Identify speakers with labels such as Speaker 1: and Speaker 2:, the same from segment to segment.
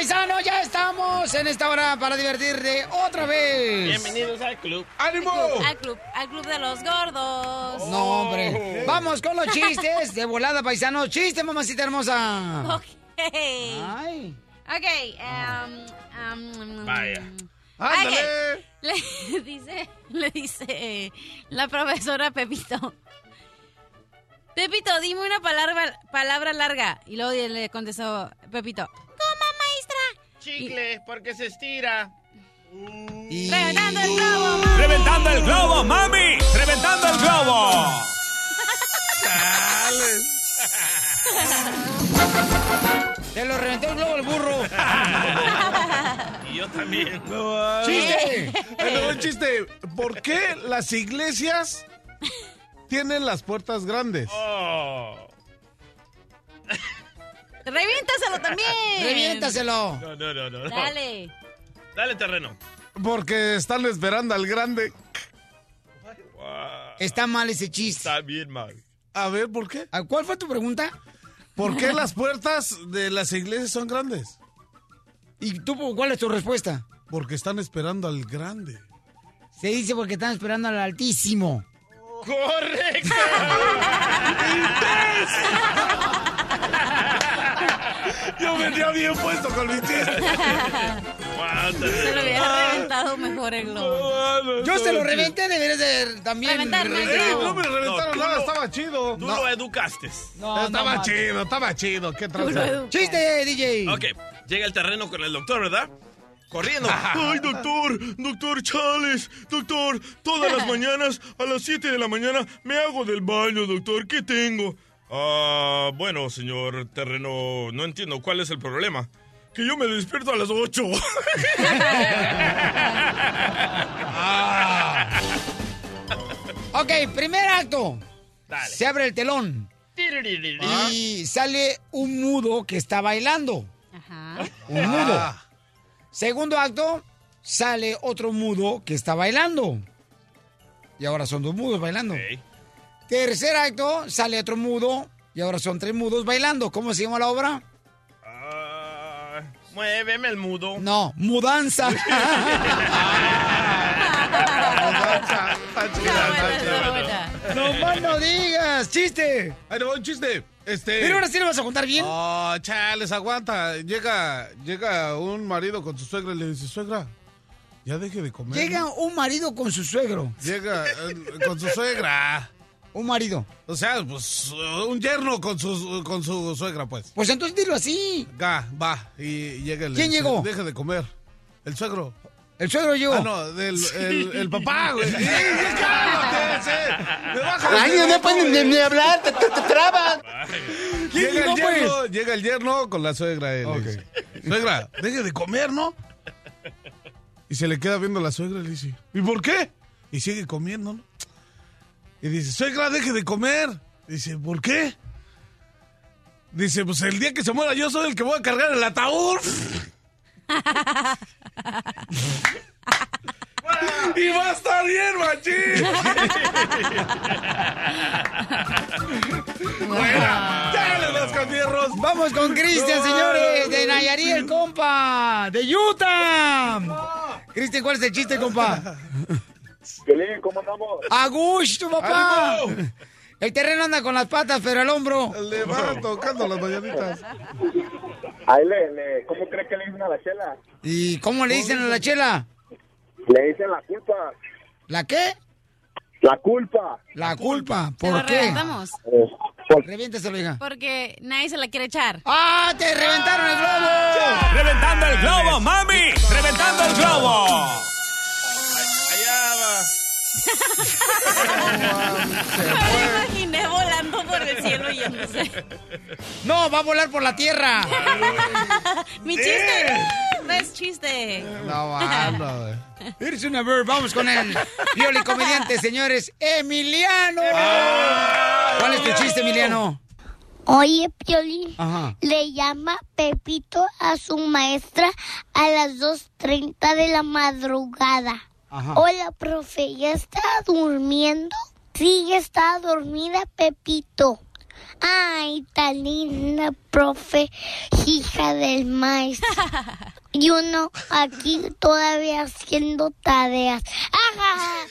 Speaker 1: paisano. Ya estamos en esta hora para divertirte otra vez.
Speaker 2: Bienvenidos al club.
Speaker 1: ¡Ánimo!
Speaker 3: Al club, al club de los gordos.
Speaker 1: No, hombre. Vamos con los chistes de volada, paisano. Chiste, mamacita hermosa.
Speaker 3: Ok.
Speaker 1: Ay.
Speaker 3: Ok. um, um,
Speaker 2: Vaya.
Speaker 3: ok. Le dice, le dice la profesora Pepito. Pepito, dime una palabra, palabra larga. Y luego le contestó Pepito. ¿Cómo, maestra?
Speaker 2: Chicle, porque se estira.
Speaker 1: Y...
Speaker 3: Reventando el globo, mami.
Speaker 4: ¡Reventando el globo, mami! ¡Reventando el globo!
Speaker 1: Te lo reventó el globo el burro.
Speaker 2: Y yo también.
Speaker 1: ¡Chiste!
Speaker 5: Te va un chiste. ¿Por qué las iglesias tienen las puertas grandes?
Speaker 2: Oh.
Speaker 3: Reviéntaselo también.
Speaker 1: Reviéntaselo.
Speaker 2: No, no, no, no.
Speaker 3: Dale.
Speaker 2: Dale terreno.
Speaker 5: Porque están esperando al grande.
Speaker 2: Wow.
Speaker 1: Está mal ese chiste.
Speaker 2: Está bien mal.
Speaker 5: A ver, ¿por qué?
Speaker 1: Ah, ¿Cuál fue tu pregunta?
Speaker 5: ¿Por qué las puertas de las iglesias son grandes?
Speaker 1: ¿Y tú cuál es tu respuesta?
Speaker 5: Porque están esperando al grande.
Speaker 1: Se dice porque están esperando al altísimo.
Speaker 2: ¡Correcto!
Speaker 5: Yo venía bien puesto con mi chiste.
Speaker 3: Se lo hubiera reventado mejor el globo.
Speaker 1: Yo se lo reventé, deberías de también.
Speaker 3: Reventarme el
Speaker 1: re-
Speaker 5: ¡Ey,
Speaker 3: globo.
Speaker 5: no me reventaron nada! Estaba chido.
Speaker 2: Tú lo educaste.
Speaker 1: No,
Speaker 5: estaba
Speaker 1: no,
Speaker 5: chido, estaba chido. ¿Qué tranza?
Speaker 1: Chiste, DJ.
Speaker 2: Ok, llega el terreno con el doctor, ¿verdad? Corriendo. Ay, doctor, doctor Chales, doctor, todas las mañanas a las 7 de la mañana me hago del baño, doctor, ¿qué tengo? Ah, bueno, señor terreno, no entiendo cuál es el problema. Que yo me despierto a las 8.
Speaker 1: Ok, primer acto.
Speaker 2: Dale.
Speaker 1: Se abre el telón y sale un mudo que está bailando.
Speaker 3: Ajá.
Speaker 1: Un mudo. Segundo acto, sale otro mudo que está bailando. Y ahora son dos mudos bailando. Tercer acto, sale otro mudo y ahora son tres mudos bailando. ¿Cómo se llama la obra?
Speaker 2: Ah, muéveme el mudo.
Speaker 1: No, mudanza.
Speaker 5: Está
Speaker 3: buena.
Speaker 1: no más no digas, chiste.
Speaker 5: Ahí te va un chiste. Este.
Speaker 1: Pero ahora sí lo vas a contar bien.
Speaker 5: Oh, chales, aguanta. Llega, llega un marido con su suegra y le dice, suegra, ya deje de comer.
Speaker 1: Llega
Speaker 5: ¿no?".
Speaker 1: un marido con su suegro.
Speaker 5: Llega eh, con su suegra.
Speaker 1: Un marido.
Speaker 5: O sea, pues un yerno con su, con su suegra, pues.
Speaker 1: Pues entonces dilo así.
Speaker 5: Va, va. Y llega el.
Speaker 1: ¿Quién llegó?
Speaker 5: Deje de comer. El suegro.
Speaker 1: El suegro llegó.
Speaker 5: Ah, no, del, el, el papá, güey. ¡Sí, cálmate! sí.
Speaker 6: Ay, no pueden ni, hablar, te, te, te trabas.
Speaker 1: ¿Quién
Speaker 5: Llega
Speaker 1: llegó,
Speaker 5: el,
Speaker 1: pues?
Speaker 5: yerno, llega el yerno con la suegra. él, le
Speaker 1: Ok.
Speaker 5: dice, Suegra, deje de comer, ¿no? Y se le queda viendo la suegra y le dice, ¿y por qué? Y sigue comiendo, ¿no? Y dice, suegra, deje de comer. Dice, ¿por qué? Dice, pues el día que se muera yo soy el que voy a cargar el ataúd. y va a estar bien, machín. Buena. ¡Dale los!
Speaker 1: Vamos con Cristian, señores, de Nayarit, el compa, de Utah. Cristian, ¿cuál es el chiste, compa?
Speaker 7: Piolín, ¿cómo andamos?
Speaker 1: A gusto, papá.
Speaker 5: ¡Ánimo!
Speaker 1: El terreno anda con las patas, pero el hombro.
Speaker 5: Le va tocando las mañanitas.
Speaker 7: Ahí le, le, ¿cómo cree que le dicen a la chela?
Speaker 1: ¿Y cómo le dicen a la chela?
Speaker 7: Le dicen la culpa.
Speaker 1: ¿La qué?
Speaker 7: La culpa.
Speaker 1: La culpa.
Speaker 3: ¿Se lo
Speaker 1: ¿Por qué?
Speaker 3: reventamos?
Speaker 7: Eh, por-
Speaker 1: hija.
Speaker 3: Porque nadie se la quiere echar.
Speaker 1: ¡Ah, te reventaron el globo!
Speaker 4: ¡Reventando el globo, mami! ¡Reventando el globo!
Speaker 3: Me imaginé volando por el cielo yéndose.
Speaker 1: No, va a volar por la tierra.
Speaker 3: Mi chiste. Derbez chiste.
Speaker 5: No, anda.
Speaker 1: Eres una bird. Vamos con el violi comediante, señores. ¡Emiliano! ¿Cuál es tu chiste, Emiliano?
Speaker 8: Oye, Piolín,
Speaker 1: Ajá.
Speaker 8: le llama Pepito a su maestra a las 2.30 de la madrugada.
Speaker 1: Ajá.
Speaker 8: Hola, profe, ¿ya está durmiendo? Sí, ya está dormida, Pepito. Ay, tan linda, profe, hija del maestro. Y uno aquí todavía haciendo tareas. ¡Ajá!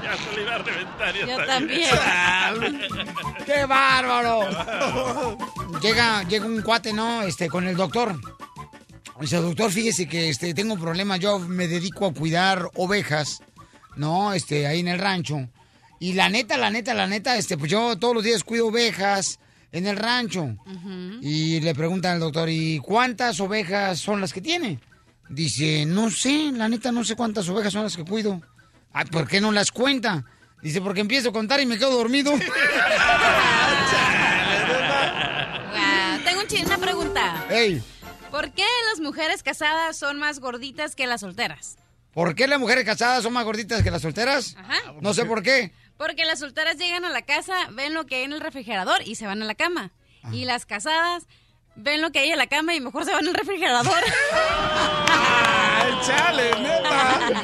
Speaker 2: Ya se le iba a reventar. ya
Speaker 3: Yo
Speaker 2: está.
Speaker 3: también.
Speaker 1: ¡Qué bárbaro! llega, llega un cuate, ¿no? Este, con el doctor. Dice, doctor, fíjese que este, tengo un problema. Yo me dedico a cuidar ovejas, ¿no? Este, ahí en el rancho. Y la neta, la neta, la neta, este, pues yo todos los días cuido ovejas en el rancho. Y le preguntan al doctor, ¿y cuántas ovejas son las que tiene? Dice, no sé, la neta, no sé cuántas ovejas son las que cuido. Ay, ¿por qué no las cuenta? Dice, porque empiezo a contar y me quedo dormido.
Speaker 3: Ah, tengo una pregunta. ¿Por qué las mujeres casadas son más gorditas que las solteras?
Speaker 1: ¿Por qué las mujeres casadas son más gorditas que las solteras?
Speaker 3: Ajá.
Speaker 1: No sé por qué.
Speaker 3: Porque las solteras llegan a la casa, ven lo que hay en el refrigerador y se van a la cama. Y las casadas ven lo que hay en la cama y mejor se van al refrigerador.
Speaker 5: ¡Ay, chale, neta!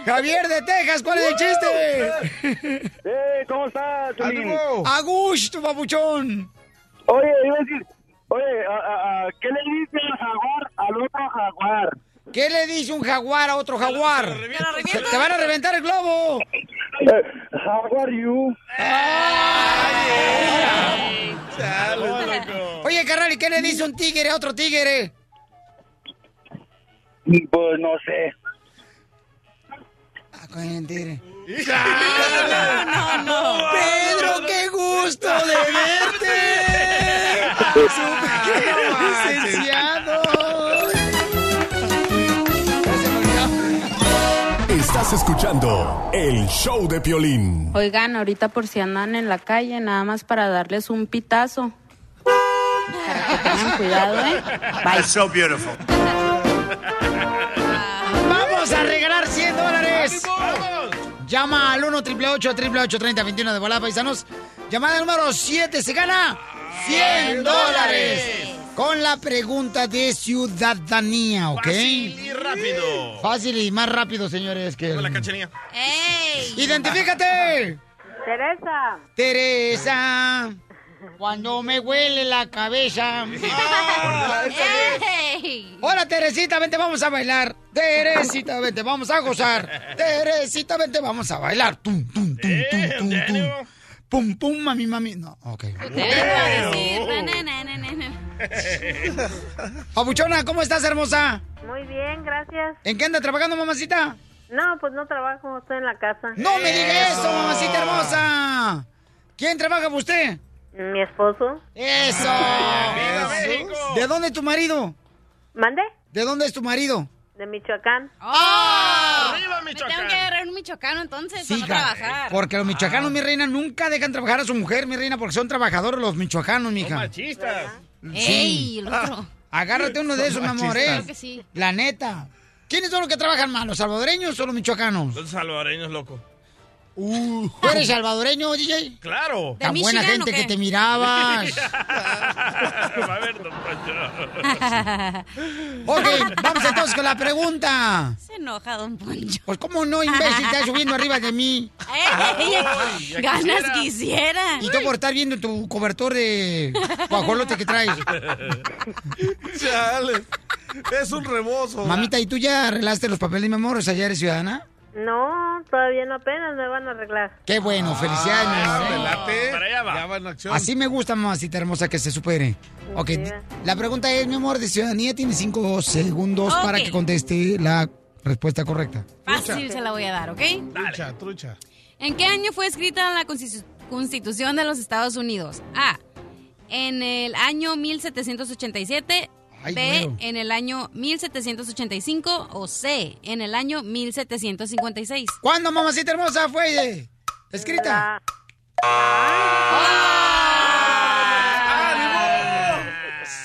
Speaker 1: Javier de Texas, ¿cuál es el chiste?
Speaker 7: Eh, ¿cómo estás?
Speaker 5: ¡Algo!
Speaker 1: A gusto, papuchón.
Speaker 7: Oye, iba a decir, oye, a- a- a, ¿qué le dice el jaguar al otro jaguar?
Speaker 1: ¿Qué le dice un jaguar a otro jaguar?
Speaker 3: ¡Te
Speaker 1: van a reventar el globo!
Speaker 7: Eh, how are you?
Speaker 1: Oye, carnal, ¿y qué le dice un tigre a otro tigre?
Speaker 7: Pues no sé.
Speaker 1: Ah, con el tigre.
Speaker 3: No, no, no.
Speaker 1: Pedro, qué gusto de verte. Su pequeño licenciado.
Speaker 9: Estás escuchando el show de Piolín.
Speaker 10: Oigan, ahorita por si andan en la calle, nada más para darles un pitazo. Para que tengan cuidado, ¿eh? Bye.
Speaker 6: so beautiful.
Speaker 1: Llama al 1 888 3021 de volada, paisanos. Llamada número 7 se gana 100 dólares. Con la pregunta de ciudadanía, ¿ok?
Speaker 2: Fácil y rápido.
Speaker 1: Fácil y más rápido, señores. que
Speaker 2: Con la cachanía.
Speaker 3: ¡Ey!
Speaker 1: ¡Identifícate!
Speaker 10: Teresa.
Speaker 1: Teresa. Cuando me huele la cabeza.
Speaker 3: ¡Ey!
Speaker 1: Hola, Teresita, vente, vamos a bailar. Teresita, vente, vamos a gozar. Teresita, vente, vamos a bailar. Tum, tum, tum, tum,
Speaker 2: Eh,
Speaker 1: tum, tum. Pum, pum, mami, mami. No, ok.
Speaker 3: Te vengo a decir. na, na, na, na, na, na.
Speaker 1: Pabuchona, ¿cómo estás, hermosa?
Speaker 10: Muy bien, gracias.
Speaker 1: ¿En qué anda trabajando, mamacita?
Speaker 10: No, pues no trabajo, estoy en la casa.
Speaker 1: No me diga eso, mamacita hermosa. ¿Quién trabaja para usted?
Speaker 10: Mi esposo.
Speaker 1: Eso.
Speaker 2: ¡Viva México!
Speaker 1: ¿De dónde es tu marido?
Speaker 10: ¿Mande?
Speaker 1: ¿De dónde es tu marido?
Speaker 10: De Michoacán.
Speaker 3: ¡Oh!
Speaker 2: ¡Arriba,
Speaker 3: Me tengo
Speaker 2: Michoacán!
Speaker 3: que agarrar un michoacano entonces
Speaker 1: Sí,
Speaker 3: para no trabajar.
Speaker 1: Porque los michoacanos, mi reina, nunca dejan trabajar a su mujer, mi reina, porque son trabajadores los michoacanos,
Speaker 2: Son
Speaker 1: mija.
Speaker 2: machistas.
Speaker 3: ¡Ey! El otro.
Speaker 1: Agárrate uno de esos, mi amor, ¿eh?
Speaker 3: Claro que sí.
Speaker 1: La neta. ¿Quiénes son los que trabajan más, los salvadoreños o los michoacanos?
Speaker 2: Los salvadoreños, loco.
Speaker 1: ¿Tú eres salvadoreño, DJ?
Speaker 2: Claro.
Speaker 3: ¿De
Speaker 1: Tan buena
Speaker 3: Michigan
Speaker 1: gente que te mirabas.
Speaker 2: Va a ver, don Poncho.
Speaker 1: Ok, vamos entonces con la pregunta.
Speaker 3: Se enoja, don Poncho.
Speaker 1: Pues, ¿cómo no, imbécil? Estás subiendo arriba de mí.
Speaker 3: ¡Ey!
Speaker 2: ya
Speaker 3: Ganas
Speaker 2: quisiera.
Speaker 3: quisiera.
Speaker 1: Y tú por estar viendo tu cobertor de guajolote que traes.
Speaker 5: Chale. Es un rebozo.
Speaker 1: Mamita, ¿y tú ya arreglaste los papeles de mi amor? O sea, ¿ya eres ciudadana?
Speaker 10: No, todavía no apenas me van a arreglar.
Speaker 1: Qué bueno, felicidades, mi amor.
Speaker 5: Me
Speaker 1: ¿eh?
Speaker 5: late.
Speaker 2: Para allá va.
Speaker 5: Ya va en acción.
Speaker 1: Así me gusta, mamacita hermosa, que se supere. Ok, la pregunta es, mi amor, de ciudadanía, tiene cinco segundos para que conteste la respuesta correcta.
Speaker 3: Fácil se la voy a dar, ¿ok?
Speaker 5: Trucha, trucha.
Speaker 3: ¿En qué año fue escrita la Constitu- Constitución de los Estados Unidos? A. En el año 1787.
Speaker 1: Ay,
Speaker 3: B. En el año 1785. O C. En el año 1756.
Speaker 1: ¿Cuándo, mamacita hermosa, fue eh, escrita?
Speaker 3: ¡Ah!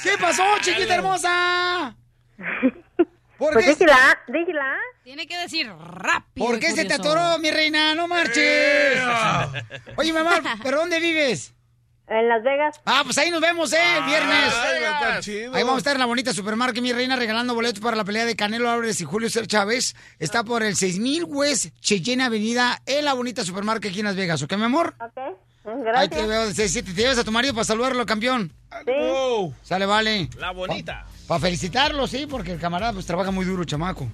Speaker 1: ¿Qué pasó, chiquita hermosa? ¿Por
Speaker 11: Pues
Speaker 1: qué?
Speaker 11: dígela, dígela.
Speaker 3: Tiene que decir rápido.
Speaker 1: ¿Por qué se te atoró, mi reina? ¡No marches! Oye, mamá, ¿pero dónde vives?
Speaker 11: En Las Vegas.
Speaker 1: Ah, pues ahí nos vemos, ¿eh? El viernes.
Speaker 5: Ay, va a estar chido.
Speaker 1: Ahí vamos a estar en la bonita supermarket, mi reina, regalando boletos para la pelea de Canelo Álvarez y Julio César Chávez. Está por el 6000 West Cheyenne Avenida en la bonita supermarket aquí en Las Vegas. ¿Ok, mi amor?
Speaker 11: Ok,
Speaker 1: Ahí te
Speaker 11: gracias.
Speaker 1: veo. ¿Te, te, te llevas a tu marido para saludarlo, campeón?
Speaker 5: Oh,
Speaker 1: Sale, vale.
Speaker 2: La bonita.
Speaker 1: Para felicitarlo, sí, porque el camarada pues trabaja muy duro, chamaco.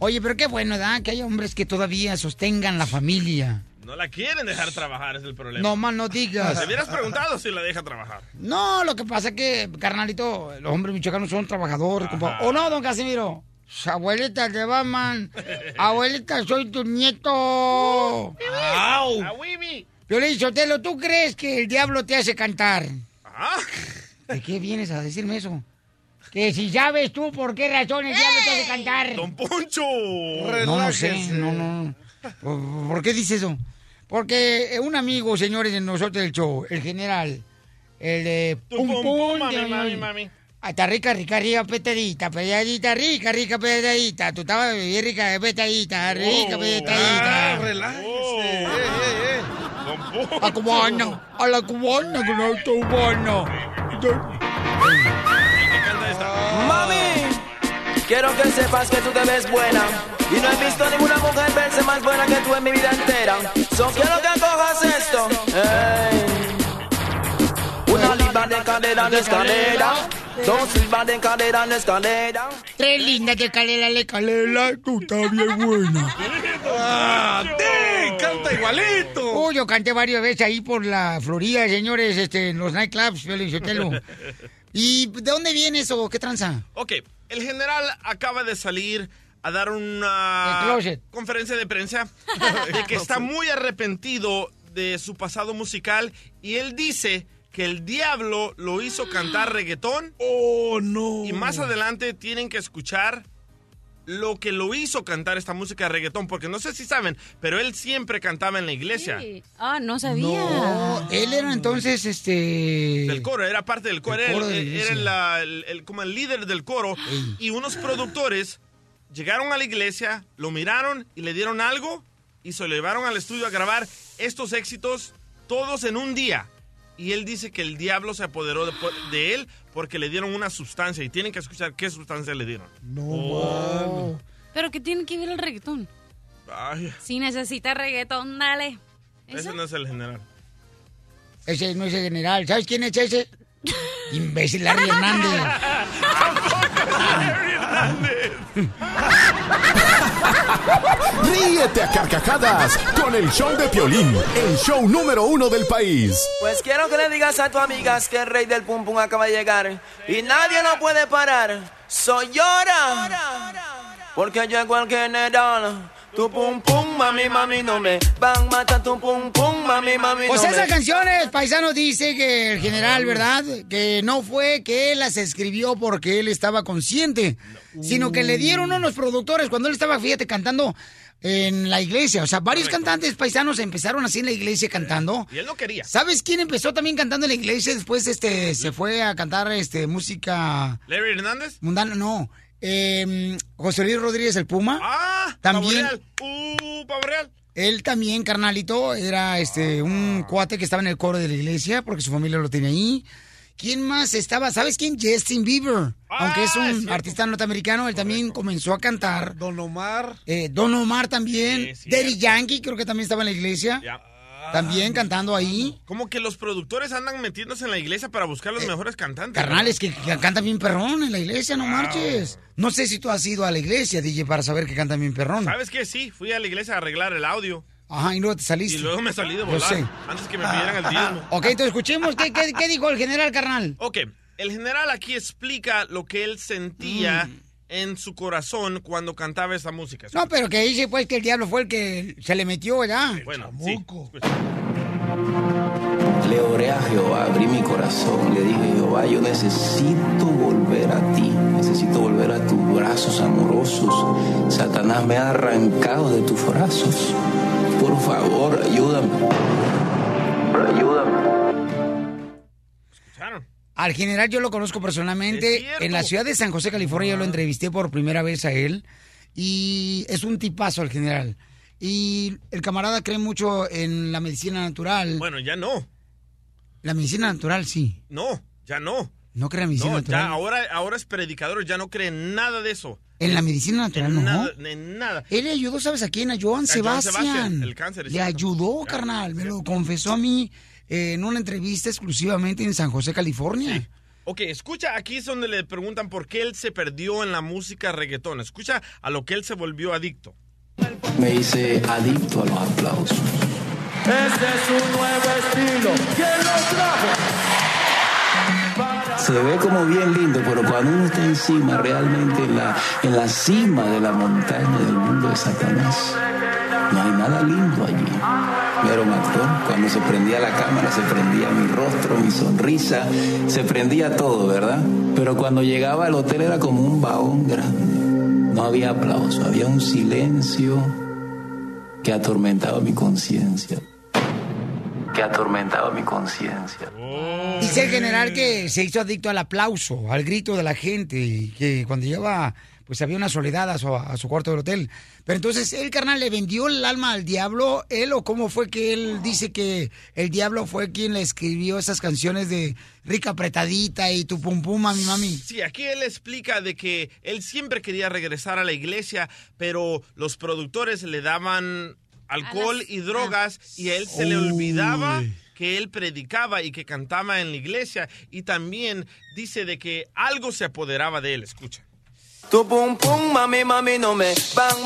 Speaker 1: Oye, pero qué bueno, ¿verdad? Que hay hombres que todavía sostengan la familia.
Speaker 2: No la quieren dejar trabajar, es el problema.
Speaker 1: No más no digas.
Speaker 2: Te hubieras preguntado si la deja trabajar.
Speaker 1: No, lo que pasa es que, carnalito, los hombres michoacanos son trabajadores, compa. ¿O no, don Casimiro? Abuelita de Batman. Abuelita, soy tu nieto.
Speaker 2: ¡Au!
Speaker 1: Violín Sotelo, ¿tú crees que el diablo te hace cantar?
Speaker 2: Ah.
Speaker 1: ¿De qué vienes a decirme eso? Que si sabes tú por qué razón el diablo te hace cantar.
Speaker 2: ¡Don Poncho!
Speaker 1: No, no sé, no, no. ¿Por, por qué dice eso? Porque eh, un amigo, señores, de nosotros del show, el general, el de Pum
Speaker 2: pum, mami,
Speaker 1: de-
Speaker 2: mami, mami.
Speaker 1: Ah, Está rica, rica, rica, petadita, petadita, rica, rica, petadita. Tú estabas bien rica, petadita, rica,
Speaker 5: ah,
Speaker 1: petadita.
Speaker 5: relájese.
Speaker 2: Oh.
Speaker 5: Eh, eh, eh.
Speaker 1: A cubana, a la cubana, que no es cubana.
Speaker 6: Quiero que sepas que tú te ves buena. Y no he visto ninguna mujer verse más buena que tú en mi vida entera. So quiero que cojas esto. Ey. Una libra de cadera en escalera. Dos libras de cadera en escalera.
Speaker 1: Tres lindas de calela, le calela, tú estás bien buena.
Speaker 5: ¡Ah, sí! ¡Canta igualito!
Speaker 1: Oh, yo canté varias veces ahí por la Florida, señores, este, en los nightclubs, Sotelo. ¿Y de dónde viene eso? ¿Qué tranza?
Speaker 2: Ok, el general acaba de salir a dar una conferencia de prensa de que está muy arrepentido de su pasado musical y él dice que el diablo lo hizo cantar reggaetón
Speaker 5: ¡Oh, no!
Speaker 2: y más adelante tienen que escuchar lo que lo hizo cantar esta música de reggaetón porque no sé si saben, pero él siempre cantaba en la iglesia.
Speaker 3: Sí. Ah, no sabía.
Speaker 1: No, él era entonces, este...
Speaker 2: Del coro, era parte del coro, era,
Speaker 1: de la-
Speaker 2: el- como el líder del coro. Y unos productores llegaron a la iglesia, lo miraron y le dieron algo y se lo llevaron al estudio a grabar estos éxitos todos en un día. Y él dice que el diablo se apoderó de, de él porque le dieron una sustancia y tienen que escuchar qué sustancia le dieron.
Speaker 5: No,
Speaker 1: Oh.
Speaker 3: Pero que tiene que ver el reggaetón.
Speaker 2: Ay,
Speaker 3: Si necesita reggaetón, dale.
Speaker 2: ese no es el general.
Speaker 1: Ese no es el general. ¿Sabes quién es ese? Imbécil Larry Hernández.
Speaker 9: Ríete a carcajadas con el show de Piolín, el show número uno del país.
Speaker 6: Pues quiero que le digas a tu amigas que el rey del pum pum acaba de llegar y nadie lo puede parar. Soy llora. Porque llegó el general. Tu pum pum, mami, mami, no me van mata tu pum pum, mami, mami,
Speaker 1: Pues
Speaker 6: no
Speaker 1: esas
Speaker 6: me.
Speaker 1: canciones, paisano, dice que el general, ¿verdad? Que no fue que él las escribió porque él estaba consciente, sino que le dieron unos productores cuando él estaba, fíjate, cantando en la iglesia. O sea, varios cantantes paisanos empezaron así en la iglesia cantando.
Speaker 2: Y él no quería.
Speaker 1: ¿Sabes quién empezó también cantando en la iglesia? Después este se fue a cantar este música
Speaker 2: ¿Larry Hernández?
Speaker 1: mundana, no. Eh, José Luis Rodríguez el Puma.
Speaker 2: Ah,
Speaker 1: También.
Speaker 2: Pavo Real. Uh, Pavo Real.
Speaker 1: Él también, carnalito, era este un cuate que estaba en el coro de la iglesia porque su familia lo tenía ahí. ¿Quién más estaba? ¿Sabes quién? Justin Bieber. Aunque es un artista norteamericano, él también comenzó a cantar.
Speaker 5: Don Omar.
Speaker 1: Eh, Don Omar también.
Speaker 2: Sí.
Speaker 1: Daddy Yankee creo que también estaba en la iglesia. También cantando ahí.
Speaker 2: Como que los productores andan metiéndose en la iglesia para buscar los mejores cantantes.
Speaker 1: Eh, Carnales que, que cantan bien perrón en la iglesia, no marches. No sé si tú has ido a la iglesia, DJ, para saber que cantan bien perrón.
Speaker 2: ¿Sabes qué? Sí, fui a la iglesia a arreglar el audio.
Speaker 1: Ajá, y luego te saliste.
Speaker 2: Y luego me salí de
Speaker 1: Yo
Speaker 2: volar.
Speaker 1: sé.
Speaker 2: Antes que me pidieran el diezmo.
Speaker 1: Ok, entonces escuchemos qué, qué, qué dijo el general, carnal.
Speaker 2: Ok, el general aquí explica lo que él sentía
Speaker 1: Mm.
Speaker 2: En su corazón cuando cantaba esta música.
Speaker 1: No, pero que dice pues que el diablo fue el que se le metió, ¿verdad?
Speaker 2: Bueno, sí.
Speaker 12: Le oré a Jehová, abrí mi corazón, le dije, Jehová, yo necesito volver a ti, necesito volver a tus brazos amorosos. Satanás me ha arrancado de tus brazos. Por favor, ayúdame. Ayúdame.
Speaker 1: Al general yo lo conozco personalmente. En la ciudad de San José, California, yo lo entrevisté por primera vez a él. Y es un tipazo el general. Y el camarada cree mucho en la medicina natural.
Speaker 2: Bueno, ya no.
Speaker 1: La medicina natural, sí.
Speaker 2: No, ya no.
Speaker 1: ¿No cree en la medicina
Speaker 2: No,
Speaker 1: natural?
Speaker 2: ya ahora, ahora es predicador, ya no cree en nada de eso.
Speaker 1: En la medicina natural, no.
Speaker 2: Nada, en nada.
Speaker 1: Él le ayudó, ¿sabes a quién? A Joan
Speaker 2: A Joan
Speaker 1: Sebastián.
Speaker 2: Sebastián, el cáncer,
Speaker 1: Le
Speaker 2: cierto.
Speaker 1: ayudó, carnal. Me lo confesó a mí eh, en una entrevista exclusivamente en San José, California.
Speaker 2: Ok, escucha, aquí es donde le preguntan por qué él se perdió en la música reggaetón. Escucha a lo que él se volvió adicto.
Speaker 12: Me hice adicto a los aplausos.
Speaker 6: Este es un nuevo estilo. ¿Quién lo trajo?
Speaker 12: Se ve como bien lindo, pero cuando uno está encima, realmente en la, en la cima de la montaña del mundo de Satanás, no hay nada lindo allí. Un actor. Cuando se prendía la cámara, se prendía mi rostro, mi sonrisa, se prendía todo, ¿verdad? Pero cuando llegaba al hotel era como un baón grande. No había aplauso, había un silencio que atormentaba mi conciencia. Que atormentaba mi conciencia.
Speaker 1: Dice el general que se hizo adicto al aplauso, al grito de la gente, que cuando lleva, pues había una soledad a su, a su cuarto del hotel. Pero entonces, ¿el carnal le vendió el alma al diablo, él, o cómo fue que él dice que el diablo fue quien le escribió esas canciones de rica apretadita y tu pum pum, mami, mami?
Speaker 2: Sí, aquí él explica de que él siempre quería regresar a la iglesia, pero los productores le daban alcohol y drogas y a él se le olvidaba que él predicaba y que cantaba en la iglesia y también dice de que algo se apoderaba de él, escucha.
Speaker 6: Tu pum pum, mami, mami, no me van.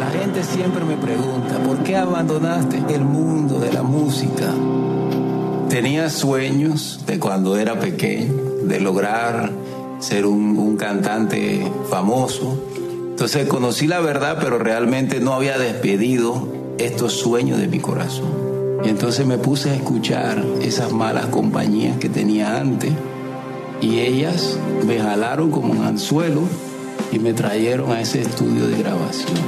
Speaker 12: La gente siempre me pregunta, ¿por qué abandonaste el mundo de la música? Tenía sueños de cuando era pequeño, de lograr ser un, un cantante famoso. Entonces conocí la verdad, pero realmente no había despedido estos sueños de mi corazón. Y entonces me puse a escuchar esas malas compañías que tenía antes. Y ellas me jalaron como un anzuelo y me trajeron a ese estudio de grabación.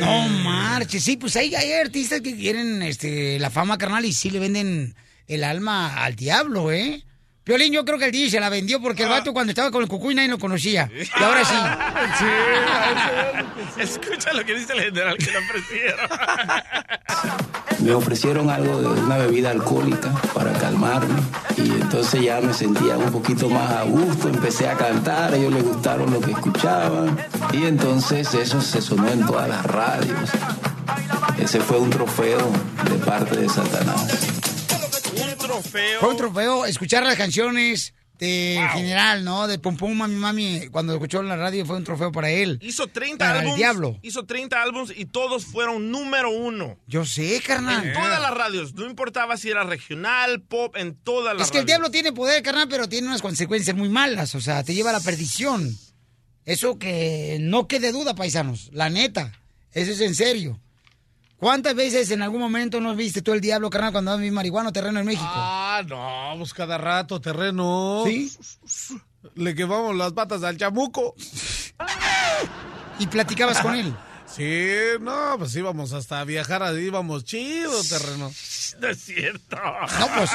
Speaker 1: No marches, sí, pues hay, hay artistas que quieren este, la fama carnal y sí le venden el alma al diablo, ¿eh? Piolín, yo creo que el DJ se la vendió porque el vato cuando estaba con el cucuy nadie lo conocía. Y ahora sí.
Speaker 2: Escucha lo que dice el general que le ofrecieron.
Speaker 12: Me ofrecieron algo de una bebida alcohólica para calmarme y entonces ya me sentía un poquito más a gusto, empecé a cantar, a ellos les gustaron lo que escuchaban y entonces eso se sonó en todas las radios. Ese fue un trofeo de parte de Satanás.
Speaker 2: Un trofeo.
Speaker 1: Fue un trofeo escuchar las canciones de general, ¿no? De Pum Pum Mami Mami, cuando escuchó en la radio fue un trofeo para él.
Speaker 2: Hizo 30
Speaker 1: Para el
Speaker 2: álbumes.
Speaker 1: diablo.
Speaker 2: Hizo 30 álbumes y todos fueron número uno.
Speaker 1: Yo sé, carnal.
Speaker 2: En todas las radios, no importaba si era regional, pop, en todas las
Speaker 1: Es que el diablo tiene poder, carnal, pero tiene unas consecuencias muy malas. O sea, te lleva a la perdición. Eso que no quede duda, paisanos. La neta. Eso es en serio. ¿Cuántas veces en algún momento no viste tú el diablo, carnal, cuando andabas en marihuana terreno en México?
Speaker 5: Ah, no, pues cada rato, terreno.
Speaker 1: ¿Sí?
Speaker 5: Le quemamos las patas al chamuco.
Speaker 1: ¿Y platicabas con él?
Speaker 5: Sí, no, pues íbamos hasta a viajar, ahí íbamos chido, terreno.
Speaker 2: No es cierto.
Speaker 1: No, pues.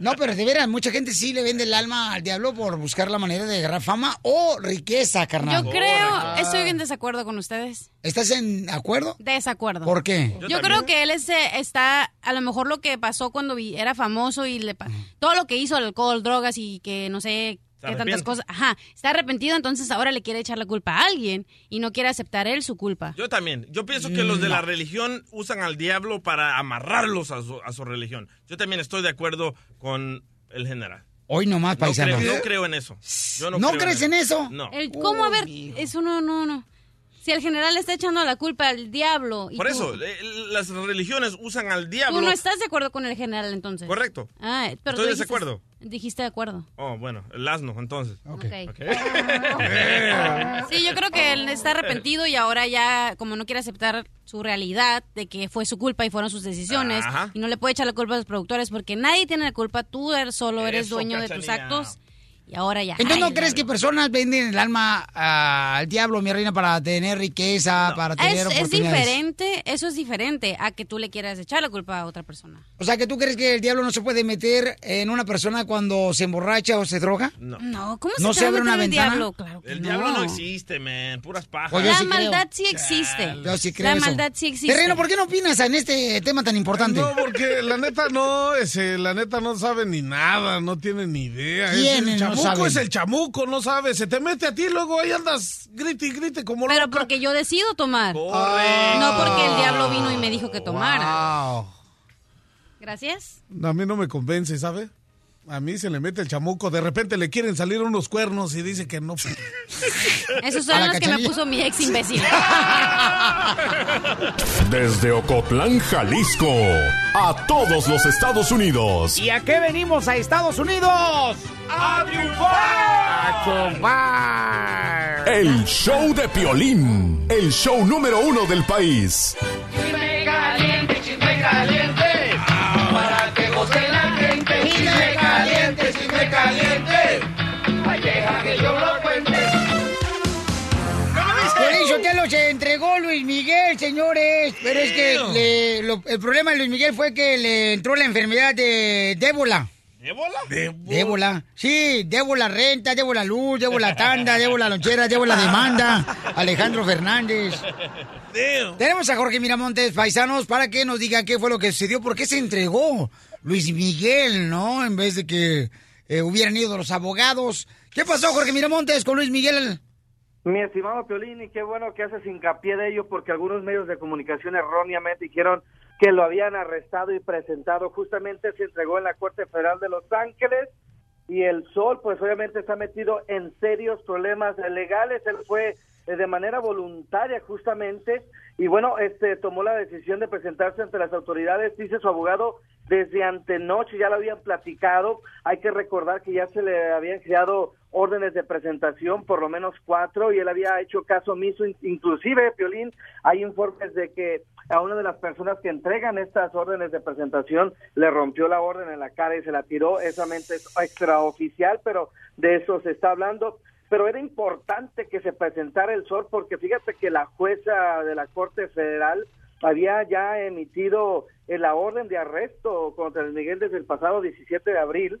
Speaker 1: No, pero de veras, mucha gente sí le vende el alma al diablo por buscar la manera de agarrar fama o riqueza, carnal.
Speaker 3: Yo creo, estoy en desacuerdo con ustedes.
Speaker 1: ¿Estás en acuerdo?
Speaker 3: Desacuerdo.
Speaker 1: ¿Por qué?
Speaker 3: Yo, creo que él es, eh, está, a lo mejor lo que pasó cuando vi- era famoso y le pa- todo lo que hizo, el alcohol, drogas y que no sé Qué tantas cosas. Ajá, está arrepentido, entonces ahora le quiere echar la culpa a alguien y no quiere aceptar él su culpa.
Speaker 2: Yo también. Yo pienso que los de la
Speaker 3: No.
Speaker 2: religión usan al diablo para amarrarlos a su, a su religión. Yo también estoy de acuerdo con el general.
Speaker 1: Hoy nomás,
Speaker 2: No
Speaker 1: paisanos.
Speaker 2: creo, no creo en eso. Yo no,
Speaker 1: ¿No
Speaker 2: creo
Speaker 1: crees en eso?
Speaker 2: No.
Speaker 3: El, ¿Cómo? A ver, eso no, no, no. Si el general le está echando la culpa al diablo. Y
Speaker 2: Por
Speaker 3: tú-
Speaker 2: eso, eh, las religiones usan al diablo.
Speaker 3: Tú no estás de acuerdo con el general entonces.
Speaker 2: Correcto.
Speaker 3: Ah, pero
Speaker 2: Estoy de desacuerdo.
Speaker 3: Dijiste de acuerdo.
Speaker 2: Oh, bueno, el asno, entonces.
Speaker 3: Ok.
Speaker 2: Ok.
Speaker 3: Sí, yo creo que él está arrepentido y ahora ya, como no quiere aceptar su realidad de que fue su culpa y fueron sus decisiones,
Speaker 2: Ajá.
Speaker 3: y no le puede echar la culpa a los productores porque nadie tiene la culpa, tú eres- solo eres
Speaker 2: Eso,
Speaker 3: dueño de tus actos Y ahora ya.
Speaker 1: Entonces, ¿no crees que personas venden el alma ah, al diablo, mi reina, para tener riqueza, para tener
Speaker 3: Es, es diferente, eso es diferente a que tú le quieras echar la culpa a otra persona.
Speaker 1: O sea, que tú crees que el diablo no se puede meter en una persona cuando se emborracha o se droga?
Speaker 2: No.
Speaker 3: No, ¿cómo se,
Speaker 1: ¿No se abre una
Speaker 3: el
Speaker 1: ventana?
Speaker 3: diablo? Claro que
Speaker 2: El
Speaker 3: no.
Speaker 2: diablo no existe, man. Puras pajas.
Speaker 1: Pues
Speaker 3: La
Speaker 1: sí creo.
Speaker 3: maldad sí existe.
Speaker 1: Yo sí creo
Speaker 3: La
Speaker 1: eso.
Speaker 3: maldad sí existe.
Speaker 1: Terreno, ¿por qué no opinas en este tema tan importante?
Speaker 5: No, porque la neta no, ese, la neta no sabe ni nada, no tiene ni idea. Es
Speaker 1: ¿Quiénes
Speaker 5: el
Speaker 1: no
Speaker 5: chamuco
Speaker 1: saben?
Speaker 5: es el chamuco, no sabe. Se te mete a ti, luego ahí andas grite y grite como
Speaker 3: Pero
Speaker 5: loca.
Speaker 3: porque yo decido tomar.
Speaker 5: Correcto.
Speaker 3: No porque el diablo vino y me dijo que tomara.
Speaker 5: Wow.
Speaker 3: Gracias.
Speaker 5: A mí no me convence, ¿sabe? A mí se le mete el chamuco, de repente le quieren salir unos cuernos y dice que no.
Speaker 3: Esos
Speaker 5: ¿A
Speaker 3: son
Speaker 5: la
Speaker 3: los que me
Speaker 5: cachanilla?
Speaker 3: puso mi ex imbécil.
Speaker 9: Desde Ocotlán, Jalisco, a todos los Estados Unidos.
Speaker 1: ¿Y a qué venimos a Estados Unidos?
Speaker 4: ¡A triunfar!
Speaker 1: ¡A triunfar!
Speaker 9: El show de Piolín, el show número uno del país.
Speaker 4: Chisme caliente, chisme caliente.
Speaker 1: Luis Miguel, señores. Pero es que le- lo- el problema de Luis Miguel fue que le entró la enfermedad de débola.
Speaker 2: ¿Ébola?
Speaker 1: Débola. Sí, debo la renta, debo la luz, debo la tanda, debo la lonchera, debo la demanda. Alejandro Fernández. Tenemos a Jorge Miramontes, paisanos, para que nos diga qué fue lo que sucedió, por qué se entregó Luis Miguel, ¿no? En vez de que eh, hubieran ido los abogados. ¿Qué pasó, Jorge Miramontes, con Luis Miguel?
Speaker 13: Mi estimado Piolín, y qué bueno que haces hincapié de ello, porque algunos medios de comunicación erróneamente dijeron que lo habían arrestado y presentado. Justamente se entregó en la Corte Federal de Los Ángeles y el Sol, pues obviamente está metido en serios problemas legales. Él fue eh, de manera voluntaria justamente y bueno, este tomó la decisión de presentarse ante las autoridades, dice su abogado, desde antenoche ya lo habían platicado. Hay que recordar que ya se le habían creado órdenes de presentación, por lo menos cuatro, y él había hecho caso omiso, in- inclusive, Piolín, hay informes de que a una de las personas que entregan estas órdenes de presentación le rompió la orden en la cara y se la tiró, esa mente es extraoficial, pero de eso se está hablando. Pero era importante que se presentara el sol porque fíjate que la jueza de la Corte Federal había ya emitido eh, la orden de arresto contra el Miguel desde el pasado 17 de abril.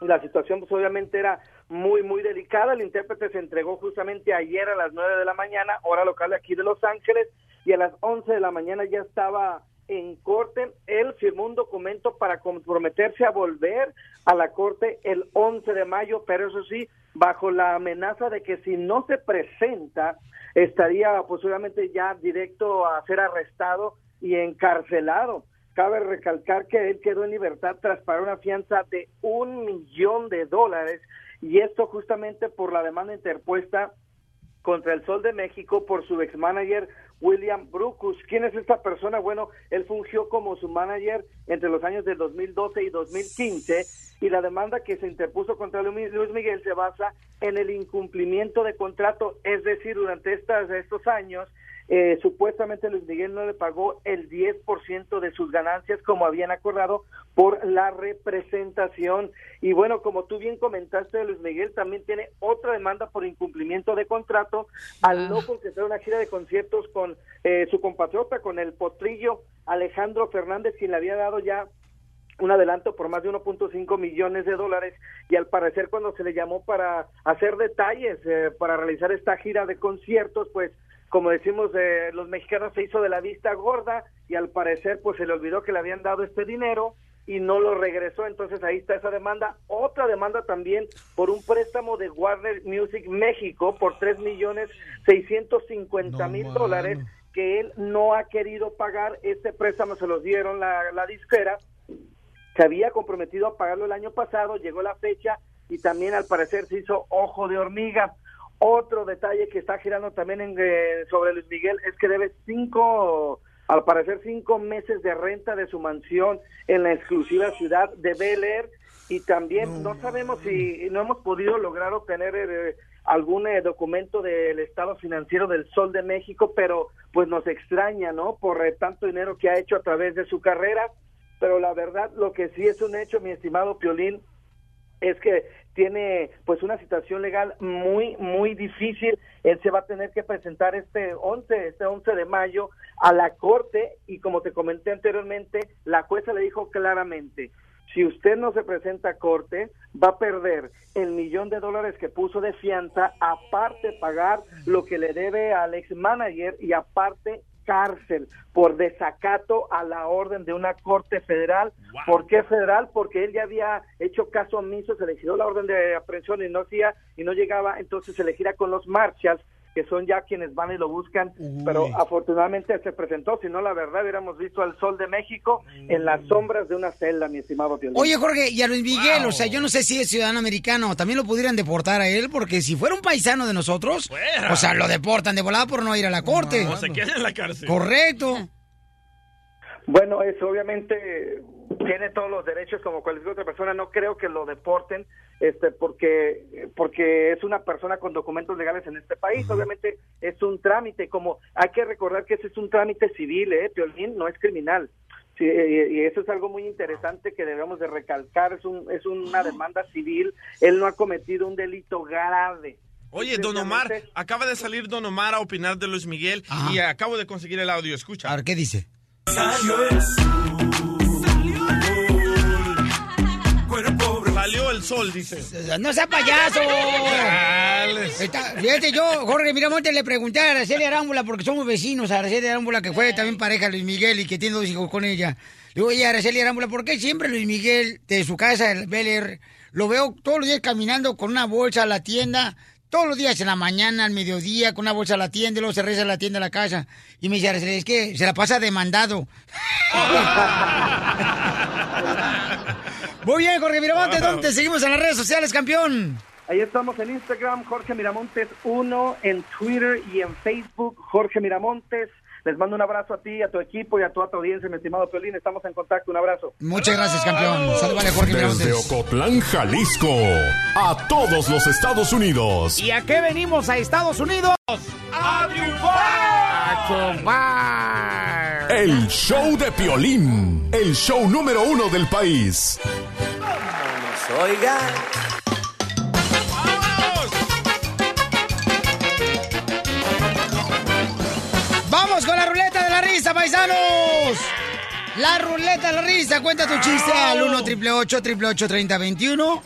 Speaker 13: La situación pues obviamente era muy muy delicada. El intérprete se entregó justamente ayer a las 9 de la mañana hora local de aquí de Los Ángeles y a las 11 de la mañana ya estaba en corte él firmó un documento para comprometerse a volver a la corte el 11 de mayo pero eso sí bajo la amenaza de que si no se presenta estaría posiblemente ya directo a ser arrestado y encarcelado. Cabe recalcar que él quedó en libertad tras pagar una fianza de un millón de dólares y esto justamente por la demanda interpuesta contra el Sol de México por su ex manager William Brucus. ¿Quién es esta persona? Bueno, él fungió como su manager entre los años de 2012 y 2015 y la demanda que se interpuso contra Luis Luis Miguel se basa en el incumplimiento de contrato, es decir, durante estas, estos años eh, supuestamente Luis Miguel no le pagó el 10% de sus ganancias como habían acordado por la representación. Y bueno, como tú bien comentaste, Luis Miguel también tiene otra demanda por incumplimiento de contrato al no concretar una gira de conciertos con eh, su compatriota, con el potrillo Alejandro Fernández, quien le había dado ya un adelanto por más de 1.5 millones de dólares y al parecer cuando se le llamó para hacer detalles eh, para realizar esta gira de conciertos pues como decimos eh, los mexicanos se hizo de la vista gorda y al parecer pues se le olvidó que le habían dado este dinero y no lo regresó. Entonces ahí está esa demanda. Otra demanda también por un préstamo de Warner Music México por 3 millones 650 mil dólares que él no ha querido pagar. Este préstamo se los dieron la, la disquera. Se había comprometido a pagarlo el año pasado, llegó la fecha y también al parecer se hizo ojo de hormiga. Otro detalle que está girando también en, eh, sobre Luis Miguel es que debe cinco, al parecer cinco meses de renta de su mansión en la exclusiva ciudad de Bel Air. Y también no, sabemos si no hemos podido lograr obtener eh, algún eh, documento del estado financiero del Sol de México, pero pues nos extraña, ¿no? Por eh, tanto dinero que ha hecho a través de su carrera. Pero la verdad lo que sí es un hecho, mi estimado Piolín, es que tiene pues una situación legal muy muy difícil. Él se va a tener que presentar este 11, este 11 de mayo a la corte y como te comenté anteriormente, la jueza le dijo claramente, si usted no se presenta a corte, va a perder el millón de dólares que puso de fianza, aparte pagar lo que le debe al ex manager y aparte cárcel por desacato a la orden de una corte federal. ¿Por qué federal? Porque él ya había hecho caso omiso, se le dio la orden de aprehensión y no hacía y no llegaba, entonces se le gira con los marshals que son ya quienes van y lo buscan, pero afortunadamente se presentó, si no la verdad hubiéramos visto al sol de México en las sombras de una celda, mi estimado Piolín.
Speaker 1: Oye, Jorge, y a Luis Miguel, o sea, yo no sé si es ciudadano americano, también lo pudieran deportar a él, porque si fuera un paisano de nosotros, o sea, lo deportan de volada por no ir a la corte.
Speaker 2: O se queda en la cárcel.
Speaker 1: Correcto.
Speaker 13: Bueno, eso obviamente tiene todos los derechos como cualquier otra persona. No creo que lo deporten, este, porque porque es una persona con documentos legales en este país. Obviamente es un trámite. Como hay que recordar que ese es un trámite civil, eh, Piolín, no es criminal. Sí, y, y eso es algo muy interesante que debemos de recalcar. Es un es una demanda civil. Él no ha cometido un delito grave.
Speaker 2: Oye, Don Omar, acaba de salir Don Omar a opinar de Luis Miguel y acabo de conseguir el audio. Escucha.
Speaker 1: A ver, ¿qué dice?
Speaker 2: Salió el sol, dice.
Speaker 1: ¡No sea payaso! Está- fíjate, yo, Jorge Miramontes, le pregunté a Araceli Arámbula, porque somos vecinos, a Araceli Arámbula, que fue también pareja Luis Miguel y que tiene dos hijos con ella. Le digo, oye, Araceli Arámbula, ¿por qué siempre Luis Miguel, de su casa, el Bel Air, lo veo todos los días caminando con una bolsa a la tienda? Todos los días, en la mañana, al mediodía, con una bolsa a la tienda, y luego se regresa a la tienda a la casa. Y me dice, es que se la pasa demandado. Muy bien, Jorge Miramontes, ¿dónde te seguimos en las redes sociales, campeón?
Speaker 13: Ahí estamos en Instagram, Jorge Miramontes 1, en Twitter y en Facebook, Jorge Miramontes. Les mando un abrazo a ti, a tu equipo y a toda tu audiencia, mi estimado Piolín. Estamos en contacto. Un abrazo.
Speaker 1: Muchas gracias, campeón. Salud, vale, Jorge
Speaker 9: Desde
Speaker 1: Miramontes.
Speaker 9: Ocotlán, Jalisco, a todos los Estados Unidos.
Speaker 1: ¿Y a qué venimos a Estados Unidos? ¡A triunfar! ¡A
Speaker 9: El show de Piolín, el show número uno del país.
Speaker 6: Oiga.
Speaker 1: ¡Vamos con la ruleta de la risa, paisanos! La ruleta de la risa, cuenta tu chiste al 1 888 3021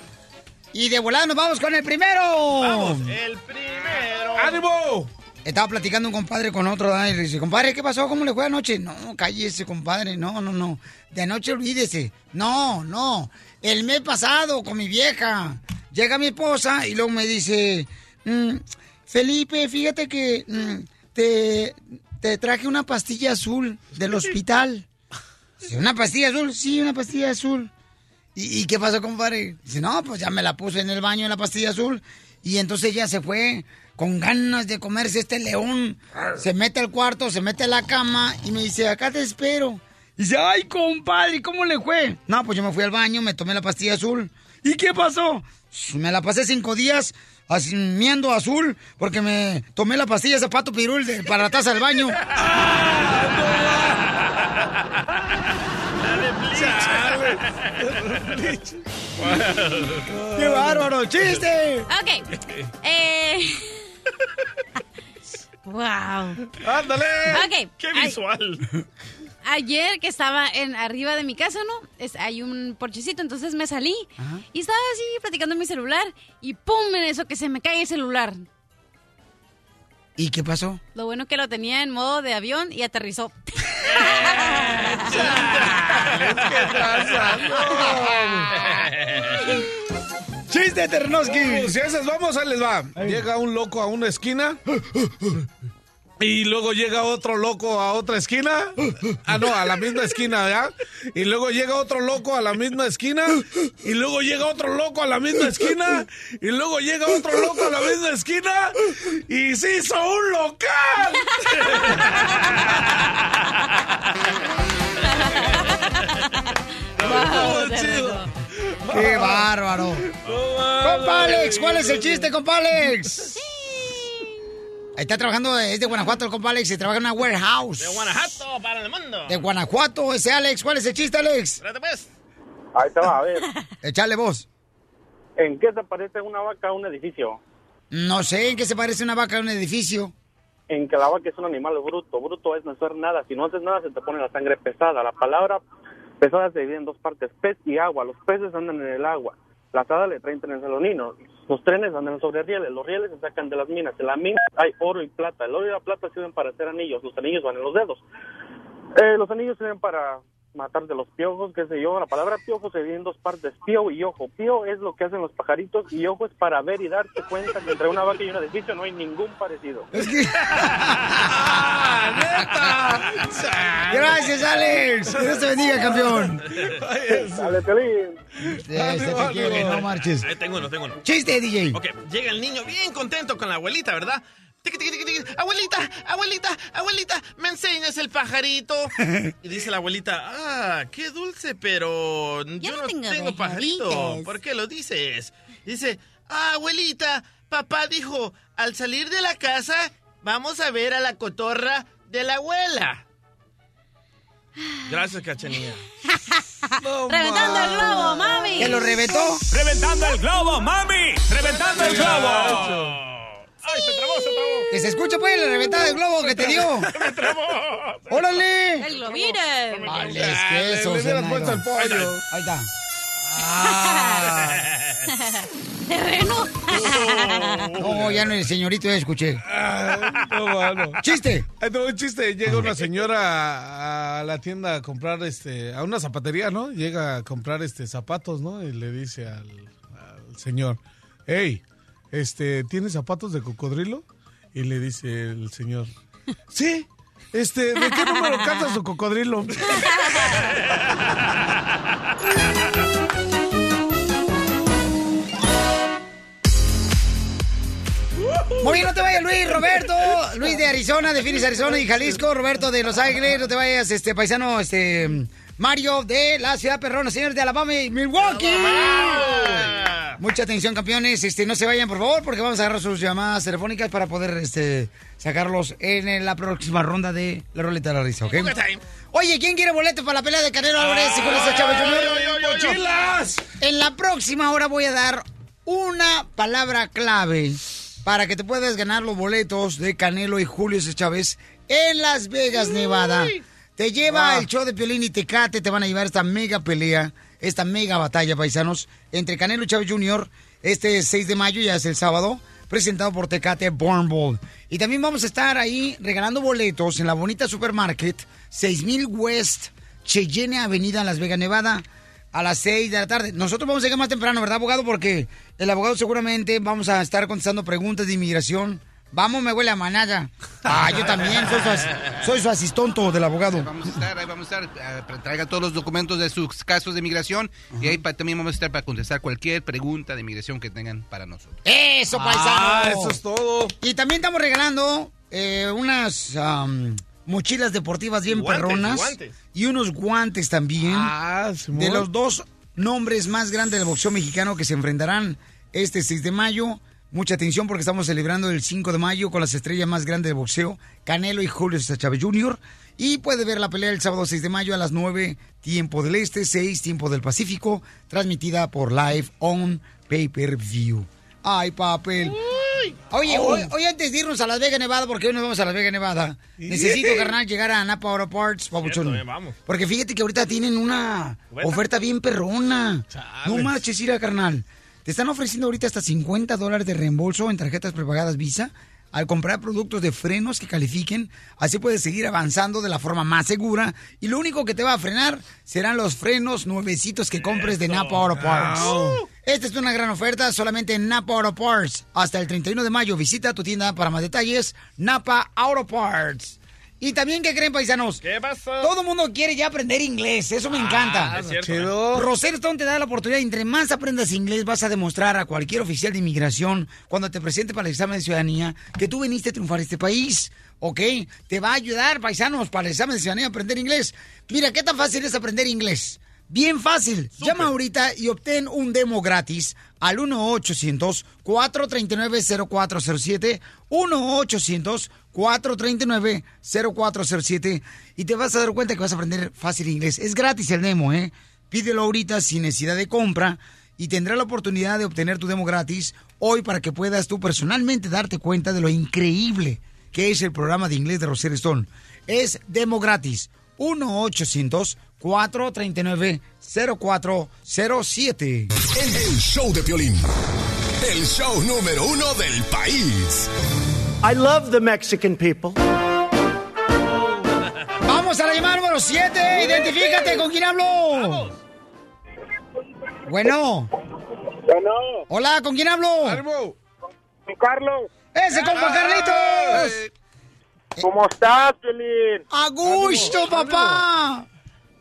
Speaker 1: Y de volada nos vamos con el primero.
Speaker 2: Vamos, el primero.
Speaker 1: ¡Ánimo! Estaba platicando un compadre con otro, y dice, compadre, ¿qué pasó? ¿Cómo le fue anoche? No, cállese, compadre, no, no, no. De anoche olvídese. No, no. El mes pasado con mi vieja. Llega mi esposa y luego me dice, "Mm, Felipe, fíjate que mm, te, te traje una pastilla azul del hospital. ¿Una pastilla azul? Sí, una pastilla azul. ¿Y, y qué pasó, compadre? Dice, no, pues ya me la puse en el baño en la pastilla azul. Y entonces ella se fue con ganas de comerse este león. Se mete al cuarto, se mete a la cama y me dice, acá te espero. Dice, ay, compadre, ¿cómo le fue? No, pues yo me fui al baño, me tomé la pastilla azul. ¿Y qué pasó? Me la pasé cinco días miendo azul porque me tomé la pastilla zapato pirul de- para la taza del baño. ¡Qué bárbaro! ¡Chiste!
Speaker 3: Ok. Eh... wow.
Speaker 2: ¡Ándale!
Speaker 3: Ok.
Speaker 2: ¡Qué visual!
Speaker 3: Ayer que estaba en arriba de mi casa, ¿no? Es, hay un porchecito, entonces me salí y estaba así platicando en mi celular y ¡pum! En eso que se me cae el celular.
Speaker 1: ¿Y qué pasó?
Speaker 3: Lo bueno que lo tenía en modo de avión y aterrizó.
Speaker 5: ¡Chiste, Ternoski! Si a esas vamos, ahí les va. Llega un loco a una esquina. Y luego llega otro loco a otra esquina. Ah, no, a la misma esquina, ¿ya? Y luego llega otro loco a la misma esquina. Y luego llega otro loco a la misma esquina. Y luego llega otro loco a la misma esquina. Y se hizo un local.
Speaker 1: Wow,
Speaker 5: chido.
Speaker 1: ¡Qué bárbaro! ¡Compa Alex! ¿Cuál es el chiste, compa Alex? Ahí está trabajando, es de Guanajuato el compa Alex, y trabaja en una warehouse.
Speaker 2: De Guanajuato para el mundo.
Speaker 1: De Guanajuato, ese Alex. ¿Cuál es el chiste, Alex?
Speaker 2: Espérate, pues.
Speaker 7: Ahí te va, a ver.
Speaker 1: Echale vos.
Speaker 14: ¿En qué se parece una vaca a un edificio?
Speaker 1: No sé en qué se parece una vaca a un edificio.
Speaker 14: En que la vaca es un animal bruto. Bruto es no hacer nada. Si no haces nada, se te pone la sangre pesada. La palabra pesada se divide en dos partes, pez y agua. Los peces andan en el agua. Las hadas le traen trenes a los niños. Los trenes andan sobre rieles. Los rieles se sacan de las minas. En la mina hay oro y plata. El oro y la plata sirven para hacer anillos. Los anillos van en los dedos. Eh, los anillos sirven para matar de los piojos, qué sé yo. La palabra piojo se divide en dos partes, pío y ojo. Pío es lo que hacen los pajaritos y ojo es para ver y darte cuenta que entre una vaca y un edificio no hay ningún parecido.
Speaker 1: Gracias, Alex. Dios te bendiga, campeón.
Speaker 14: Dale, Pelín.
Speaker 1: Te no marches.
Speaker 2: Ahí tengo uno, tengo uno.
Speaker 1: Chiste, DJ.
Speaker 2: Ok, llega el niño bien contento con la abuelita, ¿verdad? Abuelita, abuelita, abuelita, ¿me enseñas el pajarito? Y dice la abuelita, ah, qué dulce, pero yo, no tengo, pajarito. ¿Por qué lo dices? Dice, ah, abuelita, papá dijo, al salir de la casa, vamos a ver a la cotorra de la abuela. Gracias, cachanilla.
Speaker 3: ¡Reventando el globo, mami!
Speaker 1: ¿Que lo reventó?
Speaker 15: ¡Reventando el globo, mami! ¡Reventando el globo!
Speaker 2: ¡Ay, se trabó, se trabó!
Speaker 1: Que se escuche, pues, la reventada del globo que te dio.
Speaker 2: ¡Me trabó!
Speaker 1: ¡Órale!
Speaker 3: ¡El globire!
Speaker 1: Vale, es que eso,
Speaker 5: le hubieras puesto el pollo.
Speaker 1: Ahí está. Ah.
Speaker 3: ¡Terreno!
Speaker 1: No, ya no, el señorito ya escuché.
Speaker 5: No, mano.
Speaker 1: ¡Chiste!
Speaker 5: Un chiste. Llega una señora a la tienda a comprar, este, a una zapatería, ¿no? Llega a comprar, este, zapatos, ¿no? Y le dice al, al señor, hey, este, ¿tienes zapatos de cocodrilo? Y le dice el señor, sí, este, ¿de qué número calza su cocodrilo?
Speaker 1: Muy bien, no te vayas, Luis, Roberto. Luis de Arizona, de Phoenix, Arizona y Jalisco. Roberto de Los Ángeles. No te vayas, este paisano, este. Mario de la ciudad perrona, señores de Alabama y Milwaukee. Mucha atención, campeones. Este, no se vayan, por favor, porque vamos a agarrar sus llamadas telefónicas para poder este, sacarlos en la próxima ronda de la roleta de la risa, ¿ok? Oye, ¿quién quiere boleto para la pelea de Canelo Álvarez y Chávez Jr.?
Speaker 5: ¡Mochilas!
Speaker 1: En la próxima hora voy a dar una palabra clave para que te puedas ganar los boletos de Canelo y Julio Chávez en Las Vegas, Nevada. Te lleva el show de Piolín y Tecate, te van a llevar esta mega pelea, esta mega batalla, paisanos, entre Canelo y Chávez Jr. este 6 de mayo, ya es el sábado, presentado por Tecate Born Bowl. Y también vamos a estar ahí regalando boletos en la bonita supermarket 6000 West Cheyenne Avenida en Las Vegas, Nevada a las 6 de la tarde. Nosotros vamos a llegar más temprano, ¿verdad, abogado? Porque el abogado seguramente vamos a estar contestando preguntas de inmigración. Vamos, me huele a manada. Ah, yo también, soy su, as- soy su asistonto del abogado.
Speaker 16: Vamos a estar, ahí vamos a estar, eh, traiga todos los documentos de sus casos de migración y ahí también vamos a estar para contestar cualquier pregunta de migración que tengan para nosotros.
Speaker 1: Eso, paisano.
Speaker 5: Ah, eso es todo.
Speaker 1: Y también estamos regalando eh, unas am, mochilas deportivas bien
Speaker 2: Guantes,
Speaker 1: perronas.
Speaker 2: guantes.
Speaker 1: Y unos guantes también.
Speaker 5: Ah,
Speaker 1: de los dos nombres más grandes del boxeo mexicano que se enfrentarán este 6 de mayo. Mucha atención porque estamos celebrando el 5 de mayo con las estrellas más grandes del boxeo, Canelo y Julio César Chávez Jr. Y puede ver la pelea el sábado 6 de mayo a las 9 tiempo del Este, 6 tiempo del Pacífico, transmitida por Live On Pay Per View. Ay, papel. Oye, hoy, hoy antes de irnos a Las Vegas, Nevada, porque hoy nos vamos a Las Vegas, Nevada, necesito, carnal, llegar a Napa Auto Parts, papuchón.
Speaker 2: eh.
Speaker 1: Porque fíjate que ahorita tienen una
Speaker 2: ¿Oferta?
Speaker 1: oferta bien perrona. No marches, ira, carnal. Te están ofreciendo ahorita hasta 50 dólares de reembolso en tarjetas prepagadas Visa al comprar productos de frenos que califiquen. Así puedes seguir avanzando de la forma más segura. Y lo único que te va a frenar serán los frenos nuevecitos que compres de Napa Auto Parts. Esta es una gran oferta solamente en Napa Auto Parts. Hasta el 31 de mayo visita tu tienda para más detalles. Napa Auto Parts. Y también, ¿qué creen, paisanos?
Speaker 2: ¿Qué pasó?
Speaker 1: Todo el mundo quiere ya aprender inglés. Eso me encanta.
Speaker 2: Ah, es cierto,
Speaker 5: Chido.
Speaker 1: Rosero Stone te da la oportunidad. Entre más aprendas inglés, vas a demostrar a cualquier oficial de inmigración cuando te presente para el examen de ciudadanía que tú viniste a triunfar a este país. ¿Ok? Te va a ayudar, paisanos, para el examen de ciudadanía a aprender inglés. Mira, ¿qué tan fácil es aprender inglés? Bien fácil. Llama ahorita y obtén un demo gratis al 1-800-439-0407. 1-800-439-0407. Y te vas a dar cuenta que vas a aprender fácil inglés. Es gratis el demo, ¿eh? Pídelo ahorita sin necesidad de compra. y tendrás la oportunidad de obtener tu demo gratis hoy para que puedas tú personalmente darte cuenta de lo increíble que es el programa de inglés de Roser Stone. Es demo gratis. 1-800-439-0407.
Speaker 9: El, el show de Piolín. El show número uno del país.
Speaker 17: I love the Mexican people.
Speaker 1: Vamos a la llamada número 7. Identifícate con quién hablo. Bueno.
Speaker 7: Bueno.
Speaker 1: Hola, ¿con quién hablo?
Speaker 7: Carlos.
Speaker 1: ¡Ese compa Carlitos!
Speaker 7: ¿Cómo estás, Piolín?
Speaker 1: ¡A gusto, papá!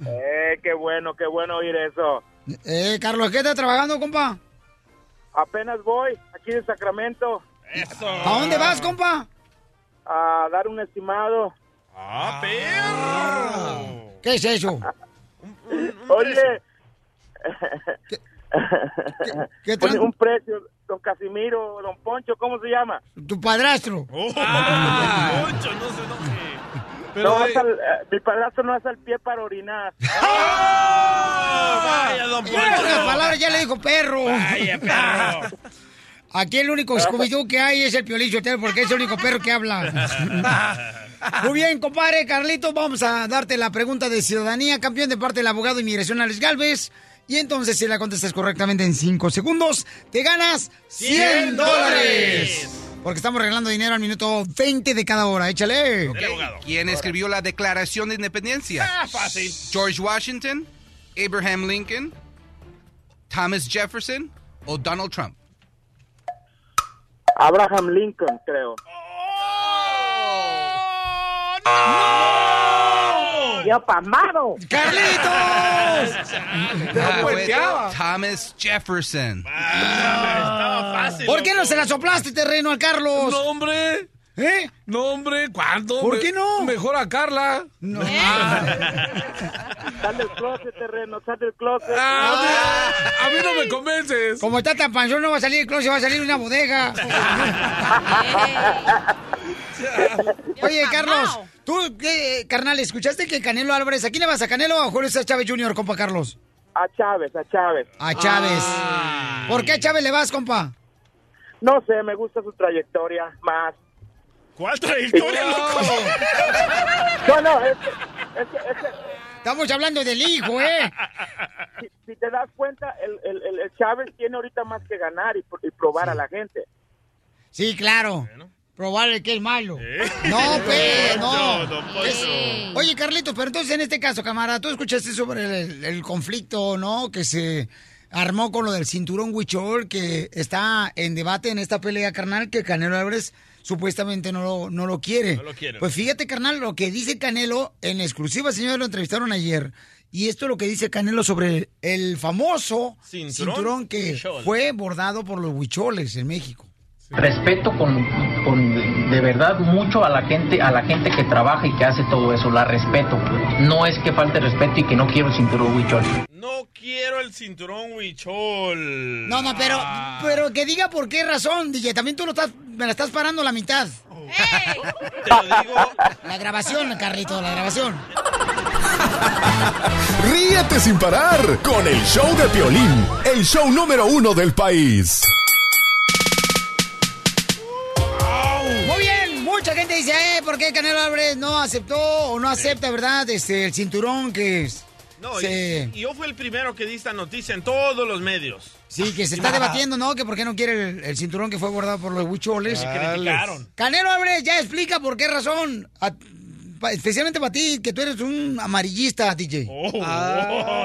Speaker 7: Eh, qué bueno, qué bueno oír eso.
Speaker 1: Eh, Carlos, ¿qué estás trabajando, compa?
Speaker 7: Apenas voy, aquí de Sacramento.
Speaker 2: Eso.
Speaker 1: ¿A dónde vas, compa?
Speaker 7: A dar un estimado.
Speaker 2: ¡Ah, perro!
Speaker 1: ¿Qué es eso?
Speaker 7: Oye.
Speaker 1: qué
Speaker 7: Oye,
Speaker 1: tran-
Speaker 7: un precio, don Casimiro, don Poncho, ¿cómo se llama?
Speaker 1: Tu padrastro.
Speaker 2: Ah, Poncho, no se enoje.
Speaker 7: no, es al- eh, mi padrastro no hace el pie para orinar.
Speaker 2: Vaya, don Poncho.
Speaker 1: palabras ya le dijo perro.
Speaker 2: Vaya, perro.
Speaker 1: Aquí el único Scooby-Doo que hay es el Piolín Sotelo porque es el único perro que habla. Muy bien, compadre Carlitos, vamos a darte la pregunta de ciudadanía, campeón de parte del abogado de inmigración Alex Galvez. Y entonces, si la contestas correctamente en 5 segundos, te ganas 100
Speaker 4: 100
Speaker 1: dólares. Porque estamos regalando dinero al minuto 20 de cada hora. Échale.
Speaker 16: ¿Quién escribió la Declaración de Independencia?
Speaker 2: Ah, fácil.
Speaker 16: George Washington, Abraham Lincoln, Thomas Jefferson o Donald Trump.
Speaker 7: Abraham Lincoln, creo. ¡Yo pasmado!
Speaker 1: ¡Carlitos!
Speaker 16: Ah, fue Thomas Jefferson.
Speaker 2: Estaba fácil.
Speaker 1: ¿Por qué no se la soplaste terreno al Carlos?
Speaker 5: No, hombre.
Speaker 1: ¿Eh?
Speaker 5: No, hombre, ¿cuándo?
Speaker 1: ¿Por
Speaker 5: Me-
Speaker 1: qué no?
Speaker 5: Mejor a Carla.
Speaker 1: No.
Speaker 7: Sal del closet, terreno, sal del closet.
Speaker 5: Ah, a mí no me convences.
Speaker 1: Como está tan panzón, no va a salir el closet, va a salir una bodega. Oye, Carlos, tú, qué, carnal, ¿escuchaste que Canelo Álvarez, ¿a quién le vas a Canelo o a Julio César Chávez Jr., compa Carlos?
Speaker 7: A Chávez, a Chávez.
Speaker 1: A Chávez. ¿Por qué a Chávez le vas, compa?
Speaker 7: No sé, me gusta su trayectoria más.
Speaker 2: ¿Cuál trayectoria, loco?
Speaker 7: No, no, es que, es que- es que
Speaker 1: Estamos hablando del hijo, ¿eh?
Speaker 7: si, si te das cuenta, el, el, el- el Chávez tiene ahorita más que ganar y, y probar a la gente.
Speaker 1: Sí, claro. Probarle que es malo. No, pues, no.
Speaker 7: Poncho, don Poncho.
Speaker 1: Es- Oye, Carlitos, pero entonces en este caso, camarada, tú escuchaste sobre el, el conflicto, ¿no? Que se armó con lo del cinturón huichol, que está en debate en esta pelea, carnal, que Canelo Álvarez supuestamente no lo, no lo quiere.
Speaker 2: No lo quiere.
Speaker 1: Pues fíjate, carnal, lo que dice Canelo en exclusiva, señores, lo entrevistaron ayer. Y esto es lo que dice Canelo sobre el famoso
Speaker 2: Cinturón
Speaker 1: cinturón, que
Speaker 2: huichol.
Speaker 1: fue bordado por los huicholes en México.
Speaker 18: Respeto con, con de verdad mucho a la gente, a la gente que trabaja y que hace todo eso, la respeto. No es que falte respeto y que no quiero el cinturón huichol.
Speaker 2: No quiero el cinturón huichol.
Speaker 1: No, no, pero, pero que diga por qué razón, DJ. También tú lo estás, me la estás parando a la mitad.
Speaker 2: Te lo digo.
Speaker 1: La grabación, Carrito, la grabación.
Speaker 9: Ríete sin parar con el show de Piolín, el show número uno del país.
Speaker 1: Gente dice, eh, ¿por qué Canelo Álvarez no aceptó o no acepta, verdad, este, el cinturón que es?
Speaker 2: No, y-
Speaker 1: se-
Speaker 2: y, yo fui el primero que di esta noticia en todos los medios.
Speaker 1: Sí, que se está debatiendo, ¿no? Que por qué no quiere el, el cinturón que fue bordado por los huicholes.
Speaker 2: Criticaron.
Speaker 1: Canelo Álvarez ya explica por qué razón. Especialmente para ti, que tú eres un amarillista, DJ.
Speaker 2: Oh,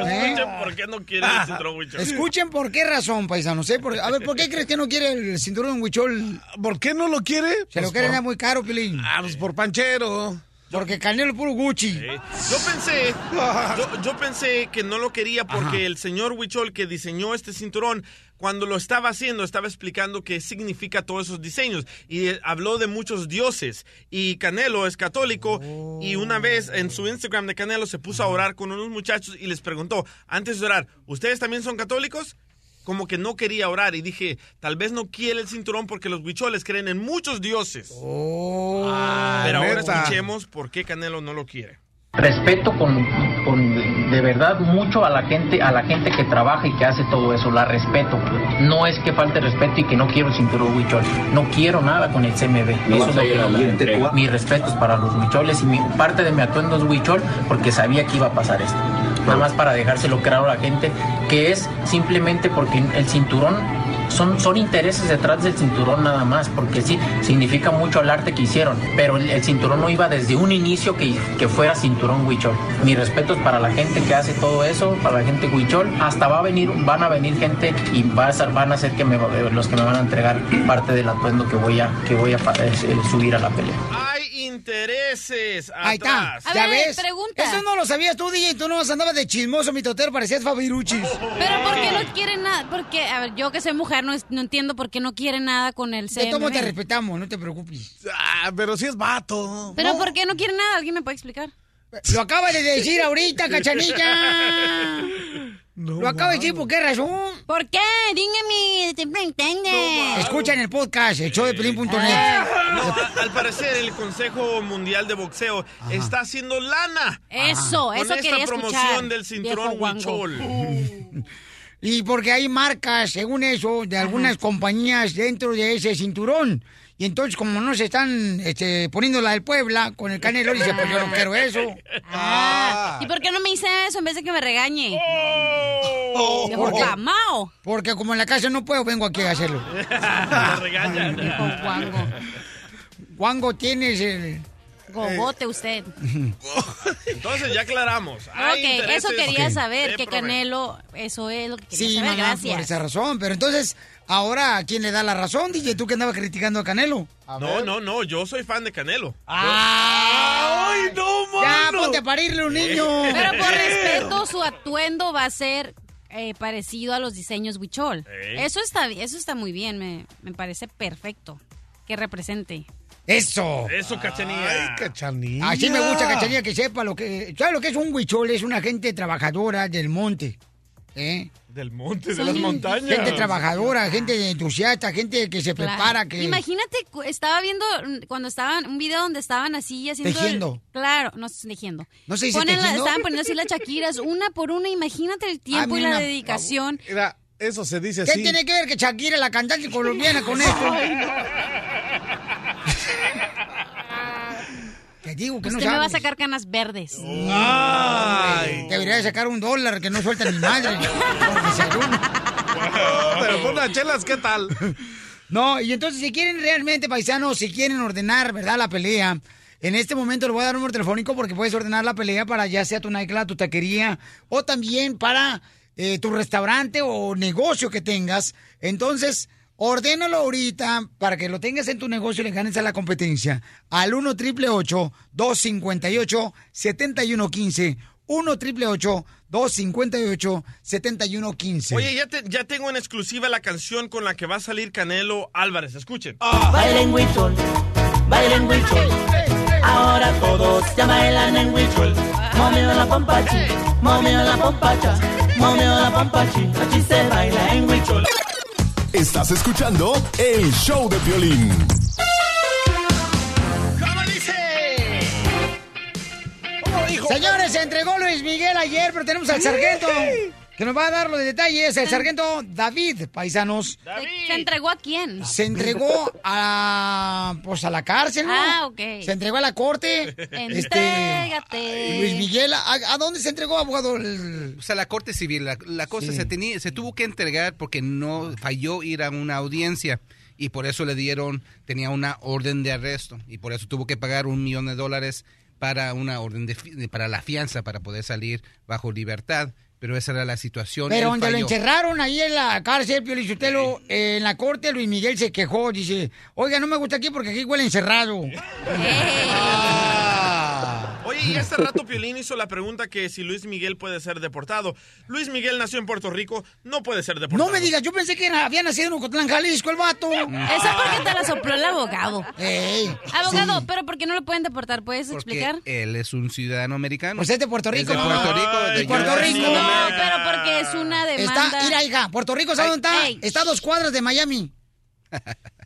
Speaker 1: ¿Eh?
Speaker 2: escuchen por qué no quiere el cinturón huichol.
Speaker 1: Escuchen por qué razón, paisanos. ¿eh? Por- a ver, ¿por qué crees que no quiere el cinturón huichol?
Speaker 5: ¿Por qué no lo quiere?
Speaker 1: Se lo
Speaker 5: Pues
Speaker 1: quieren
Speaker 5: por-
Speaker 1: muy caro, Pilín.
Speaker 5: Ah, pues por panchero.
Speaker 1: Porque Canelo puro Gucci.
Speaker 2: Yo pensé, yo, yo pensé que no lo quería porque el señor Huichol que diseñó este cinturón, cuando lo estaba haciendo, estaba explicando qué significa todos esos diseños. Y eh, habló de muchos dioses. Y Canelo es católico. Y una vez en su Instagram de Canelo se puso a orar con unos muchachos y les preguntó, antes de orar, ¿ustedes también son católicos? Como que no quería orar y dije, tal vez no quiere el cinturón porque los huicholes creen en muchos dioses.
Speaker 1: Oh.
Speaker 2: Pero ahora
Speaker 5: neta.
Speaker 2: escuchemos por qué Canelo no lo quiere.
Speaker 18: Respeto con, con de verdad mucho a la gente, a la gente que trabaja y que hace todo eso, la respeto. No es que falte respeto y que no quiero el cinturón huichol. No quiero nada con el CMB.
Speaker 12: No
Speaker 18: Eso es lo que
Speaker 12: ir a
Speaker 18: no
Speaker 12: la
Speaker 18: quiero.
Speaker 12: gente.
Speaker 18: Mi respeto es para los huicholes y mi, parte de mi atuendo es huichol porque sabía que iba a pasar esto. Nada más para dejárselo claro a la gente que es simplemente porque el cinturón son, son intereses detrás del cinturón nada más, porque sí, significa mucho el arte que hicieron, pero el, el cinturón no iba desde un inicio que, que fuera cinturón huichol. Mi respeto es para la gente que hace todo eso, para la gente huichol, hasta va a venir, van a venir gente y va a ser- van a ser que me, los que me van a entregar parte del atuendo que voy a, que voy a eh, subir a la pelea.
Speaker 2: Intereses
Speaker 1: Ahí está.
Speaker 2: atrás.
Speaker 1: ¿Ya ves? Eso no lo sabías tú, DJ. Tú no andabas de chismoso, mi totero. Parecías Fabiruchis.
Speaker 3: Pero ¿por qué no quieren nada? Porque, a ver, yo que soy mujer no, es- no entiendo por qué no quieren nada con el
Speaker 1: De tomo
Speaker 3: CMB.
Speaker 1: te respetamos, no te preocupes.
Speaker 5: Ah, pero si es vato.
Speaker 3: Pero ¿por qué no quieren nada? ¿Alguien me puede explicar?
Speaker 1: Lo acaba de decir ahorita, cachanilla. Lo acaba de decir, ¿por qué razón?
Speaker 3: ¿Por qué? Dígame, te entiende.
Speaker 1: Escucha en el podcast, el show de Pelín.net.
Speaker 2: No, al parecer el Consejo Mundial de Boxeo está haciendo lana.
Speaker 3: Eso,
Speaker 2: con
Speaker 3: eso
Speaker 2: esta
Speaker 3: quería
Speaker 2: promoción
Speaker 3: escuchar,
Speaker 2: del cinturón huichol.
Speaker 1: Y porque hay marcas, según eso, de algunas compañías dentro de ese cinturón. Y entonces, como no se están este, poniendo la del Puebla con el Canelo, dice, pues yo no quiero eso.
Speaker 3: Ah, ¿Y por qué no me dice eso en vez de que me regañe?
Speaker 1: Oh,
Speaker 3: Mejor
Speaker 1: porque-
Speaker 3: Camao.
Speaker 1: Porque como en la casa no puedo, vengo aquí a hacerlo.
Speaker 2: Me regañan.
Speaker 3: Viejo guango.
Speaker 1: Wango, tienes el...
Speaker 3: Gogote usted.
Speaker 2: Entonces ya aclaramos.
Speaker 3: Ok,
Speaker 2: Hay
Speaker 3: eso quería saber, que. Canelo, eso es lo que quería
Speaker 1: Sí,
Speaker 3: saber,
Speaker 1: mamá,
Speaker 3: gracias.
Speaker 1: por esa razón. Pero entonces, ahora, ¿a quién le da la razón, DJ? Tú que andabas criticando a Canelo.
Speaker 2: No, no, no, yo soy fan de Canelo.
Speaker 1: ¡Ay, no, Ya, ponte a parirle un niño.
Speaker 3: Pero por respeto, su atuendo va a ser eh, parecido a los diseños Huichol. Eso está, eso está muy bien, me, me parece perfecto que represente.
Speaker 1: Eso.
Speaker 2: Eso, cachanilla.
Speaker 5: Ay, cachanilla.
Speaker 1: Así me gusta, Cachanilla, que sepa lo que... ¿Sabes lo que es un huichol? Es una gente trabajadora del monte. ¿Eh?
Speaker 2: Del monte, de las montañas.
Speaker 1: Gente trabajadora, gente entusiasta, gente que se
Speaker 3: Claro.
Speaker 1: prepara, que...
Speaker 3: Imagínate, estaba viendo mm, cuando estaban, un video donde estaban así haciendo... el-
Speaker 1: Tejiendo.
Speaker 3: claro, no sé, tejiendo.
Speaker 1: ¿No se dice
Speaker 3: Ponen la-
Speaker 1: tejiendo?
Speaker 3: estaban poniendo así las chaquiras, una por una, imagínate el tiempo y la dedicación.
Speaker 5: Mira, eso se dice
Speaker 1: ¿Qué
Speaker 5: así.
Speaker 1: tiene que ver que Shakira, la cantante colombiana, con esto? Te digo que no
Speaker 3: Usted me va a sacar canas verdes.
Speaker 1: Ay. Debería de sacar un dólar que no suelta mi madre. por desayuno.
Speaker 5: Pero con las chelas, ¿qué tal?
Speaker 1: No, y entonces si quieren realmente, paisanos, si quieren ordenar, ¿verdad? La pelea. En este momento le voy a dar un número telefónico porque puedes ordenar la pelea para ya sea tu nightclub, tu taquería o también para eh, tu restaurante o negocio que tengas. Entonces, ordénalo ahorita para que lo tengas en tu negocio y le ganes a la competencia. Al 1 triple 258 7115 1 triple 258 7115
Speaker 2: Oye, ya, te- ya tengo en exclusiva la canción con la que va a salir Canelo Álvarez. Escuchen.
Speaker 4: Bailen huichol, bailen huichol. Ahora todos ya bailan en huichol. Momeo la pompachi, momeo la pompacha, momeo la pompachi. Aquí se baila en huichol.
Speaker 9: Estás escuchando el show de violín.
Speaker 2: ¿Cómo dice?
Speaker 1: Señores, se entregó Luis Miguel ayer, pero tenemos al sargento que nos va a dar los detalles. El sargento David, paisanos,
Speaker 3: ¿Se, se entregó a quién?
Speaker 1: se entregó a pues a la cárcel, ¿no?
Speaker 3: Ah, ok.
Speaker 1: Se entregó a la corte. Este,
Speaker 3: Entrégate.
Speaker 1: Luis Miguel, ¿a, a dónde se entregó, abogado? El-
Speaker 16: O sea, la Corte Civil, la, la cosa
Speaker 1: Sí.
Speaker 16: se, tenía, se tuvo que entregar porque no falló ir a una audiencia y por eso le dieron, tenía una orden de arresto y por eso tuvo que pagar un millón de dólares para una orden de- para la fianza para poder salir bajo libertad. Pero esa era la situación.
Speaker 1: Pero donde lo encerraron ahí en la cárcel, Pio Lizotelo, eh, en la corte, Luis Miguel se quejó. Dice, oiga, no me gusta aquí porque aquí huele encerrado.
Speaker 2: Oye, y hace rato Piolín hizo la pregunta que si Luis Miguel puede ser deportado. Luis Miguel nació en Puerto Rico, no puede ser deportado.
Speaker 1: No me digas, yo pensé que había nacido en Ocotlán, Jalisco, el vato.
Speaker 3: Eso porque te la sopló el abogado.
Speaker 1: Ey,
Speaker 3: Abogado,
Speaker 1: sí.
Speaker 3: pero ¿por qué no lo pueden deportar? ¿Puedes
Speaker 16: Porque
Speaker 3: explicar?
Speaker 16: él es un ciudadano americano.
Speaker 1: Pues es de Puerto Rico.
Speaker 16: Es de Puerto Rico.
Speaker 2: Ay,
Speaker 16: de
Speaker 1: Puerto. Rico.
Speaker 3: No, pero porque es una demanda.
Speaker 1: Está, mira, hija, Puerto Rico, ¿sabes dónde está?
Speaker 3: Ey.
Speaker 1: Está a dos cuadras de Miami.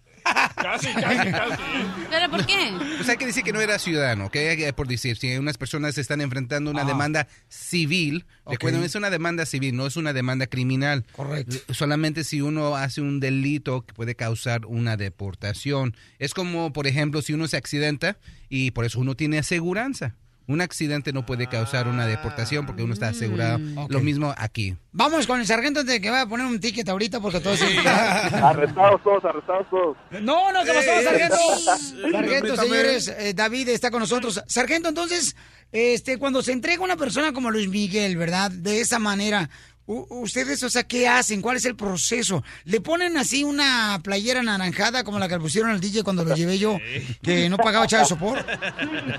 Speaker 2: Casi, casi, casi.
Speaker 3: ¿Pero por qué?
Speaker 16: Pues hay que decir que no era ciudadano, que- Por decir, si unas personas están enfrentando una
Speaker 1: Ah.
Speaker 16: demanda civil, recuerden, es una demanda civil, no es una demanda criminal.
Speaker 1: Correcto.
Speaker 16: Solamente si uno hace un delito que puede causar una deportación. Es como, por ejemplo, si uno se accidenta y por eso uno tiene aseguranza. Un accidente no puede causar una deportación porque uno está asegurado.
Speaker 1: ok.
Speaker 16: Lo mismo aquí.
Speaker 1: Vamos con el sargento de que va a poner un ticket ahorita porque todo se...
Speaker 19: Arrestados todos, arrestados todos.
Speaker 1: No, no, ¿qué pasó,
Speaker 19: Eh,
Speaker 1: sargento?
Speaker 19: eh,
Speaker 1: Sargento, señores, eh, David está con nosotros. Sargento, entonces, este, cuando se entrega una persona como Luis Miguel, ¿verdad? De esa manera, ustedes, o sea, ¿qué hacen? ¿Cuál es el proceso? ¿Le ponen así una playera anaranjada como la que le pusieron al DJ cuando lo llevé yo, que no pagaba de sopor?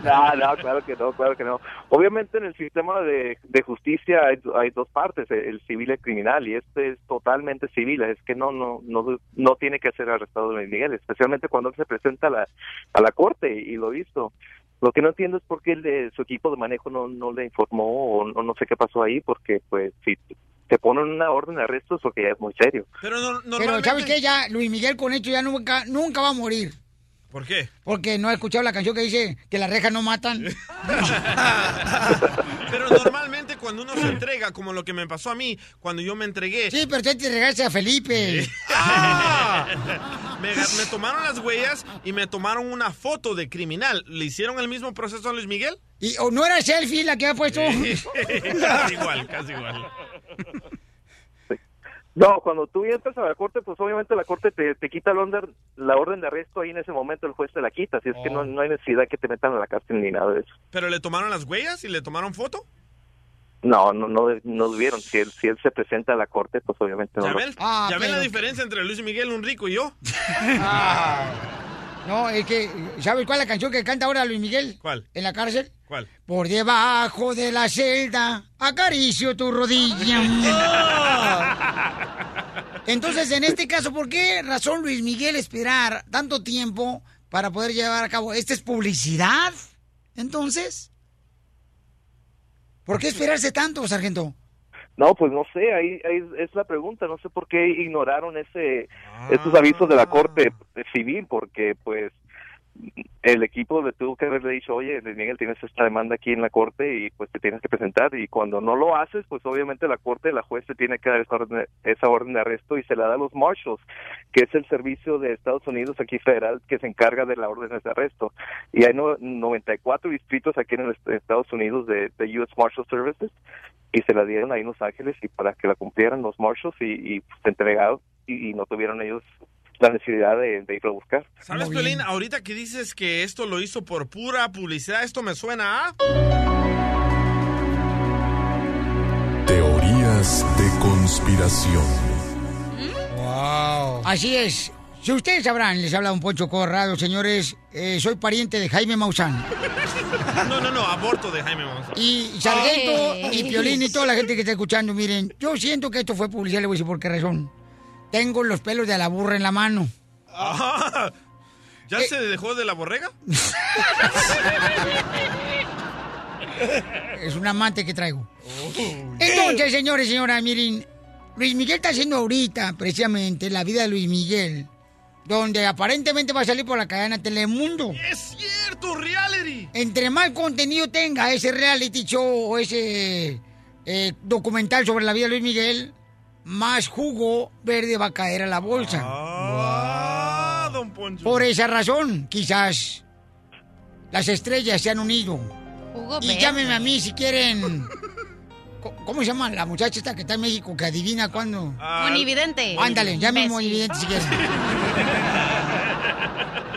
Speaker 19: No, no, claro que no, claro que no. Obviamente en el sistema de, de justicia hay, hay dos partes, el, el civil y el criminal, y este es totalmente civil, es que no no no, no tiene que ser arrestado Luis Miguel, especialmente cuando se presenta a la, a la corte, y lo visto. Lo que no entiendo es por qué el de- su equipo de manejo no, no le informó o no, no sé qué pasó ahí, porque pues si te ponen una orden de arresto es porque ya es muy serio.
Speaker 2: Pero no-
Speaker 1: Pero,
Speaker 2: normalmente...
Speaker 1: ¿sabes qué? Ya, Luis Miguel con esto ya nunca, nunca va a morir.
Speaker 2: ¿Por qué?
Speaker 1: Porque no ha escuchado la canción que dice que las rejas no matan.
Speaker 2: Pero normalmente cuando uno se entrega, como lo que me pasó a mí, cuando yo me entregué...
Speaker 1: Sí, pero usted te regaste a Felipe.
Speaker 2: Me, me tomaron las huellas y me tomaron una foto de criminal. ¿Le hicieron el mismo proceso a Luis Miguel?
Speaker 1: ¿Y, ¿O no era selfie la que ha puesto?
Speaker 2: casi igual, casi igual.
Speaker 19: No, cuando tú entras a la corte, pues obviamente la corte te, te quita la orden, la orden de arresto ahí en ese momento el juez te la quita, así es que no, no hay necesidad que te metan a la cárcel ni nada de eso.
Speaker 2: ¿Pero le tomaron las huellas y le tomaron foto?
Speaker 19: No, no, no, no debieron. Si él, si él se presenta a la corte, pues obviamente no.
Speaker 2: ¿Ya
Speaker 19: lo-
Speaker 2: ven?
Speaker 1: Ah,
Speaker 2: ¿Ya ven la diferencia entre Luis Miguel, un rico y yo?
Speaker 1: No, es que, ¿sabes cuál es la canción que canta ahora Luis Miguel?
Speaker 2: ¿Cuál?
Speaker 1: ¿En la cárcel?
Speaker 2: ¿Cuál?
Speaker 1: Por debajo de la celda, acaricio tu rodilla. Entonces, en este caso, ¿por qué razón Luis Miguel esperar tanto tiempo para poder llevar a cabo? ¿Esta es publicidad? Entonces, ¿por qué esperarse tanto, sargento?
Speaker 19: No, pues no sé, ahí, ahí es la pregunta. No sé por qué ignoraron ese esos avisos de la corte civil, porque pues el equipo le tuvo que haberle dicho, oye, Miguel, tienes esta demanda aquí en la corte y pues te tienes que presentar. Y cuando no lo haces, pues obviamente la corte, la juez te tiene que dar esa orden, de- esa orden de arresto y se la da a los marshals, que es el servicio de Estados Unidos aquí federal que se encarga de la orden de arresto. Y hay no- 94 distritos aquí en los Estados Unidos de, de US Marshal Services y se la dieron ahí en Los Ángeles y para que la cumplieran los marshals y, y pues, entregados y, y no tuvieron ellos la necesidad de, de irlo a buscar.
Speaker 2: ¿Sabes, Pelín? Ahorita que dices que esto lo hizo por pura publicidad, esto me suena a...
Speaker 9: Teorías de conspiración.
Speaker 1: Wow. Así es. Si ustedes sabrán, les habla un Poncho Corrado, señores. eh, soy pariente de Jaime Maussan.
Speaker 2: No, no, no, aborto de Jaime Monzón.
Speaker 1: Y Sargento
Speaker 3: Ay.
Speaker 1: y Piolín y toda la gente que está escuchando, miren, yo siento que esto fue publicidad, le voy a decir por qué razón. Tengo los pelos de la burra en la mano.
Speaker 2: Ah, ¿Ya se dejó de la borrega?
Speaker 1: Es un amante que traigo. Entonces, señores y señoras, miren, Luis Miguel está haciendo ahorita, precisamente, la vida de Luis Miguel, donde aparentemente va a salir por la cadena Telemundo.
Speaker 2: ¡Es cierto, reality!
Speaker 1: Entre más contenido tenga ese reality show o ese eh, documental sobre la vida de Luis Miguel, más jugo verde va a caer a la bolsa.
Speaker 2: Ah, don Poncho.
Speaker 1: Por esa razón, quizás las estrellas se han unido.
Speaker 3: Jugo
Speaker 1: Y
Speaker 3: verde.
Speaker 1: llámenme a mí si quieren. ¿Cómo se llama la muchacha esta que está en México que adivina cuándo?
Speaker 3: Monividente.
Speaker 1: Ándale, llámenme
Speaker 3: Imbécil.
Speaker 1: Monividente si quieren.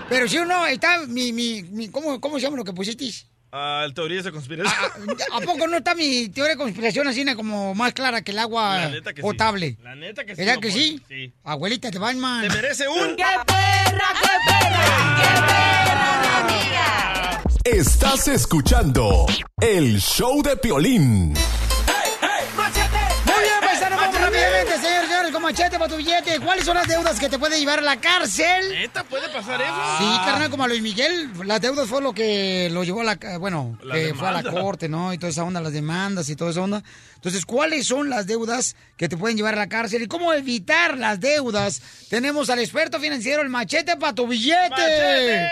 Speaker 1: Pero si uno está mi, mi, mi- ¿cómo, ¿cómo se llama lo que pusiste?
Speaker 2: Ah, teorías de conspiración.
Speaker 1: ¿A poco no está mi teoría de conspiración así como más clara que el agua
Speaker 2: La neta que sí.
Speaker 1: potable?
Speaker 2: La neta que sí.
Speaker 1: ¿Verdad
Speaker 2: don
Speaker 1: que sí?
Speaker 2: Sí.
Speaker 1: Abuelita, te van, man.
Speaker 2: Te merece un...
Speaker 3: ¡Qué perra, qué perra! ¡Qué perra, mi amiga!
Speaker 9: Estás escuchando el show de Piolín.
Speaker 1: Machete para tu billete. ¿Cuáles son las deudas que te pueden llevar a la cárcel?
Speaker 2: ¿Neta puede pasar eso?
Speaker 1: Sí, carnal, como a Luis Miguel, las deudas fue lo que lo llevó a la, ca- bueno,
Speaker 2: La
Speaker 1: que fue a la corte, ¿no? Y toda esa onda, las demandas y toda esa onda. Entonces, ¿cuáles son las deudas que te pueden llevar a la cárcel y cómo evitar las deudas? Tenemos al experto financiero, el machete para tu billete.
Speaker 20: ¡Machete!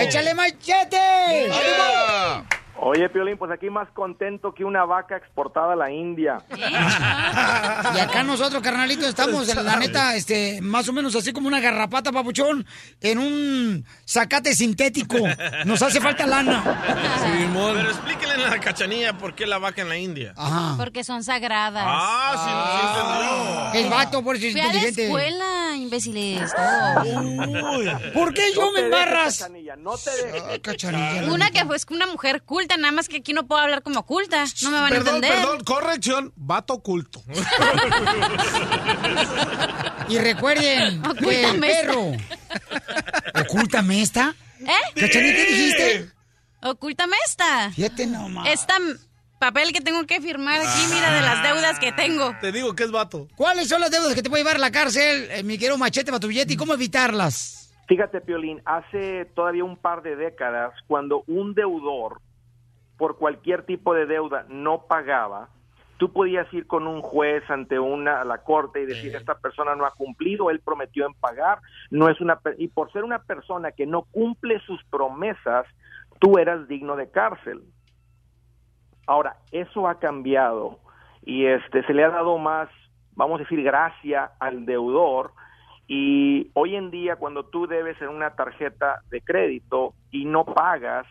Speaker 1: ¡Échale machete!
Speaker 20: Oye, Piolín, pues aquí más contento que una vaca exportada a la India.
Speaker 1: Y acá nosotros, carnalito, estamos, la neta, este, más o menos así como una garrapata, papuchón, en un zacate sintético. Nos hace falta lana.
Speaker 2: Pero explíquenle en la cachanilla por qué la vaca en la India.
Speaker 1: Ajá.
Speaker 3: Porque son sagradas.
Speaker 2: Ah, sí, sí, entendió.
Speaker 1: El vato, por eso es
Speaker 3: Fui a la
Speaker 1: inteligente.
Speaker 3: escuela, imbéciles, todos.
Speaker 1: ¿Por qué yo me embarras?
Speaker 20: Cachanilla, no te dejes.
Speaker 1: Cachanilla. la
Speaker 3: Una que fue una mujer culta, nada más que aquí no puedo hablar como culta. No me van a entender.
Speaker 5: perdón, corrección, vato oculto.
Speaker 1: Y recuerden que el
Speaker 3: Ocúltame esta.
Speaker 1: perro. ¿Ocúltame esta?
Speaker 3: ¿Eh?
Speaker 1: ¿Cachanilla qué dijiste?
Speaker 3: Ocúltame esta.
Speaker 1: Fíjate nomás.
Speaker 3: Esta papel que tengo que firmar aquí, mira, de las deudas que tengo.
Speaker 5: Te digo que es vato.
Speaker 1: ¿Cuáles son las deudas que te puede llevar a la cárcel, eh, mi querido machete para tu billete y cómo evitarlas?
Speaker 20: Fíjate, Piolín, hace todavía un par de décadas, cuando un deudor, por cualquier tipo de deuda, no pagaba, tú podías ir con un juez ante una a la corte y decir esta persona no ha cumplido, él prometió en pagar, no es una y por ser una persona que no cumple sus promesas, tú eras digno de cárcel. Ahora, eso ha cambiado y este se le ha dado más, vamos a decir, gracia al deudor y hoy en día cuando tú debes en una tarjeta de crédito y no pagas,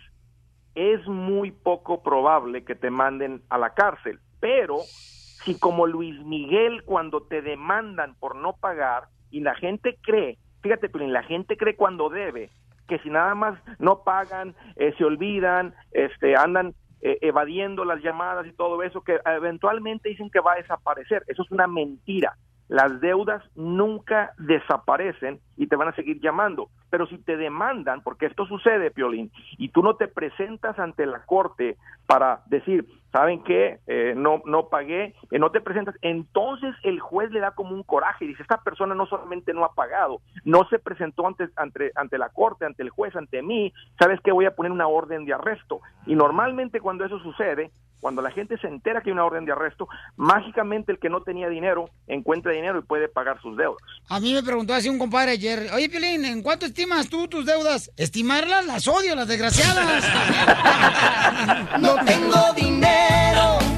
Speaker 20: es muy poco probable que te manden a la cárcel. Pero si como Luis Miguel cuando te demandan por no pagar y la gente cree, fíjate, Piolín, la gente cree cuando debe que si nada más no pagan, eh, se olvidan, este, andan eh, evadiendo las llamadas y todo eso, que eventualmente dicen que va a desaparecer. Eso es una mentira. Las deudas nunca desaparecen y te van a seguir llamando. Pero si te demandan, porque esto sucede, Piolín, y tú no te presentas ante la corte para decir, ¿saben qué? Eh, no, no pagué, eh, no te presentas, entonces el juez le da como un coraje y dice, esta persona no solamente no ha pagado, no se presentó ante, ante, ante la corte, ante el juez, ante mí, ¿sabes qué? Voy a poner una orden de arresto. Y normalmente cuando eso sucede, cuando la gente se entera que hay una orden de arresto, mágicamente el que no tenía dinero encuentra dinero y puede pagar sus deudas.
Speaker 1: A mí me preguntó así un compadre ayer, oye, Piolín, ¿en cuánto estimas tú tus deudas? Estimarlas, las odio, las desgraciadas.
Speaker 4: No tengo dinero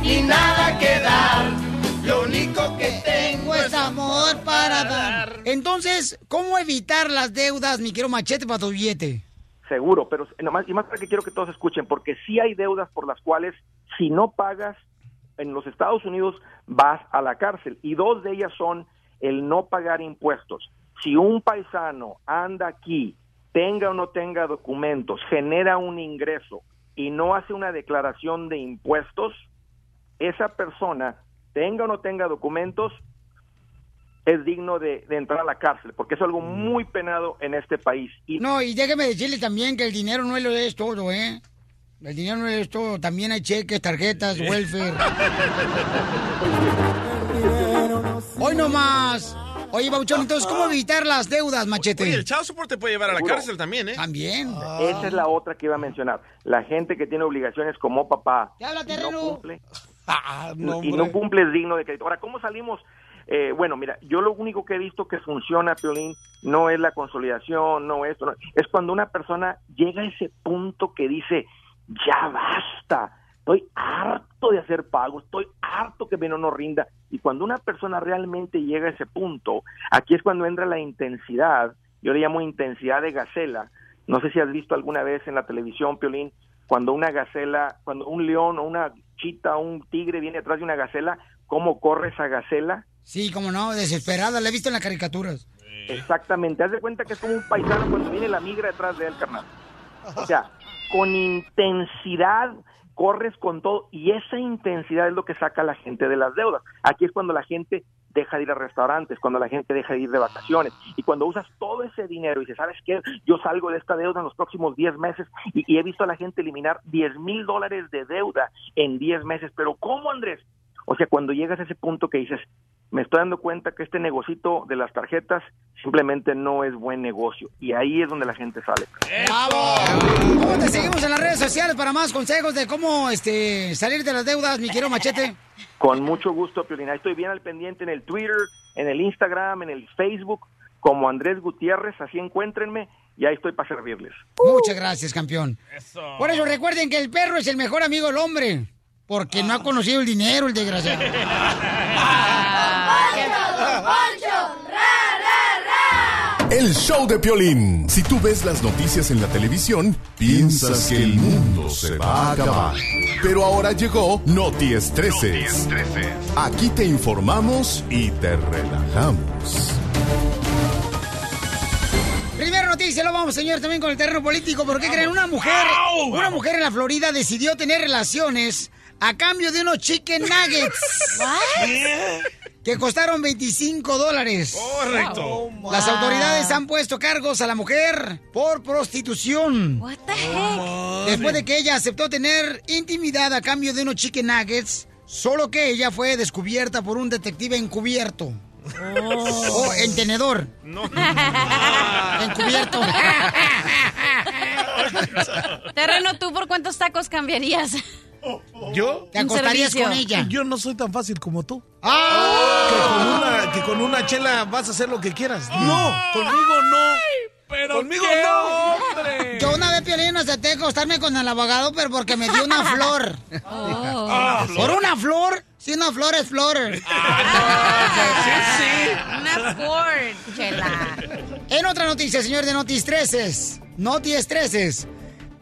Speaker 4: ni nada que dar. Lo único que tengo
Speaker 1: es amor para dar. Entonces, ¿cómo evitar las deudas, mi quiero machete para tu billete?
Speaker 20: Seguro, pero nomás, y más para que quiero que todos escuchen, porque sí hay deudas por las cuales si no pagas en los Estados Unidos vas a la cárcel y dos de ellas son el no pagar impuestos. Si un paisano anda aquí, tenga o no tenga documentos, genera un ingreso y no hace una declaración de impuestos, esa persona, tenga o no tenga documentos, es digno de, de entrar a la cárcel, porque es algo muy penado en este país. Y
Speaker 1: No, y déjeme decirle también que el dinero no lo es todo, ¿eh? El dinero no es todo, también hay cheques, tarjetas, welfare. Hoy no más. Oye, Bauchón, entonces, ¿cómo evitar las deudas, machete?
Speaker 2: Oye, el child support te puede llevar a la
Speaker 20: Seguro.
Speaker 2: cárcel también, ¿eh?
Speaker 1: También.
Speaker 20: Esa es la otra que iba a mencionar. La gente que tiene obligaciones como papá
Speaker 1: ¡Te habla,
Speaker 20: y
Speaker 1: terreno!
Speaker 20: no cumple,
Speaker 5: Ah, no,
Speaker 20: y no
Speaker 5: hombre.
Speaker 20: cumple es digno de crédito. Ahora, ¿cómo salimos? Eh, bueno, mira, yo lo único que he visto que funciona, Piolín, no es la consolidación, no esto, no, es cuando una persona llega a ese punto que dice, ya basta, estoy harto de hacer pagos, estoy harto que mi no rinda. Y cuando una persona realmente llega a ese punto, aquí es cuando entra la intensidad, yo le llamo intensidad de gacela. No sé si has visto alguna vez en la televisión, Piolín, cuando una gacela, cuando un león o una chita o un tigre viene atrás de una gacela, ¿cómo corre esa gacela?
Speaker 1: Sí, como no, desesperada, la he visto en las caricaturas.
Speaker 20: Exactamente, haz de cuenta que es como un paisano cuando viene la migra detrás de él, carnal. O sea, con intensidad corres con todo y esa intensidad es lo que saca a la gente de las deudas. Aquí es cuando la gente deja de ir a restaurantes, cuando la gente deja de ir de vacaciones y cuando usas todo ese dinero y dices, ¿sabes qué? Yo salgo de esta deuda en los próximos 10 meses y, y he visto a la gente eliminar 10 mil dólares de deuda en 10 meses. Pero ¿cómo, Andrés? O sea, cuando llegas a ese punto que dices, me estoy dando cuenta que este negocito de las tarjetas simplemente no es buen negocio. Y ahí es donde la gente sale.
Speaker 1: ¡Bravo! ¿Cómo te seguimos en las redes sociales para más consejos de cómo este, salir de las deudas, mi querido Machete?
Speaker 20: Con mucho gusto, Piolina. Estoy bien al pendiente en el Twitter, en el Instagram, en el Facebook, como Andrés Gutiérrez, así encuéntrenme y ahí estoy para servirles.
Speaker 1: Muchas gracias, campeón. Por eso recuerden que el perro es el mejor amigo del hombre. Porque no ha conocido el dinero, el desgraciado.
Speaker 9: El show de Piolín. Si tú ves las noticias en la televisión, piensas que el mundo se va a acabar. Pero ahora llegó Noti Estreses. Aquí te informamos y te relajamos.
Speaker 1: Primera noticia, lo vamos, señor, también con el terreno político. ¿Por qué creen? Una mujer, una mujer en la Florida decidió tener relaciones a cambio de unos chicken nuggets. Que costaron 25 dólares.
Speaker 2: Correcto.
Speaker 1: Las autoridades han puesto cargos a la mujer por prostitución.
Speaker 3: What the heck?
Speaker 1: Después de que ella aceptó tener intimidad a cambio de unos chicken nuggets, solo que ella fue descubierta por un detective encubierto. Oh, en tenedor.
Speaker 2: No.
Speaker 1: Encubierto.
Speaker 3: Terreno, ¿tú por cuántos tacos cambiarías?
Speaker 5: ¿Yo?
Speaker 1: ¿Te acostarías con ella?
Speaker 5: Yo no soy tan fácil como tú.
Speaker 1: ¡Ah!
Speaker 5: Que con una, que con una chela vas a hacer lo que quieras. No, conmigo no.
Speaker 15: Pero
Speaker 5: Conmigo
Speaker 15: qué
Speaker 5: no.
Speaker 15: hombre.
Speaker 1: Yo una vez, Piolín, acepté acostarme con el abogado, pero porque me dio una flor.
Speaker 15: Ah,
Speaker 1: ¿Por una flor? Si una flor es flor.
Speaker 3: Una Ford, chela.
Speaker 1: En otra noticia, señor de Notis 13. Notis 13.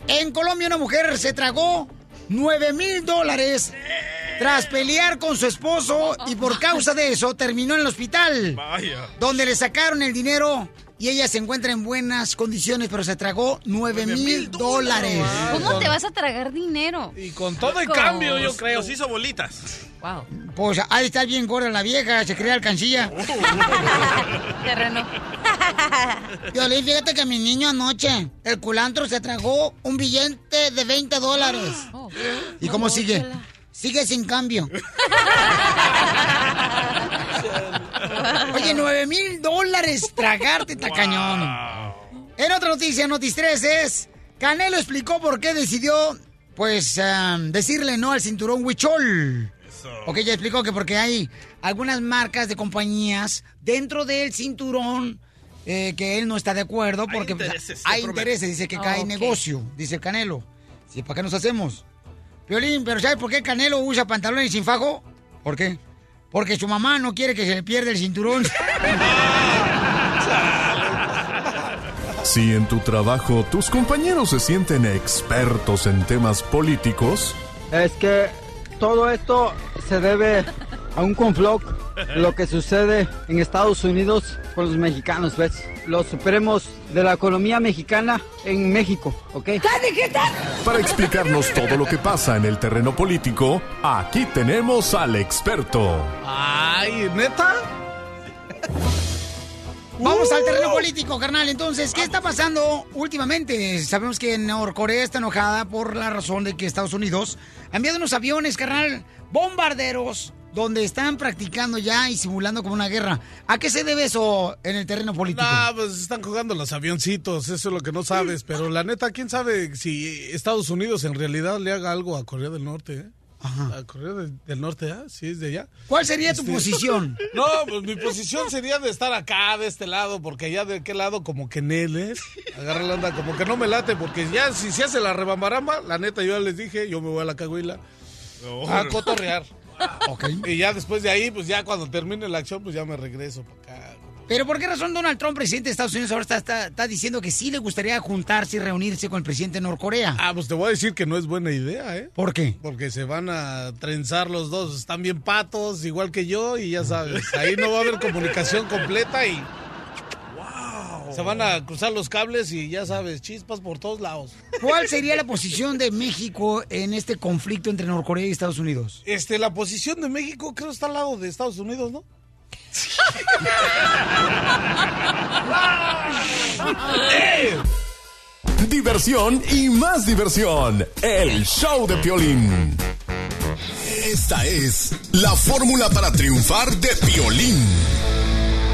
Speaker 1: En Colombia una mujer se tragó 9 mil dólares tras pelear con su esposo y por causa de eso terminó en el hospital.
Speaker 2: Vaya.
Speaker 1: Donde le sacaron el dinero y ella se encuentra en buenas condiciones, pero se tragó 9 mil dólares.
Speaker 3: ¿Cómo te vas a tragar dinero?
Speaker 5: Y con todo el cambio, yo creo.
Speaker 2: Los hizo bolitas.
Speaker 3: Wow.
Speaker 1: Pues de estar bien gorda la vieja, se crea alcancilla.
Speaker 3: Terreno.
Speaker 1: Violín, fíjate que mi niño anoche, el culantro se tragó un billete de 20 dólares.
Speaker 3: Oh.
Speaker 1: ¿Y cómo sigue?
Speaker 3: chela.
Speaker 1: Sigue sin cambio. Oye, 9 mil dólares tragarte, tacañón. En otra noticia, Notis 3 es... Canelo explicó por qué decidió, pues, em, decirle no al cinturón Huichol. Ok, ya explicó que porque hay algunas marcas de compañías dentro del cinturón eh, que él no está de acuerdo porque pues,
Speaker 2: intereses,
Speaker 1: hay intereses, dice que
Speaker 3: Ah,
Speaker 1: cae
Speaker 3: ok.
Speaker 1: negocio, dice el Canelo. Sí, ¿para qué nos hacemos? Violín, pero ¿sabes por qué Canelo usa pantalones sin fajo? ¿Por qué? Porque su mamá no quiere que se le pierda el cinturón.
Speaker 9: Si en tu trabajo tus compañeros se sienten expertos en temas políticos,
Speaker 21: Es que todo esto se debe a un conflog, lo que sucede en Estados Unidos con los mexicanos, ¿ves? Los supremos de la economía mexicana en México, ¿ok?
Speaker 9: para explicarnos todo lo que pasa en el terreno político, aquí tenemos al experto.
Speaker 5: Ay, ¿neta?
Speaker 1: Vamos al terreno político, carnal. Entonces, ¿qué está pasando últimamente? Sabemos que Norcorea está enojada por la razón de que Estados Unidos ha enviado unos aviones, carnal, bombarderos, donde están practicando ya y simulando como una guerra. ¿A qué se debe eso en el terreno político?
Speaker 5: No, pues están jugando los avioncitos, eso es lo que no sabes. Pero la neta, ¿quién sabe si Estados Unidos en realidad le haga algo a Corea del Norte? ¿eh? A Corea del, del Norte, ¿ah? Sí, es de allá.
Speaker 1: ¿Cuál sería tu
Speaker 5: Este-
Speaker 1: posición?
Speaker 5: No, pues mi posición sería de estar acá, de este lado, porque allá de aquel lado como que Neles, agarra la onda, como que no me late, porque ya si se hace la rebambaramba, la neta yo ya les dije, yo me voy a la caguila a cotorrear. Y ya después de ahí, pues ya cuando termine la acción, pues ya me regreso para acá.
Speaker 1: ¿Pero por qué razón Donald Trump, presidente de Estados Unidos, ahora está, está- está diciendo que sí le gustaría juntarse y reunirse con el presidente de Norcorea?
Speaker 5: Ah, pues te voy a decir que no es buena idea, ¿eh?
Speaker 1: ¿Por qué?
Speaker 5: Porque se van a trenzar los dos, están bien patos, igual que yo, y ya sabes, ahí no va a haber comunicación completa y... Se van a cruzar los cables y ya sabes, chispas por todos lados.
Speaker 1: ¿Cuál sería la posición de México en este conflicto entre Norcorea y Estados Unidos?
Speaker 5: Este, la posición de México creo está al lado de Estados Unidos, ¿no?
Speaker 9: Diversión y más diversión. El show de Piolín. Esta es la fórmula para triunfar de Piolín.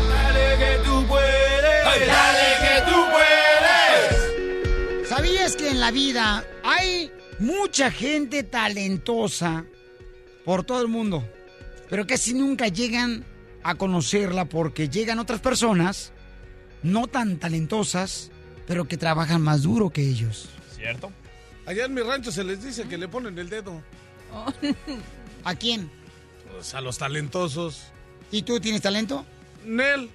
Speaker 6: Dale que tú puedes. Dale que tú puedes.
Speaker 1: ¿Sabías que en la vida hay mucha gente talentosa por todo el mundo? Pero casi nunca llegan a conocerla porque llegan otras personas no tan talentosas, pero que trabajan más duro que ellos.
Speaker 2: ¿Cierto?
Speaker 5: Allá en mi rancho se les dice que le ponen el dedo.
Speaker 1: ¿A quién?
Speaker 5: Pues a los talentosos.
Speaker 1: ¿Y tú tienes talento?
Speaker 5: Nel.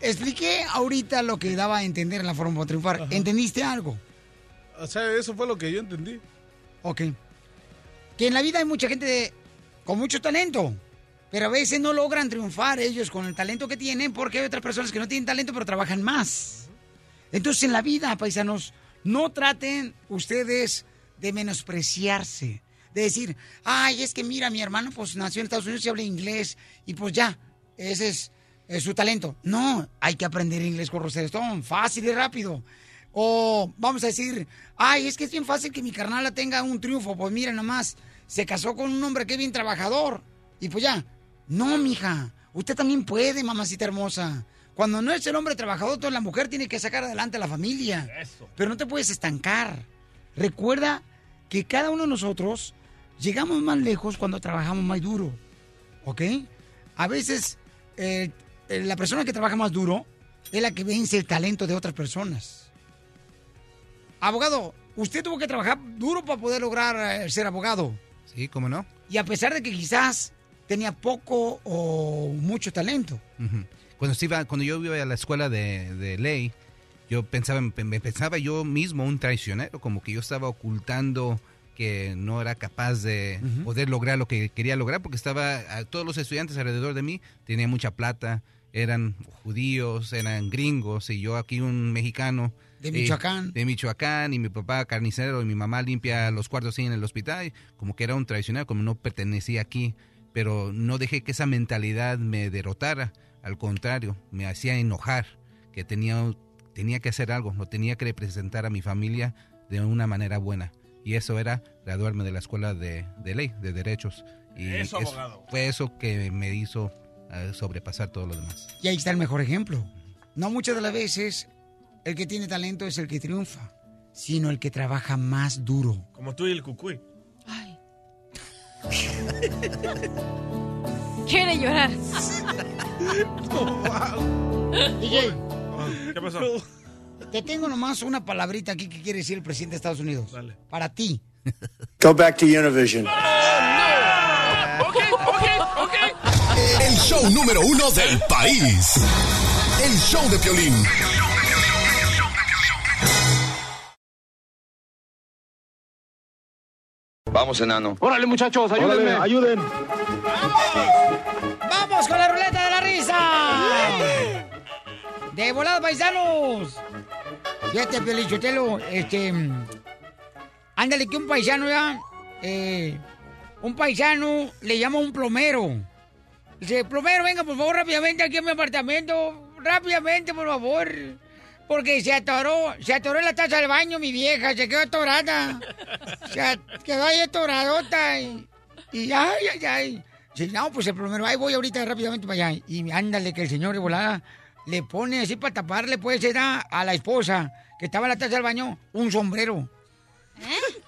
Speaker 1: Expliqué ahorita lo que daba a entender en la forma para triunfar. ¿Entendiste algo?
Speaker 5: O sea, eso fue lo que yo entendí.
Speaker 1: Ok. Que en la vida hay mucha gente de- con mucho talento, pero a veces no logran triunfar ellos con el talento que tienen porque hay otras personas que no tienen talento pero trabajan más. Entonces en la vida, paisanos, no traten ustedes de menospreciarse, de decir, ay, es que mira, mi hermano pues nació en Estados Unidos y habla inglés y pues ya, ese es, es su talento. No, hay que aprender inglés con Rosetta Stone, fácil y rápido. O vamos a decir, ay, es que es bien fácil que mi carnala tenga un triunfo. Pues mira nomás, se casó con un hombre que es bien trabajador. Y pues ya, no, mija, usted también puede, mamacita hermosa. Cuando no es el hombre trabajador, toda la mujer tiene que sacar adelante a la familia. Pero no te puedes estancar. Recuerda que cada uno de nosotros llegamos más lejos cuando trabajamos más duro. ¿Ok? A veces eh, eh, la persona que trabaja más duro es la que vence el talento de otras personas. Abogado, usted tuvo que trabajar duro para poder lograr eh, ser abogado.
Speaker 16: Sí, ¿cómo no?
Speaker 1: Y a pesar de que quizás tenía poco o mucho talento.
Speaker 16: Ujú. Cuando, se iba- cuando yo iba a la escuela de, de ley, yo pensaba, me pensaba yo mismo un traicionero, como que yo estaba ocultando que no era capaz de poder lograr lo que quería lograr, porque estaba, a todos los estudiantes alrededor de mí tenían mucha plata, eran judíos, eran gringos, y yo aquí un mexicano.
Speaker 1: De
Speaker 16: eh,
Speaker 1: Michoacán.
Speaker 16: de Michoacán, y mi papá carnicero, y mi mamá limpia los cuartos ahí en el hospital, y como que era un traicionero, como no pertenecía aquí, pero no dejé que esa mentalidad me derrotara, al contrario, me hacía enojar, que tenía, tenía que hacer algo, lo tenía que representar a mi familia de una manera buena. Y eso era graduarme de la escuela de, de ley, de derechos. Y
Speaker 2: Eso, abogado.
Speaker 16: Fue eso que me hizo eh, sobrepasar todo lo demás.
Speaker 1: Y ahí está el mejor ejemplo. No muchas de las veces el que tiene talento es el que triunfa, sino el que trabaja más duro.
Speaker 2: Como tú y el cucuy.
Speaker 3: Quiere llorar.
Speaker 1: DJ,
Speaker 2: ¿Qué pasó?
Speaker 1: Te tengo nomás una palabrita aquí que quiere decir el presidente de Estados Unidos. Para ti.
Speaker 17: Go back to Univision.
Speaker 9: El show número uno del país. El show de Piolín.
Speaker 22: Vamos, enano.
Speaker 17: Órale, muchachos, ayúdenme. ayuden.
Speaker 1: ¡Vamos con la ruleta de la risa! ¡De volada, paisanos! Fíjate, Piolichotelo, este... Ándale, que un paisano ya... eh, un paisano le llama a un plomero. Dice, plomero, venga, por favor, rápidamente aquí a mi apartamento. Rápidamente, por favor. Porque se atoró, se atoró en la taza del baño mi vieja, se quedó atorada. Se quedó ahí atoradota y... Y ay, ay, ay. No, pues el plomero, ahí voy ahorita rápidamente para allá. Y ándale, que el señor de volada le pone así para taparle, pues, era a la esposa que estaba en la taza del baño, un sombrero.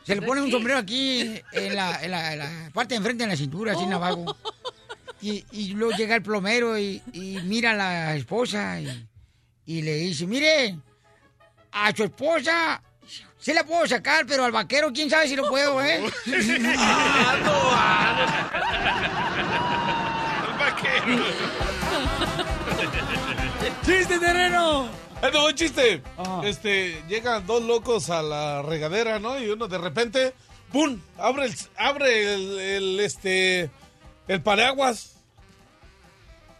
Speaker 1: Se le pone un sombrero aquí en la, en la- en la parte de enfrente, en la cintura, así en abajo. Y, y luego llega el plomero y, y mira a la esposa y, y le dice, mire, a su esposa sí la puedo sacar, pero al vaquero quién sabe si lo puedo, ¿eh?
Speaker 2: El vaquero.
Speaker 1: ¡Chiste, terreno!
Speaker 5: Te voy, chiste. Este, llegan dos locos a la regadera, ¿no? Y uno de repente, ¡pum! Abre el, abre el, el, este, el paraguas.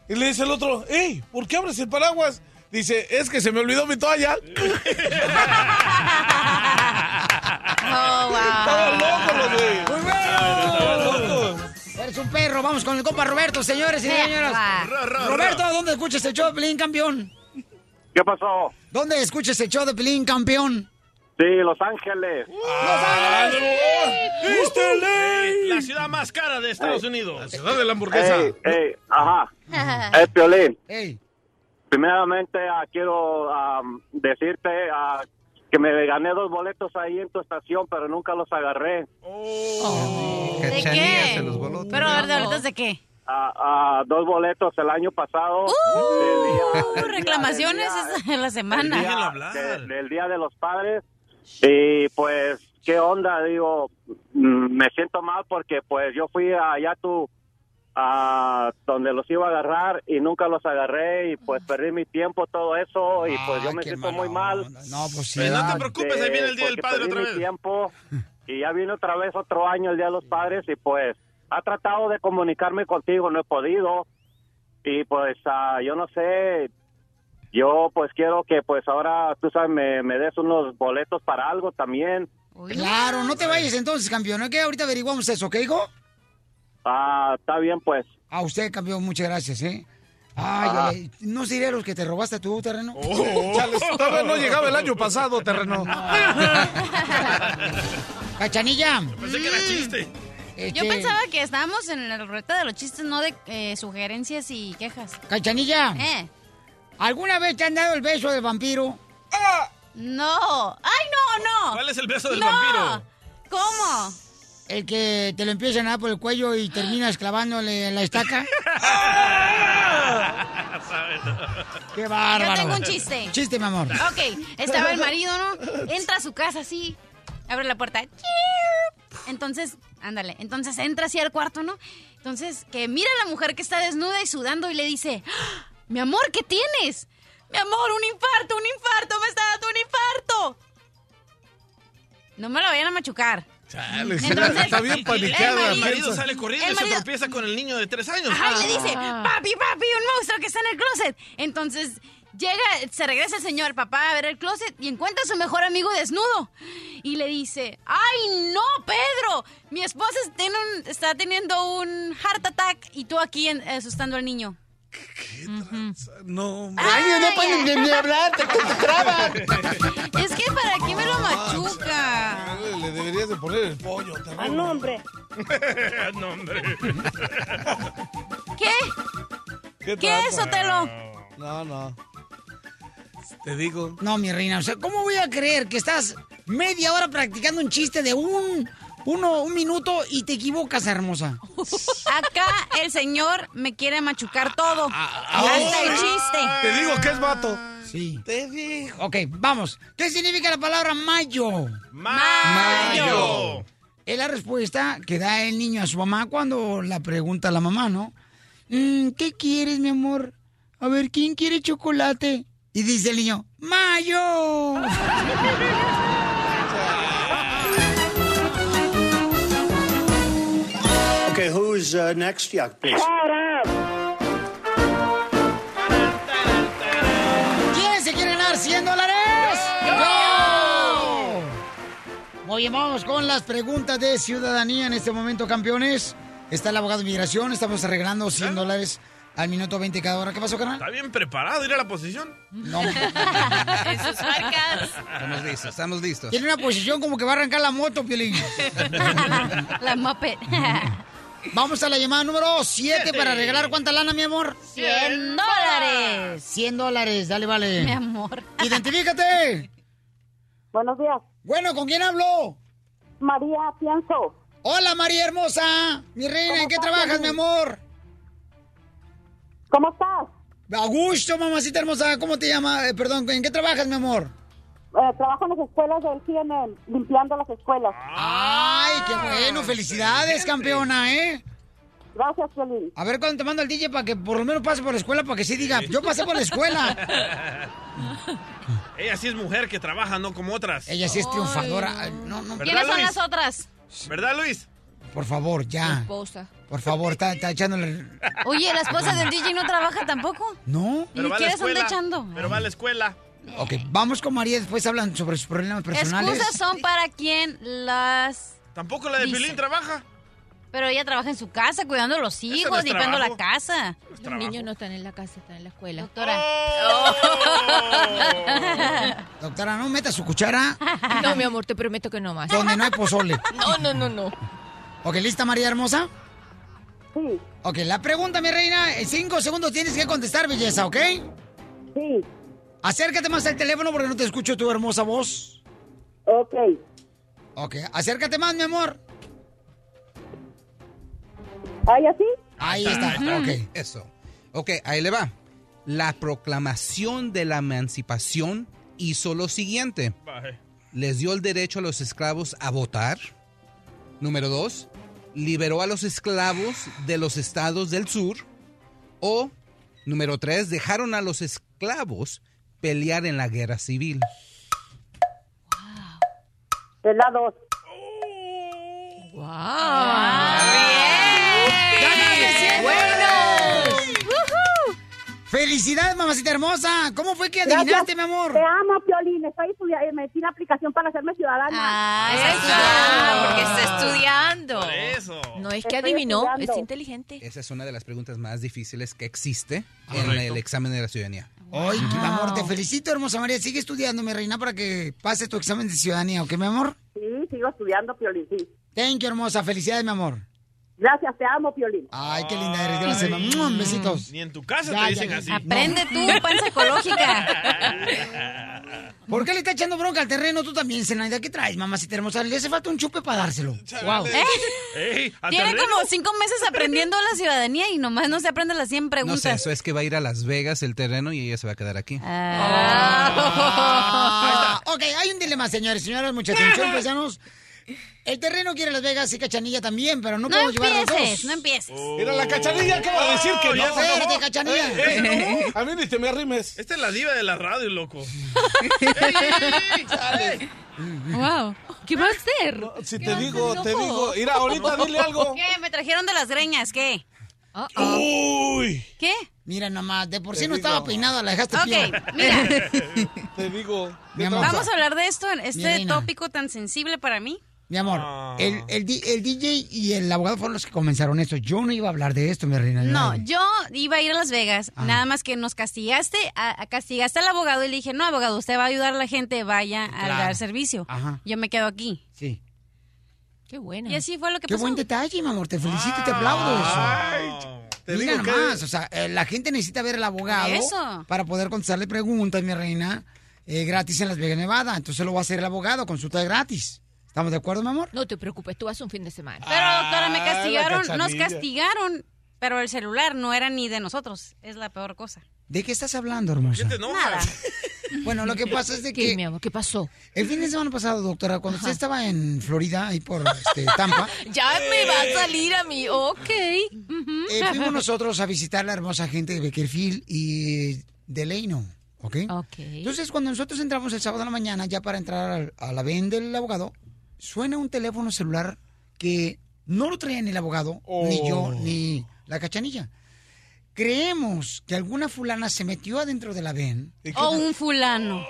Speaker 5: Y le dice el otro, ¡Ey! ¿Por qué abres el paraguas? Dice, es que se me olvidó mi toalla.
Speaker 3: Oh,
Speaker 5: Estaban locos los güey.
Speaker 1: Un perro. Vamos con el compa Roberto, señores y
Speaker 3: Ra,
Speaker 1: señoras.
Speaker 3: ra,
Speaker 2: ra,
Speaker 1: Roberto, ¿dónde escuchas el show de Pelín, campeón?
Speaker 7: ¿Qué pasó?
Speaker 1: ¿Dónde escuchas el show de Pelín, campeón?
Speaker 17: Sí, Los Ángeles.
Speaker 2: ¡East LA! La ciudad más cara de Estados Unidos. La
Speaker 5: ciudad de la hamburguesa.
Speaker 17: Ey, ey, ajá. Es Piolín.
Speaker 1: Ey.
Speaker 17: Primeramente, ah, quiero am, decirte ah, que me gané dos boletos ahí en tu estación, pero nunca los agarré.
Speaker 3: ¿De qué? Pero, ¿de boletos de qué?
Speaker 17: Ah, dos boletos el año pasado.
Speaker 3: Uh, reclamaciones esa- la semana.
Speaker 17: de- del Día de los Padres. Y pues, ¿qué onda? Digo, mm, me siento mal porque pues yo fui allá tú a donde los iba a agarrar y nunca los agarré y pues perdí mi tiempo, todo eso y pues yo me siento muy mal.
Speaker 1: No, pues sí.
Speaker 2: Pero no te
Speaker 1: ah,
Speaker 2: preocupes, ahí viene el Día del Padre
Speaker 17: perdí
Speaker 2: otra
Speaker 17: mi
Speaker 2: vez.
Speaker 17: tiempo y ya viene otra vez otro año el Día de los Padres y pues ha tratado de comunicarme contigo, no he podido y pues ah, yo no sé, yo pues quiero que pues ahora tú sabes me, me des unos boletos para algo también.
Speaker 1: Claro, no te vayas entonces, campeón. ¿No que ahorita averiguamos eso, ¿ok, hijo?
Speaker 17: Ah, está bien pues.
Speaker 1: A usted, campeón, muchas gracias, ¿eh? Ay,
Speaker 17: Ah.
Speaker 1: ay, ay, ¿no sería los que te robaste tú, terreno?
Speaker 5: Chales, todavía no llegaba el año pasado, terreno.
Speaker 1: Cachanilla.
Speaker 2: Pensé que era chiste.
Speaker 3: Yo pensaba que estábamos en la ruleta de los chistes, no de eh, sugerencias y quejas.
Speaker 1: Cachanilla.
Speaker 3: ¿Eh?
Speaker 1: ¿Alguna vez te han dado el beso del vampiro?
Speaker 3: No. ¡Ay, no, no!
Speaker 2: ¿Cuál es el beso del
Speaker 3: No.
Speaker 2: vampiro?
Speaker 3: ¿Cómo?
Speaker 1: El que te lo empiezan a dar por el cuello y terminas clavándole la estaca. ¡Qué bárbaro!
Speaker 3: Yo tengo un chiste.
Speaker 1: Chiste, mi amor.
Speaker 3: Ok, estaba el marido, ¿no? Entra a su casa así, abre la puerta. Entonces, ándale, entonces entra así al cuarto, ¿no? Entonces, que mira a la mujer que está desnuda y sudando y le dice, "¡Ah! mi amor, ¿qué tienes? Mi amor, un infarto, un infarto, me está dando un infarto. No me lo vayan a machucar.
Speaker 5: Chale,
Speaker 3: Entonces,
Speaker 5: está bien
Speaker 3: el
Speaker 5: paniqueada.
Speaker 2: El marido sale corriendo
Speaker 3: El
Speaker 2: y se tropieza con el niño de tres años.
Speaker 3: Ajá, y le dice, papi, papi, un monstruo que está en el closet. Entonces llega, se regresa el señor, papá, a ver el closet y encuentra a su mejor amigo desnudo. Y le dice, ay, no, Pedro, mi esposa tiene un- está teniendo un heart attack y tú aquí en- asustando al niño.
Speaker 5: No,
Speaker 1: Ay, no pueden ni- ni hablar, te, te traban.
Speaker 3: Es que para qué me lo machuca.
Speaker 5: Le deberías de poner el pollo,
Speaker 3: Ah,
Speaker 5: terreno.
Speaker 3: no, hombre.
Speaker 2: no, hombre.
Speaker 3: ¿Qué?
Speaker 5: ¿Qué,
Speaker 3: ¿Qué es? Otelo?
Speaker 5: No, no. Te digo.
Speaker 1: No, mi reina, o sea, ¿cómo voy a creer que estás media hora practicando un chiste de un, uno, un minuto y te equivocas, hermosa?
Speaker 3: Acá el señor me quiere machucar todo.
Speaker 1: Ah,
Speaker 3: Hasta el chiste.
Speaker 5: Te digo que es vato.
Speaker 1: Sí.
Speaker 5: Te digo.
Speaker 1: Ok, vamos. ¿Qué significa la palabra mayo?
Speaker 2: Mayo.
Speaker 1: Es la respuesta que da el niño a su mamá cuando la pregunta a la mamá, ¿no? Mm, ¿Qué quieres, mi amor? A ver, ¿quién quiere chocolate? Y dice el niño, ¡Mayo!
Speaker 22: Okay, who's uh, next? Yeah, please.
Speaker 1: Bien, vamos con las preguntas de ciudadanía en este momento, campeones. Está el abogado de inmigración, estamos arreglando 100 dólares al minuto 20 cada hora. ¿Qué pasó, carnal?
Speaker 2: Está bien preparado, ir a la posición.
Speaker 1: No.
Speaker 3: En sus marcas.
Speaker 16: Estamos listos, estamos listos.
Speaker 1: Tiene una posición como que va a arrancar la moto, Piolín.
Speaker 3: La moped.
Speaker 1: Vamos a la llamada número 7 para regalar cuánta lana, mi amor.
Speaker 3: 100 dólares.
Speaker 1: 100 dólares, dale, vale.
Speaker 3: Mi amor.
Speaker 1: Identifícate.
Speaker 23: Buenos días.
Speaker 1: Bueno, ¿con quién hablo?
Speaker 23: María Pienso.
Speaker 1: Hola, María hermosa. Mi reina, ¿en qué
Speaker 23: estás,
Speaker 1: trabajas, mi amor?
Speaker 23: ¿Cómo estás?
Speaker 1: A gusto, mamacita hermosa. ¿Cómo te llamas? Eh, perdón, ¿en qué trabajas, mi amor?
Speaker 23: Eh, trabajo en las escuelas del CNN, limpiando las escuelas.
Speaker 1: Ay, qué bueno. Felicidades, campeona, ¿eh?
Speaker 23: Gracias, Piolín.
Speaker 1: A ver cuándo te mando el DJ para que por lo menos pase por la escuela, para que sí diga, yo pasé por la escuela.
Speaker 2: Ella sí es mujer que trabaja, no como otras.
Speaker 1: Ella sí es triunfadora. No, no.
Speaker 3: ¿Quiénes son
Speaker 2: Luis?
Speaker 3: las otras?
Speaker 2: ¿Verdad, Luis?
Speaker 1: Por favor, ya.
Speaker 3: Esposa.
Speaker 1: Por favor, está, está echándole...
Speaker 3: Oye, la esposa del DJ no trabaja tampoco.
Speaker 1: ¿No?
Speaker 3: ¿Y quiénes anda echando?
Speaker 2: Pero va a la escuela.
Speaker 1: Ok, vamos con María, después hablan sobre sus problemas personales.
Speaker 3: Excusas son para quien las...
Speaker 2: ¿Tampoco la de
Speaker 3: Dice.
Speaker 2: Pilín trabaja?
Speaker 3: Pero ella trabaja en su casa, cuidando a los hijos,
Speaker 24: no
Speaker 3: limpiando la casa.
Speaker 24: Los niños no están en la casa, están en la escuela.
Speaker 3: Doctora.
Speaker 1: Doctora, no meta su cuchara
Speaker 24: No, mi amor, te prometo que no más.
Speaker 1: donde no hay pozole.
Speaker 24: No, no, no, no.
Speaker 1: Ok, ¿lista María Hermosa?
Speaker 23: Sí.
Speaker 1: Ok, la pregunta, mi reina, en cinco segundos tienes que contestar, belleza, ¿ok?
Speaker 23: Sí.
Speaker 1: Acércate más al teléfono porque no te escucho tu hermosa voz.
Speaker 23: Ok.
Speaker 1: Ok, acércate más, mi amor.
Speaker 23: ¿Ahí así?
Speaker 1: Ahí está, ok.
Speaker 16: Eso. Ok, ahí le va. La proclamación de la emancipación hizo lo siguiente. Les dio el derecho a los esclavos a votar. Número dos, liberó a los esclavos de los estados del sur. O, número tres, dejaron a los esclavos pelear en la guerra civil.
Speaker 23: Es la dos.
Speaker 1: ¡Felicidades, mamacita hermosa! ¿Cómo fue que adivinaste,
Speaker 23: Gracias.
Speaker 1: mi amor?
Speaker 23: Te amo, Piolín. Estoy estudiando, metí la aplicación para hacerme ciudadana.
Speaker 24: Ah, porque está estudiando.
Speaker 2: Por eso.
Speaker 24: No es que
Speaker 23: Estoy
Speaker 24: adivinó,
Speaker 23: estudiando.
Speaker 24: es inteligente.
Speaker 16: Esa es una de las preguntas más difíciles que existe en
Speaker 2: Correcto.
Speaker 16: el examen de la ciudadanía.
Speaker 1: Ay, mi amor, te felicito, hermosa María. Sigue estudiando, mi reina, para que pases tu examen de ciudadanía, ¿ok, mi amor?
Speaker 23: Sí, sigo estudiando, Piolín, sí.
Speaker 1: Thank you, hermosa. Felicidades, mi amor.
Speaker 23: Gracias, te amo, Piolín.
Speaker 1: Ay, qué linda eres. Gracias, mamá. Besitos.
Speaker 2: Ni en tu casa
Speaker 1: Ya,
Speaker 2: te dicen
Speaker 1: ya.
Speaker 2: así.
Speaker 3: Aprende tú, panza ecológica.
Speaker 1: ¿Por qué le está echando bronca al terreno tú también, Zenaida? ¿Qué traes, mamacita hermosa? Le hace falta un chupe para dárselo. Wow.
Speaker 3: ¿Eh?
Speaker 2: Ey, ¿a
Speaker 3: Tiene
Speaker 2: terreno?
Speaker 3: como cinco meses aprendiendo la ciudadanía y nomás no se aprende las 100
Speaker 16: No
Speaker 3: preguntas.
Speaker 16: sé, eso es que va a ir a Las Vegas el terreno y ella se va a quedar aquí.
Speaker 1: Ah, ok, hay un dilema, señores. Señoras, mucha atención, paisanos. El terreno quiere Las Vegas y Cachanilla también, pero no,
Speaker 3: No
Speaker 1: podemos llevar los
Speaker 3: empieces,
Speaker 1: dos.
Speaker 3: no empieces.
Speaker 5: Mira, la cachanilla acaba de decir que
Speaker 2: Oh,
Speaker 5: no.
Speaker 1: Espérate. Cachanilla.
Speaker 2: Eh, eh, no.
Speaker 5: A mí ni te me arrimes.
Speaker 2: Esta es la diva de la radio, loco.
Speaker 24: Wow. ¿Qué va a hacer?
Speaker 5: Si
Speaker 24: ¿Qué
Speaker 5: te digo,
Speaker 24: hacer,
Speaker 5: te digo. Mira, ahorita dile algo.
Speaker 3: ¿Qué? Me trajeron de las greñas, ¿qué?
Speaker 5: Uy.
Speaker 3: ¿Qué?
Speaker 1: Mira nomás, de por sí
Speaker 5: Te
Speaker 1: no
Speaker 5: digo.
Speaker 1: estaba peinada, la dejaste
Speaker 3: Ok, mira,
Speaker 5: Te digo.
Speaker 3: Vamos a hablar de esto,
Speaker 1: Mi
Speaker 3: este tópico tan sensible para mí.
Speaker 1: Mi amor, el, el, di- el DJ y el abogado fueron los que comenzaron esto. Yo no iba a hablar de esto, mi reina.
Speaker 3: No, yo iba a ir a Las Vegas, nada más que nos castigaste, a, a- castigaste al abogado y le dije, no, abogado, usted va a ayudar a la gente, vaya a dar servicio.
Speaker 1: Ajá.
Speaker 3: Yo me quedo aquí.
Speaker 1: Sí.
Speaker 24: Qué buena.
Speaker 3: Y así fue lo que
Speaker 1: Qué
Speaker 3: pasó.
Speaker 1: buen detalle, mi amor. Te felicito y te aplaudo eso.
Speaker 5: Ay, te
Speaker 1: Mira
Speaker 5: digo que.
Speaker 1: o sea, eh, la gente necesita ver al abogado
Speaker 3: Eso.
Speaker 1: para poder contestarle preguntas, mi reina, eh, gratis en Las Vegas, Nevada. Entonces lo va a hacer el abogado, consulta gratis. ¿Estamos de acuerdo, mi amor?
Speaker 24: No te preocupes, tú vas un fin de semana.
Speaker 3: Pero doctora, me
Speaker 5: Ah,
Speaker 3: castigaron, nos castigaron, pero el celular no era ni de nosotros, es la peor cosa.
Speaker 1: ¿De qué estás hablando, hermosa?
Speaker 2: ¿Qué te enojas?
Speaker 3: Nada.
Speaker 1: Bueno, lo que pasa es de
Speaker 24: ¿Qué,
Speaker 1: que
Speaker 24: mi amor? ¿Qué pasó?
Speaker 1: el fin de semana pasado, doctora, cuando usted estaba en Florida, ahí por este, Tampa,
Speaker 24: Ya me va a salir a mí. Ok.
Speaker 1: eh, fuimos nosotros a visitar la hermosa gente de Beckerfield y de Leino, ¿ok?
Speaker 24: Ok.
Speaker 1: Entonces, cuando nosotros entramos el sábado en la mañana, ya para entrar al- a la ven del abogado, suena un teléfono celular que no lo traía ni el abogado, ni yo,
Speaker 5: Oh.
Speaker 1: ni la cachanilla. Creemos que alguna fulana se metió adentro de la ven,
Speaker 5: ¿Y qué
Speaker 3: O un fulano.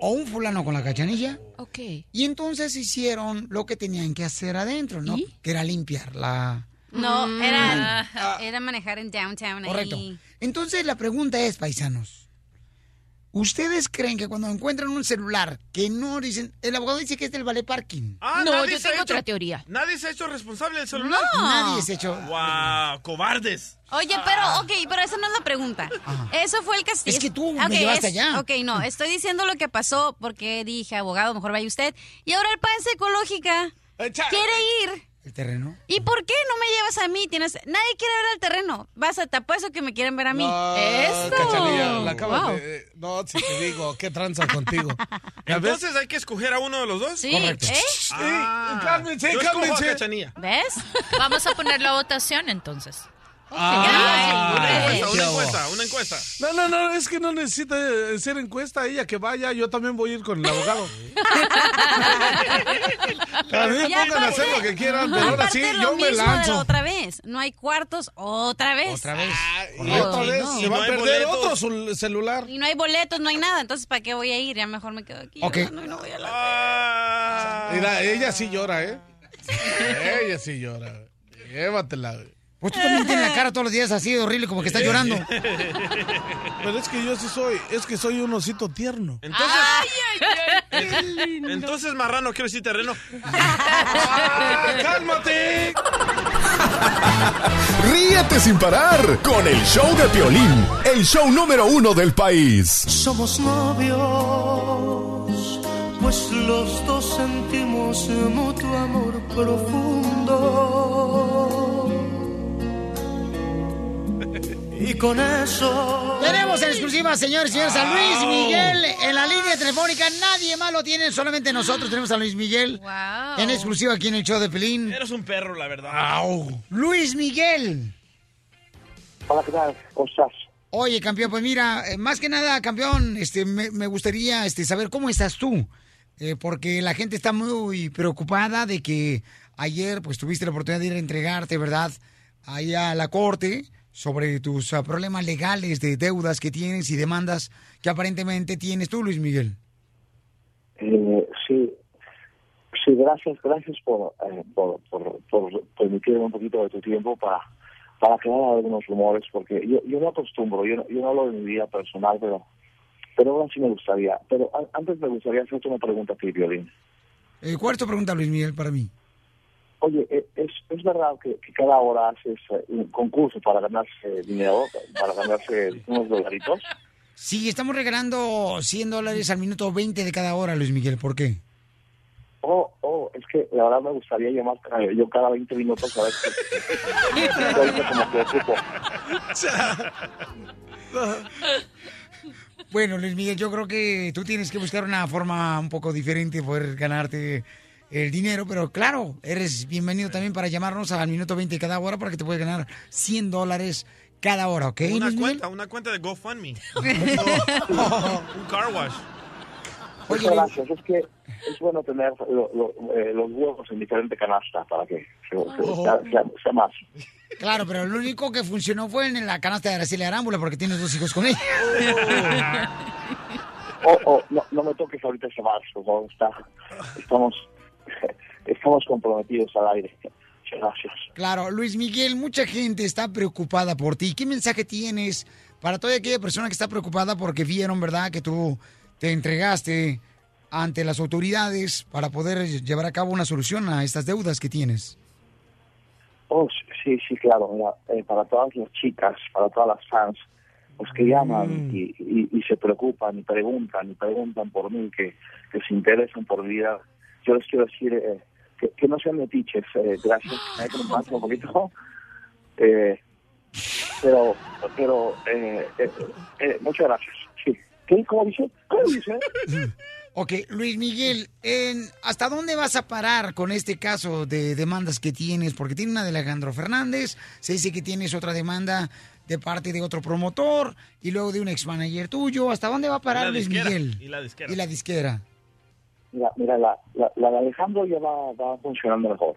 Speaker 1: o un fulano con la cachanilla,
Speaker 24: Ok.
Speaker 1: y entonces hicieron lo que tenían que hacer adentro, ¿no?
Speaker 24: ¿Y?
Speaker 1: Que era limpiar la...
Speaker 3: No,
Speaker 24: Mm.
Speaker 3: era, era manejar en downtown
Speaker 1: Correcto.
Speaker 3: ahí.
Speaker 1: Entonces la pregunta es, paisanos, ¿ustedes creen que cuando encuentran un celular que no dicen, el abogado dice que es del vale parking?
Speaker 2: Ah,
Speaker 24: No, yo
Speaker 2: ha
Speaker 24: tengo
Speaker 2: hecho-
Speaker 24: otra teoría.
Speaker 2: Nadie se ha hecho responsable del celular.
Speaker 1: Nadie se echó...
Speaker 2: ¡Wow! ¡Cobardes!
Speaker 3: Oye, pero, ok, pero esa no es la pregunta. Eso fue el castigo.
Speaker 1: Es que tú me llevaste allá.
Speaker 3: Ok, no, estoy diciendo lo que pasó porque dije, abogado, mejor vaya usted. Y ahora el panza ecológica
Speaker 5: Echa-
Speaker 3: quiere ir.
Speaker 1: ¿El terreno?
Speaker 3: ¿Y por qué no me llevas a mí? Tienes, nadie quiere ver el terreno. Vas a te apuesto que me quieren ver a mí.
Speaker 5: No,
Speaker 24: Eso.
Speaker 5: Cachanilla, la acabas
Speaker 24: Wow.
Speaker 5: de... No, si te digo, qué tranza contigo.
Speaker 2: Entonces hay que escoger a uno de los dos.
Speaker 3: Sí,
Speaker 1: Correcto.
Speaker 3: ¿eh?
Speaker 2: Ah,
Speaker 5: cálmense,
Speaker 2: yo escojo a
Speaker 5: cálmense.
Speaker 2: Cachanilla.
Speaker 3: ¿Ves?
Speaker 24: Vamos a poner la votación entonces.
Speaker 5: Ah,
Speaker 2: Una encuesta, una encuesta, una encuesta.
Speaker 5: No, no, no, es que no necesita eh, ser encuesta ella que vaya, yo también voy a ir con el abogado. A mí
Speaker 3: Ya,
Speaker 5: pongan a hacer lo que quieran, pero ahora sí, yo me lanzo.
Speaker 3: otra vez. No hay cuartos otra vez.
Speaker 1: Otra vez.
Speaker 5: Y otra vez
Speaker 2: no.
Speaker 5: se va
Speaker 2: no
Speaker 5: a
Speaker 2: hay
Speaker 5: perder
Speaker 2: boletos.
Speaker 5: otro celular.
Speaker 3: Y no hay boletos, no hay nada. Entonces, ¿para qué voy a ir? Ya mejor me quedo aquí.
Speaker 1: Ok.
Speaker 3: No, no voy a la...
Speaker 2: Ah.
Speaker 5: Mira, ella sí llora, ¿eh? Ella sí llora. Llévatela. güey.
Speaker 1: Pues tú también tienes la cara todos los días así de horrible, como que estás llorando.
Speaker 5: Pero es que yo sí soy, es que soy un osito tierno.
Speaker 2: Entonces, entonces marrano, quiero decir terreno.
Speaker 5: ¡Cálmate!
Speaker 9: Ríete sin parar con el show de Piolín, el show número uno del país.
Speaker 25: Somos novios, pues los dos sentimos mutuo amor profundo. Y con eso.
Speaker 1: Tenemos en exclusiva, señores y señores, a Luis Miguel en la línea telefónica. Nadie más lo tiene, solamente nosotros tenemos a Luis Miguel. En exclusiva aquí en el show de Pelín.
Speaker 2: Eres un perro, la verdad.
Speaker 1: Luis Miguel.
Speaker 26: Hola, ¿qué tal? ¿Cómo estás?
Speaker 1: Oye, campeón, pues mira, eh, más que nada, campeón, este, me, me gustaría este, saber cómo estás tú. Eh, porque la gente está muy preocupada de que ayer pues tuviste la oportunidad de ir a entregarte, ¿verdad? Ahí a la corte sobre tus ah, problemas legales de deudas que tienes y demandas que aparentemente tienes tú, Luis Miguel.
Speaker 26: Eh, sí, sí, gracias, gracias por, eh, por, por, por permitirme un poquito de tu tiempo para, para aclarar algunos rumores, porque yo, yo no acostumbro, yo no, yo no hablo de mi vida personal, pero, pero aún así me gustaría. Pero a- antes me gustaría hacerte una pregunta a ti, Violín.
Speaker 1: Eh, cuarto pregunta, Luis Miguel, para mí.
Speaker 26: Oye, eh, ¿es, es verdad que, que cada hora haces eh, un concurso para ganarse dinero, para ganarse unos dolaritos?
Speaker 1: Sí, estamos regalando 100 dólares al minuto 20 de cada hora, Luis Miguel. ¿Por qué?
Speaker 26: Oh, oh, es que la verdad me gustaría llamar eh, yo cada 20 minutos a ver.
Speaker 1: Bueno, Luis Miguel, yo creo que tú tienes que buscar una forma un poco diferente de poder ganarte el dinero, pero claro, eres bienvenido también para llamarnos al minuto 20 de cada hora para que te puedas ganar 100 dólares cada hora, ¿ok?
Speaker 2: Una
Speaker 1: Luis Miguel?
Speaker 2: cuenta, una cuenta de GoFundMe. un car wash.
Speaker 26: Muchas gracias. Es que es bueno tener lo- lo- eh, los huevos en diferente canasta para que se- se- sea, sea- sea más.
Speaker 1: Claro, pero lo único que funcionó fue en la canasta de Araceli Arámbula porque tienes dos hijos con ella.
Speaker 26: Oh, oh, no, no me toques ahorita ese más, por favor. Está, estamos, estamos comprometidos al aire. Gracias.
Speaker 1: Claro, Luis Miguel, mucha gente está preocupada por ti. ¿Qué mensaje tienes para toda aquella persona que está preocupada porque vieron, verdad, que tú te entregaste ante las autoridades para poder llevar a cabo una solución a estas deudas que tienes?
Speaker 26: Oh, sí, sí, claro. Mira, eh, para todas las chicas, para todas las fans, pues que llaman y, y, y se preocupan y preguntan y preguntan por mí, que, que se interesan por mi vida, yo les quiero decir eh, que, que no sean metiches. Eh, gracias. Hay que me pasa un poquito. Eh, pero, pero, eh, eh, eh, muchas gracias. Sí. ¿Qué? ¿Cómo dice? ¿Cómo dice?
Speaker 1: Ok, Luis Miguel, en- ¿hasta dónde vas a parar con este caso de demandas que tienes? Porque tiene una de Alejandro Fernández, se dice que tienes otra demanda de parte de otro promotor y luego de un ex manager tuyo. ¿Hasta dónde va a parar Luis
Speaker 2: disquera,
Speaker 1: Miguel?
Speaker 2: y la disquera.
Speaker 1: Y la disquera.
Speaker 26: Mira, mira la, la, la de Alejandro ya va, va funcionando mejor.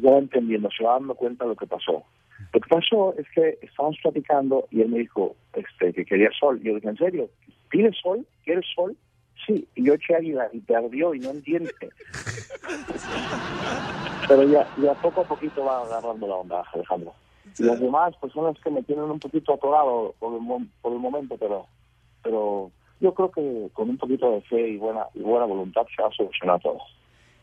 Speaker 26: Ya va entendiendo, se va dando cuenta de lo que pasó. Lo que pasó es que estábamos platicando y él me dijo este, que quería sol. Yo dije, ¿en serio? ¿Pides sol? ¿Quieres sol? Sí. Y yo eché águila y perdió y no entiende. Pero ya, ya poco a poquito va agarrando la onda, Alejandro. Y las demás pues son las que me tienen un poquito atorado por el, por el momento, pero pero yo creo que con un poquito de fe y buena y buena voluntad se va a solucionar todo.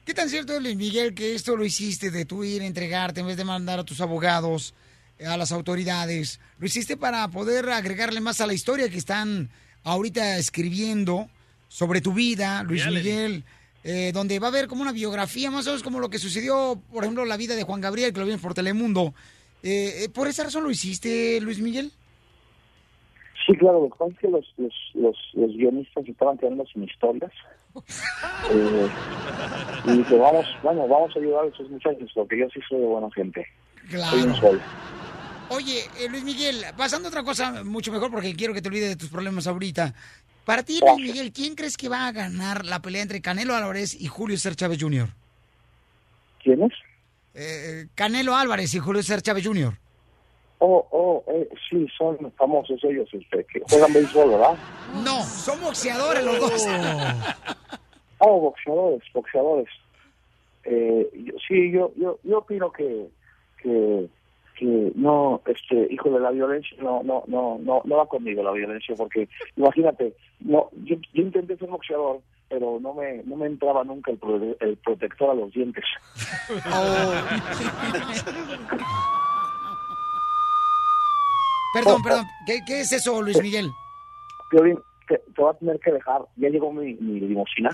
Speaker 1: ¿Qué tan cierto es, Luis Miguel, que esto lo hiciste de tú ir a entregarte en vez de mandar a tus abogados, eh, a las autoridades? ¿Lo hiciste para poder agregarle más a la historia que están ahorita escribiendo sobre tu vida, Luis. Miguel? eh, donde va a haber como una biografía, más o menos como lo que sucedió, por ejemplo, la vida de Juan Gabriel, que lo vimos por Telemundo. Eh, eh, ¿Por esa razón lo hiciste, Luis Miguel?
Speaker 26: Sí, claro, lo que pasa es que los, los, los, los guionistas estaban quedando sin historias. Eh, y dije, vamos, bueno, vamos a ayudar a esos muchachos, porque yo sí soy de buena gente. Soy un sol.
Speaker 1: Oye, eh, Luis Miguel, pasando a otra cosa mucho mejor porque quiero que te olvides de tus problemas ahorita. Para ti, Luis Miguel, ¿quién crees que va a ganar la pelea entre Canelo Álvarez y Julio César Chávez Jr.?
Speaker 26: ¿Quién es?
Speaker 1: Eh, Canelo Álvarez y Julio César Chávez Jr.
Speaker 26: Oh, oh, eh, sí, son famosos ellos, este, que juegan béisbol, ¿verdad?
Speaker 1: No, son boxeadores los dos.
Speaker 26: Oh, boxeadores, boxeadores. Eh, yo- Sí, yo, yo, yo opino que, que, que no, este, hijo de la violencia, no, no, no, no, no va conmigo la violencia, porque imagínate, no, yo, yo intenté ser boxeador, pero no me, no me entraba nunca el, pro- el protector a los dientes.
Speaker 1: Perdón, perdón. ¿Qué, qué es eso, Luis Miguel?
Speaker 26: Piolín, te, te voy a tener que dejar. Ya llegó mi, mi limosina.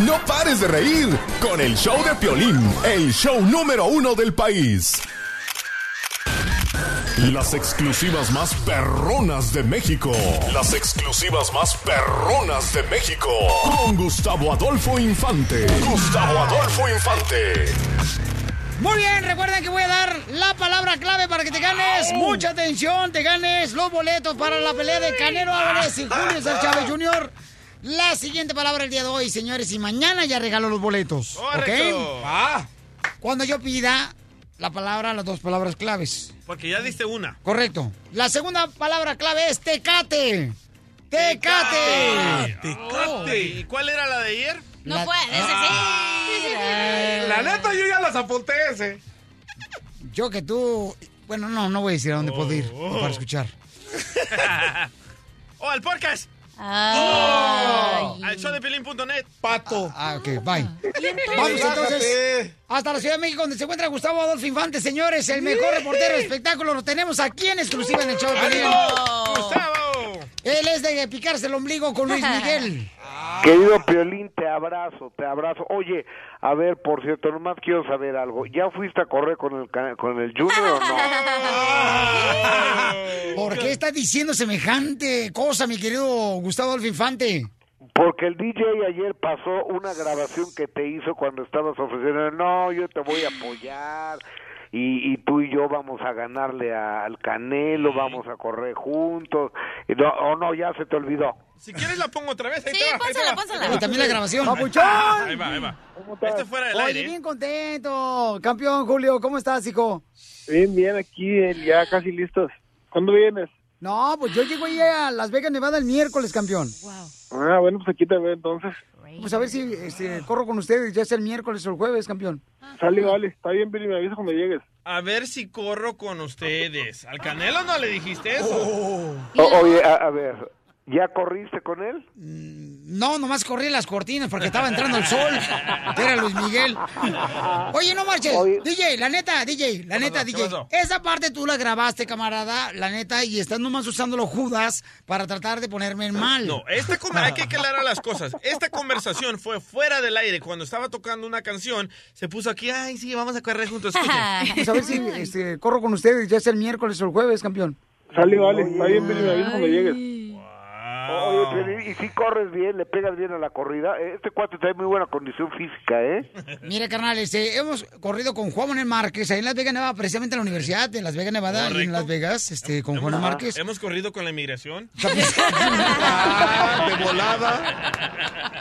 Speaker 9: No pares de reír con el show de Piolín, el show número uno del país. Las exclusivas más perronas de México. Las exclusivas más perronas de México. Con Gustavo Adolfo Infante. Gustavo Adolfo Infante.
Speaker 1: Muy bien, recuerden que voy a dar la palabra clave para que te ganes. Mucha atención, te ganes los boletos para la pelea de Canelo Álvarez y Julio Chávez Jr. La siguiente palabra el día de hoy, señores, y mañana ya regalo los boletos.
Speaker 2: Correcto.
Speaker 1: ¿Ok? Ah. Cuando yo pida la palabra, las dos palabras claves.
Speaker 2: Porque ya diste una.
Speaker 1: Correcto. La segunda palabra clave es tecate. Tecate.
Speaker 2: Tecate. ¿Y cuál era la de ayer?
Speaker 1: No
Speaker 3: puedes decir.
Speaker 5: La neta, yo ya las apunté ese.
Speaker 1: Yo que tú. Bueno, no, no voy a decir a dónde puedo ir
Speaker 2: Oh.
Speaker 1: para escuchar.
Speaker 2: ¡Oh, el podcast!
Speaker 1: Ay.
Speaker 2: Al showdepilín.net.
Speaker 5: Pato.
Speaker 1: Ah, ok, bye.
Speaker 2: entonces?
Speaker 1: Vamos entonces hasta la Ciudad de México, donde se encuentra Gustavo Adolfo Infante, señores, el mejor reportero de espectáculo. Lo tenemos aquí en exclusiva en el show de Piolín.
Speaker 2: ¡Gustavo!
Speaker 1: Él es de picarse el ombligo con Luis Miguel.
Speaker 27: Querido Piolín, te abrazo, te abrazo. Oye, a ver, por cierto, nomás quiero saber algo. ¿Ya fuiste a correr con el, con el Junior o no?
Speaker 1: ¿Por qué estás diciendo semejante cosa, mi querido Gustavo Adolfo Infante?
Speaker 27: Porque el DJ ayer pasó una grabación que te hizo cuando estabas ofreciendo, no, yo te voy a apoyar y, y tú y yo vamos a ganarle a- al Canelo, vamos a correr juntos. Y no, o no, ya se te olvidó.
Speaker 2: Si quieres la pongo otra vez. Ahí
Speaker 3: Sí,
Speaker 2: te va, ahí te
Speaker 3: pónsala,
Speaker 2: va.
Speaker 3: pónsala.
Speaker 1: Y también la grabación.
Speaker 2: ¡Papuchón! Ahí va, ahí va. Este fuera del
Speaker 1: Oye,
Speaker 2: aire.
Speaker 1: bien contento. Campeón Julio, ¿cómo estás, hijo?
Speaker 7: Bien, bien, aquí ya casi listos. ¿Cuándo vienes?
Speaker 1: No, pues yo llego ahí a Las Vegas, Nevada el miércoles, campeón.
Speaker 7: Ah, bueno, pues aquí te veo entonces.
Speaker 1: Pues a ver si este, corro con ustedes, ya sea el miércoles o el jueves, campeón.
Speaker 7: Sale, vale. Está bien, Billy, me avisa cuando llegues.
Speaker 2: A ver si corro con ustedes. ¿Al Canelo no le dijiste eso?
Speaker 27: O- oye, a, a ver, ¿ya corriste con él?
Speaker 1: No, nomás corrí las cortinas porque estaba entrando el sol. Era Luis Miguel. Oye, no marches. DJ, la neta, DJ, la neta, DJ. Esa parte tú la grabaste, camarada, la neta, y estás nomás usando los Judas para tratar de ponerme en mal.
Speaker 2: No, esta con- hay que aclarar las cosas. Esta conversación fue fuera del aire. Cuando estaba tocando una canción, se puso aquí, ay, sí, vamos a correr juntos.
Speaker 1: Pues a ver si este, corro con ustedes, ya sea el miércoles o el jueves, campeón.
Speaker 7: Sale, vale. Está bien, me cuando llegues.
Speaker 27: Oye, y si corres bien, le pegas bien a la corrida. Este cuate trae muy buena condición física, ¿eh?
Speaker 1: Mire, carnal, este, hemos corrido con Juan Manuel Márquez ahí en Las Vegas, Nevada, precisamente en la Universidad de Las Vegas, Nevada, y en. Las Vegas, este, con Juan
Speaker 2: Hemos-
Speaker 1: Márquez.
Speaker 2: Hemos corrido con la inmigración.
Speaker 27: de volada.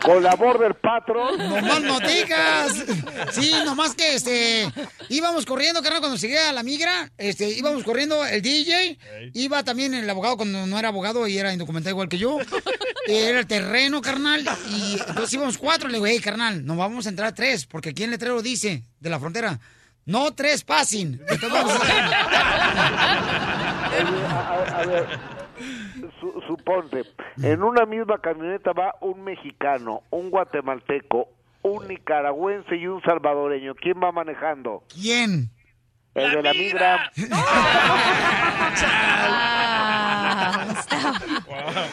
Speaker 27: Con la Border Patrol.
Speaker 1: No más no digas. Sí, nomás que este íbamos corriendo, carnal, cuando llegué a la migra, este, íbamos corriendo el DJ, iba también el abogado cuando no era abogado y era indocumentado igual que yo. Era el terreno, carnal, y entonces íbamos cuatro. Le digo, hey, carnal, nos vamos a entrar tres, porque aquí en el letrero dice, de la frontera, no tres passing. Entonces vamos
Speaker 27: Oye, a, a- a ver, su- suponte, en una misma camioneta va un mexicano, un guatemalteco, un nicaragüense y un salvadoreño. ¿Quién va manejando?
Speaker 1: ¿Quién?
Speaker 27: El de la migra.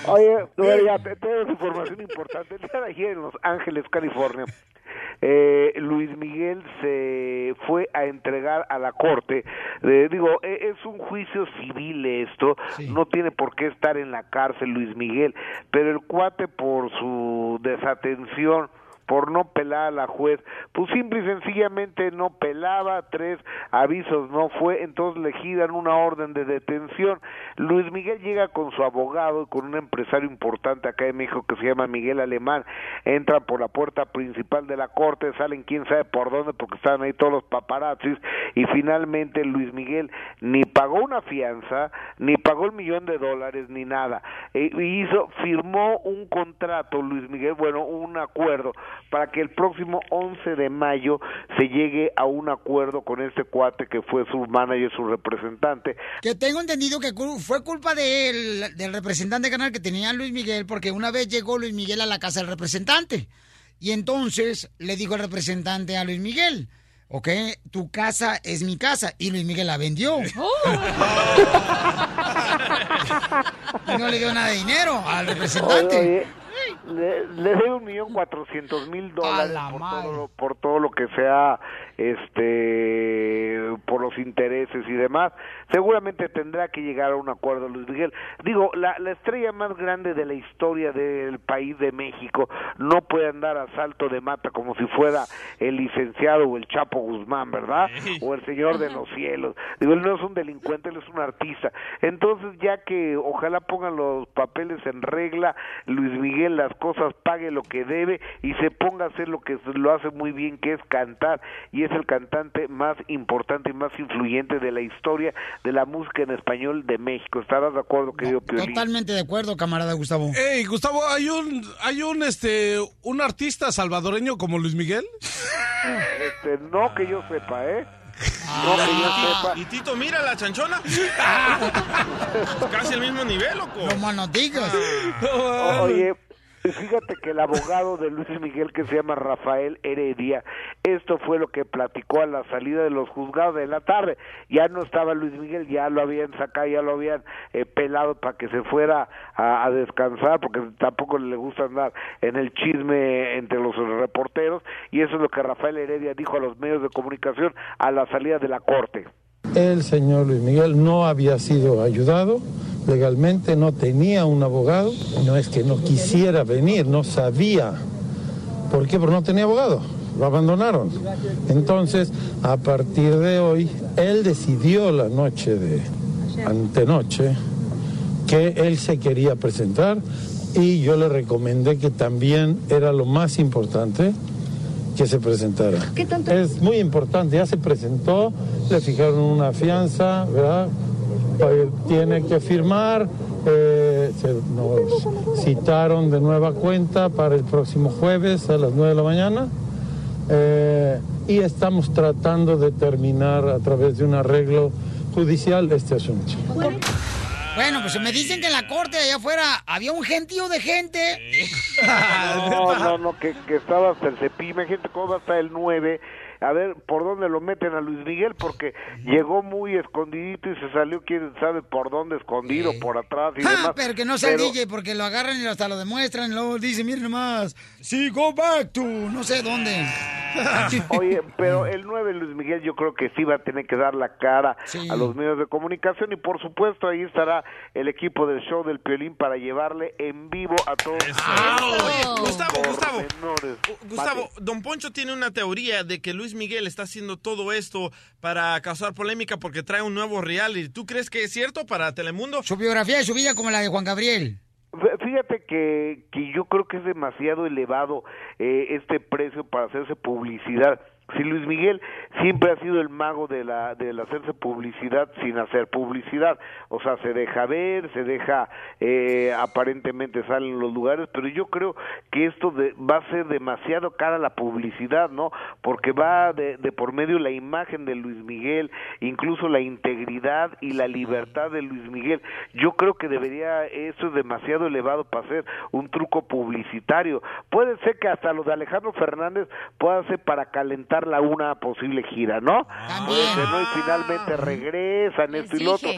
Speaker 27: Oye, bueno, ya te- tengo información importante. El día de ayer en Los Ángeles, California, eh, Luis Miguel se fue a entregar a la corte. Eh, digo, eh, es un juicio civil esto, no tiene por qué estar en la cárcel Luis Miguel, pero el cuate por su desatención por no pelar a la juez. Pues simple y sencillamente no pelaba, tres avisos no fue, entonces le giran una orden de detención. Luis Miguel llega con su abogado y con un empresario importante acá en México que se llama Miguel Alemán, entran por la puerta principal de la corte, salen quién sabe por dónde porque estaban ahí todos los paparazzis y finalmente Luis Miguel ni pagó una fianza, ni pagó el millón de dólares, ni nada. E- hizo, firmó un contrato, Luis Miguel, bueno, un acuerdo para que el próximo 11 de mayo se llegue a un acuerdo con este cuate que fue su manager, su representante.
Speaker 1: Que tengo entendido que fue culpa de él, del representante canal que tenía Luis Miguel, porque una vez llegó Luis Miguel a la casa del representante. Y entonces le dijo el representante a Luis Miguel, ok, tu casa es mi casa. Y Luis Miguel la vendió. y no le dio nada de dinero al representante.
Speaker 27: Oye, le, le un millón cuatrocientos mil dólares por todo, por todo lo que sea este por los intereses y demás seguramente tendrá que llegar a un acuerdo Luis Miguel. Digo la, la estrella más grande de la historia del país de México no puede andar a salto de mata como si fuera el licenciado o el Chapo Guzmán verdad o el señor de los cielos. Digo él no es un delincuente él es un artista. Entonces ya que ojalá pongan los papeles en regla Luis Miguel las cosas pague lo que debe y se ponga a hacer lo que lo hace muy bien que es cantar. Y es el cantante más importante y más influyente de la historia de la música en español de México ¿estarás de acuerdo querido Piolín?
Speaker 1: Totalmente de acuerdo, camarada Gustavo.
Speaker 5: Ey, Gustavo, ¿hay un, hay un, este, un artista salvadoreño como Luis Miguel?
Speaker 27: Este, no que yo sepa ¿eh? no que yo sepa
Speaker 2: ¿Y Tito mira la chanchona? Casi el mismo nivel, loco.
Speaker 1: No más no digas.
Speaker 27: Oye, fíjate que el abogado de Luis Miguel que se llama Rafael Heredia, esto fue lo que platicó a la salida de los juzgados de la tarde. Ya no estaba Luis Miguel, ya lo habían sacado, ya lo habían eh, pelado para que se fuera a, a descansar, porque tampoco le gusta andar en el chisme entre los reporteros. Y eso es lo que Rafael Heredia dijo a los medios de comunicación a la salida de la corte.
Speaker 28: El señor Luis Miguel no había sido ayudado legalmente, no tenía un abogado, no es que no quisiera venir, no sabía. ¿Por qué? Porque no tenía abogado, lo abandonaron. Entonces, a partir de hoy, él decidió la noche de antenoche que él se quería presentar y yo le recomendé que también era lo más importante que se presentara. Es muy importante, ya se presentó, le fijaron una fianza, ¿verdad? Tiene que firmar, eh, se nos citaron de nueva cuenta para el próximo jueves a las 9 de la mañana eh, y estamos tratando de terminar a través de un arreglo judicial este asunto.
Speaker 1: Bueno, pues me dicen que en la corte allá afuera había un gentío de gente.
Speaker 27: No, no, no, que, que estaba hasta el cepillo. Imagínate cómo va hasta el 9. A ver por dónde lo meten a Luis Miguel, porque llegó muy escondidito y se salió, quién sabe por dónde, escondido, por atrás y
Speaker 1: Ah,
Speaker 27: demás.
Speaker 1: pero que no sea
Speaker 27: Pero-
Speaker 1: el DJ porque lo agarran y hasta lo demuestran y luego dicen, miren nomás, sí, go back to, no sé dónde.
Speaker 27: Oye, pero el 9 Luis Miguel yo creo que sí va a tener que dar la cara a los medios de comunicación y por supuesto ahí estará el equipo del show del Piolín para llevarle en vivo a todos.
Speaker 2: Oye, Gustavo, Gustavo.
Speaker 27: pormenores.
Speaker 2: Gustavo, Don Poncho tiene una teoría de que Luis Miguel está haciendo todo esto para causar polémica porque trae un nuevo reality. ¿Tú crees que es cierto para Telemundo?
Speaker 1: Su biografía de su vida como la de Juan Gabriel.
Speaker 27: Fí- Fíjate que, que yo creo que es demasiado elevado eh, este precio para hacerse publicidad. Si Luis Miguel siempre ha sido el mago de la del hacerse publicidad sin hacer publicidad, o sea, se deja ver, se deja eh, aparentemente sale en los lugares, pero yo creo que esto de- va a ser demasiado cara la publicidad, ¿no? Porque va de, de por medio la imagen de Luis Miguel, incluso la integridad y la libertad de Luis Miguel. Yo creo que debería eso es demasiado elevado para ser un truco publicitario. Puede ser que hasta lo de Alejandro Fernández pueda ser para calentar la una posible gira, ¿no? Puede ser, ¿no? Y finalmente regresan esto y lo otro.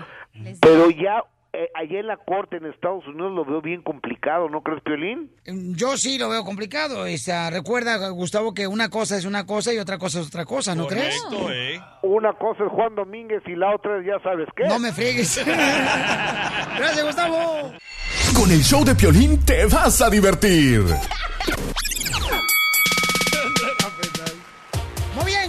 Speaker 27: Pero ya eh, allá en la corte en Estados Unidos lo veo bien complicado, ¿no crees, Piolín?
Speaker 1: Yo sí lo veo complicado. Esta, recuerda, Gustavo, que una cosa es una cosa y otra cosa es otra cosa, ¿no crees?
Speaker 27: Una cosa es Juan Domínguez y la otra es ya sabes qué.
Speaker 1: No me friegues. Gracias, Gustavo.
Speaker 9: Con el show de Piolín te vas a divertir.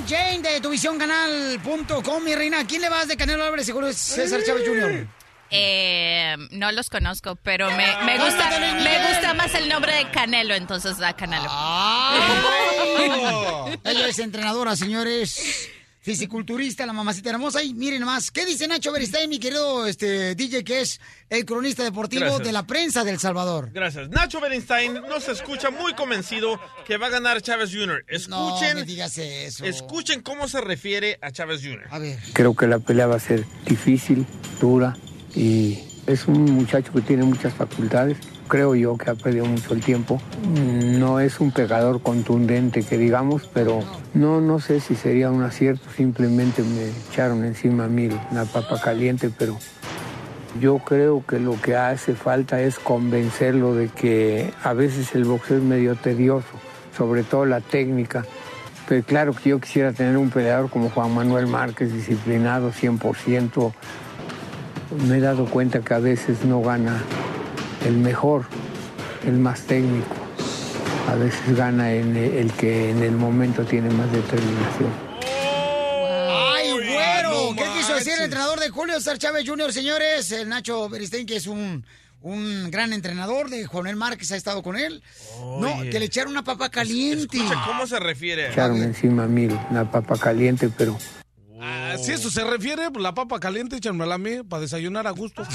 Speaker 1: Jane de tuvisioncanal.com, mi reina. ¿A quién le vas de Canelo Álvarez? Seguro es César Chávez Jr.
Speaker 24: Eh, no los conozco, pero me, me gusta
Speaker 1: Cántate, Luis
Speaker 24: me gusta más el nombre de Canelo, entonces da Canelo.
Speaker 1: Ella es entrenadora, señores. Fisiculturista, la mamacita hermosa. Y miren nomás, ¿qué dice Nacho Beristain, mi querido este, DJ, que es el cronista deportivo
Speaker 2: Gracias.
Speaker 1: de la prensa del Salvador?
Speaker 2: Gracias. Nacho Berenstein no se escucha muy convencido que va a ganar Chávez Jr. Escuchen,
Speaker 1: No me digas eso.
Speaker 2: escuchen cómo se refiere a Chávez Jr.
Speaker 1: A ver.
Speaker 29: Creo que la pelea va a ser difícil, dura y es un muchacho que tiene muchas facultades. Creo yo que ha perdido mucho el tiempo. No es un pegador contundente que digamos, pero no, no sé si sería un acierto. Simplemente me echaron encima a mí la papa caliente, pero yo creo que lo que hace falta es convencerlo de que a veces el boxeo es medio tedioso, sobre todo la técnica. Pero claro que yo quisiera tener un peleador como Juan Manuel Márquez, disciplinado 100%. Me he dado cuenta que a veces no gana el mejor, el más técnico. A veces gana en el que en el momento tiene más determinación.
Speaker 1: ¡Ay, güero! ¿Qué quiso decir el entrenador de Julio César Chávez Jr., señores? El Nacho Beristain, que es un, un gran entrenador de Juanel Márquez, ha estado con él. No, que le echaron una papa caliente.
Speaker 2: Escucha cómo se refiere.
Speaker 29: Echaron encima a mí la papa caliente, pero
Speaker 5: Ah, si eso se refiere, pues, la papa caliente, échamela a mí para desayunar a gusto.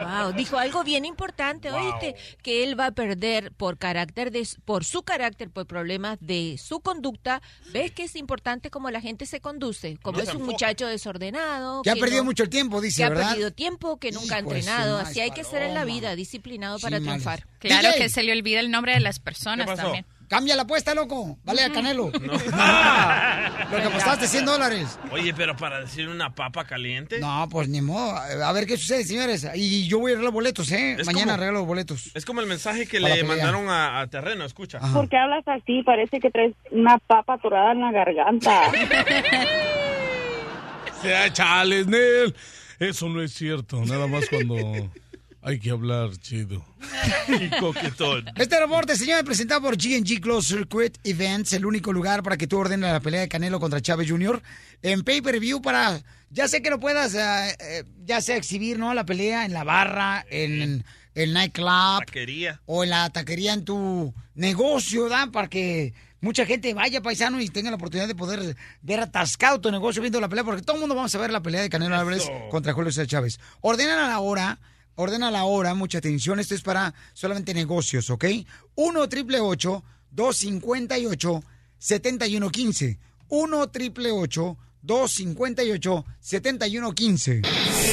Speaker 24: Wow, dijo algo bien importante, oíste, que él va a perder por carácter de por su carácter, por problemas de su conducta. ¿Ves que es importante cómo la gente se conduce? Como
Speaker 1: No
Speaker 24: es un
Speaker 1: enfoca.
Speaker 24: muchacho desordenado,
Speaker 1: Que ha perdido
Speaker 24: no-
Speaker 1: mucho el tiempo, dice,
Speaker 24: que ha
Speaker 1: ¿verdad?
Speaker 24: perdido tiempo, que nunca ha
Speaker 1: Hijo
Speaker 24: entrenado, así hay que ser en la vida, disciplinado para triunfar. Claro
Speaker 1: DJ.
Speaker 24: que se le olvida el nombre de las personas
Speaker 1: ¿Qué pasó?
Speaker 24: también.
Speaker 1: Cambia la apuesta, loco. Vale a Canelo. Lo que apostaste 100 dólares.
Speaker 2: Oye, pero para decir una papa caliente.
Speaker 1: No, pues ni modo. A ver qué sucede, señores. Y yo voy a arreglar boletos, ¿eh?
Speaker 2: Es
Speaker 1: Mañana
Speaker 2: como-
Speaker 1: arreglo boletos.
Speaker 2: Es como el mensaje que
Speaker 1: Para
Speaker 2: le mandaron a, a Terreno, escucha.
Speaker 23: ¿Por qué hablas así? Parece que traes una papa atorada en la garganta.
Speaker 5: Ya, chales, Nel. Eso no es cierto. Nada más cuando hay que hablar chido.
Speaker 2: y coquetón.
Speaker 1: Este reporte, señores, presentado por GNG Close Circuit Events, el único lugar para que tú ordenes la pelea de Canelo contra Chávez Jr. en pay-per-view para, ya sé que lo puedas, eh, eh, ya sea exhibir, ¿no? La pelea en la barra, en el nightclub.
Speaker 2: Taquería.
Speaker 1: O en la taquería en tu negocio, ¿verdad? Para que mucha gente vaya paisano y tenga la oportunidad de poder ver atascado tu negocio viendo la pelea, porque todo el mundo vamos a ver la pelea de Canelo Álvarez contra Julio César Chávez. Ordenan a la hora, ordena a la hora, mucha atención, esto es para solamente negocios, ¿ok? 1 triple 258 7115 1 triple 258 7115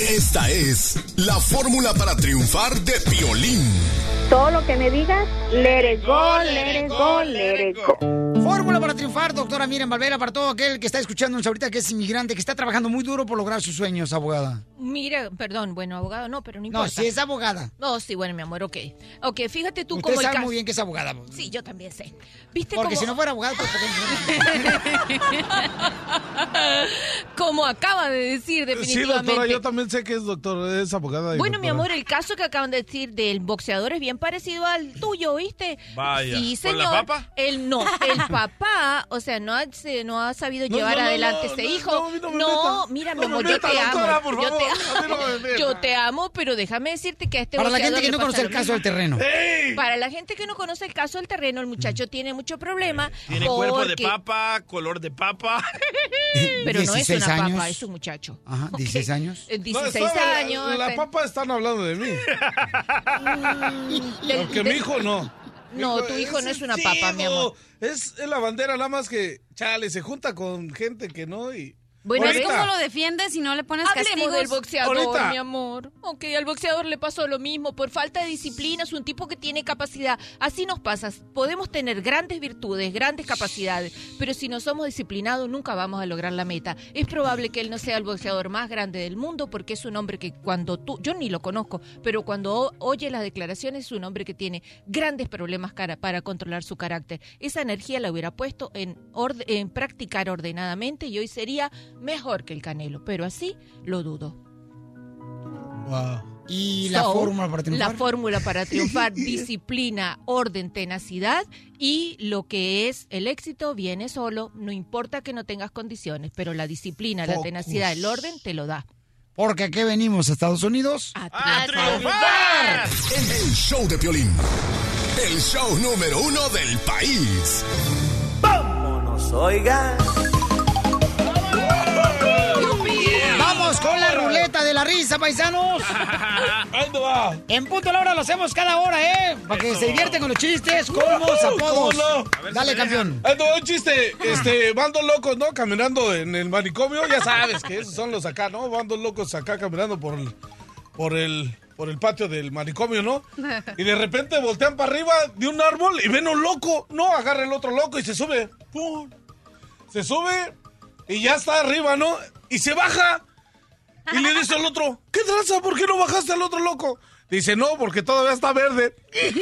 Speaker 9: Esta es la fórmula para triunfar de violín.
Speaker 23: Todo lo que me digas, let it go, let it go, let it go.
Speaker 1: Fórmula para triunfar, doctora Miren Valvera, para todo aquel que está escuchándonos ahorita que es inmigrante, que está trabajando muy duro por lograr sus sueños, abogada.
Speaker 24: Mira, perdón, bueno, abogado no, pero no
Speaker 1: No,
Speaker 24: importa.
Speaker 1: si es abogada.
Speaker 24: No, sí, bueno, mi amor, ok. Ok, fíjate tú
Speaker 1: Usted
Speaker 24: como el
Speaker 1: sabe
Speaker 24: caso-
Speaker 1: muy bien que es abogada.
Speaker 24: Sí, yo también sé. ¿Viste
Speaker 1: Porque
Speaker 24: cómo-
Speaker 1: si no fuera abogada, pues
Speaker 24: como acaba de decir
Speaker 5: Sí,
Speaker 24: definitivamente.
Speaker 5: doctora, yo también sé que es doctor, es abogada.
Speaker 24: Bueno, mi amor, el caso que acaban de decir del boxeador es bien parecido al tuyo, ¿viste?
Speaker 5: Vaya.
Speaker 24: Sí,
Speaker 5: ¿Con
Speaker 24: señor.
Speaker 5: la papa?
Speaker 24: El no, el papá, o sea, no ha, se- no ha sabido
Speaker 5: No,
Speaker 24: llevar
Speaker 5: no, no,
Speaker 24: adelante
Speaker 5: no,
Speaker 24: este
Speaker 5: no,
Speaker 24: hijo.
Speaker 5: no,
Speaker 24: mira, mi amor, yo te
Speaker 5: doctora,
Speaker 24: amo. yo, te, yo te amo, pero déjame decirte que a este
Speaker 1: Para la gente que no conoce el caso del terreno.
Speaker 24: Para la gente que no conoce el caso del terreno, el muchacho tiene mucho problema.
Speaker 2: Tiene cuerpo de
Speaker 24: porque-
Speaker 2: papa, color de papa.
Speaker 24: Pero no es
Speaker 1: 16
Speaker 24: una papa,
Speaker 1: años.
Speaker 24: es un muchacho.
Speaker 1: Ajá, 16 años.
Speaker 24: Eh,
Speaker 5: No,
Speaker 24: 16
Speaker 5: estaba-
Speaker 24: años.
Speaker 5: La,
Speaker 24: este-
Speaker 5: papa están hablando de mí. Porque mi hijo no.
Speaker 24: No, tu hijo no es una papa, mi amor.
Speaker 5: Es, es la bandera, nada más que, chale, se junta con gente que no y...
Speaker 3: Bueno, es
Speaker 5: Ahorita.
Speaker 3: como lo defiendes si no le pones
Speaker 24: Hablemos
Speaker 3: castigos.
Speaker 24: del boxeador,
Speaker 5: Ahorita.
Speaker 24: mi amor. Ok, al boxeador le pasó lo mismo. Por falta de disciplina, es un tipo que tiene capacidad. Así nos pasa. Podemos tener grandes virtudes, grandes capacidades, pero si no somos disciplinados, nunca vamos a lograr la meta. Es probable que él no sea el boxeador más grande del mundo, porque es un hombre que cuando tú, yo ni lo conozco, pero cuando oye las declaraciones, es un hombre que tiene grandes problemas cara- para controlar su carácter. Esa energía la hubiera puesto en, orde- en practicar ordenadamente y hoy sería mejor que el Canelo, pero así lo dudo.
Speaker 5: Wow.
Speaker 1: ¿Y la
Speaker 24: So,
Speaker 1: fórmula para triunfar?
Speaker 24: La fórmula para triunfar, disciplina, orden, tenacidad y lo que es el éxito viene solo, no importa que no tengas condiciones, pero la disciplina, la tenacidad, el orden te lo da.
Speaker 1: Porque aquí venimos a Estados Unidos.
Speaker 24: A
Speaker 9: triunfar! El show de Piolín. El show número uno del país.
Speaker 6: Vámonos, oigan.
Speaker 1: Vamos con la ruleta de la risa, paisanos. En punto la hora lo hacemos cada hora, ¿eh? Para que se divierten con los chistes, colmos, apodos.
Speaker 5: ¿Cómo no?
Speaker 1: Dale, campeón.
Speaker 5: Va un chiste, este, van dos locos, ¿no? Caminando en el manicomio, ya sabes que esos son los acá, ¿no? Van dos locos acá caminando por el, por el, por el patio del manicomio, ¿no? Y de repente voltean para arriba de un árbol y ven un loco, ¿no? Agarra el otro loco y se sube. ¡Pum! Se sube y ya está arriba, ¿no? Y se baja. Y le dice al otro, ¿qué traza? ¿Por qué no bajaste al otro loco? Dice, no, porque todavía está verde.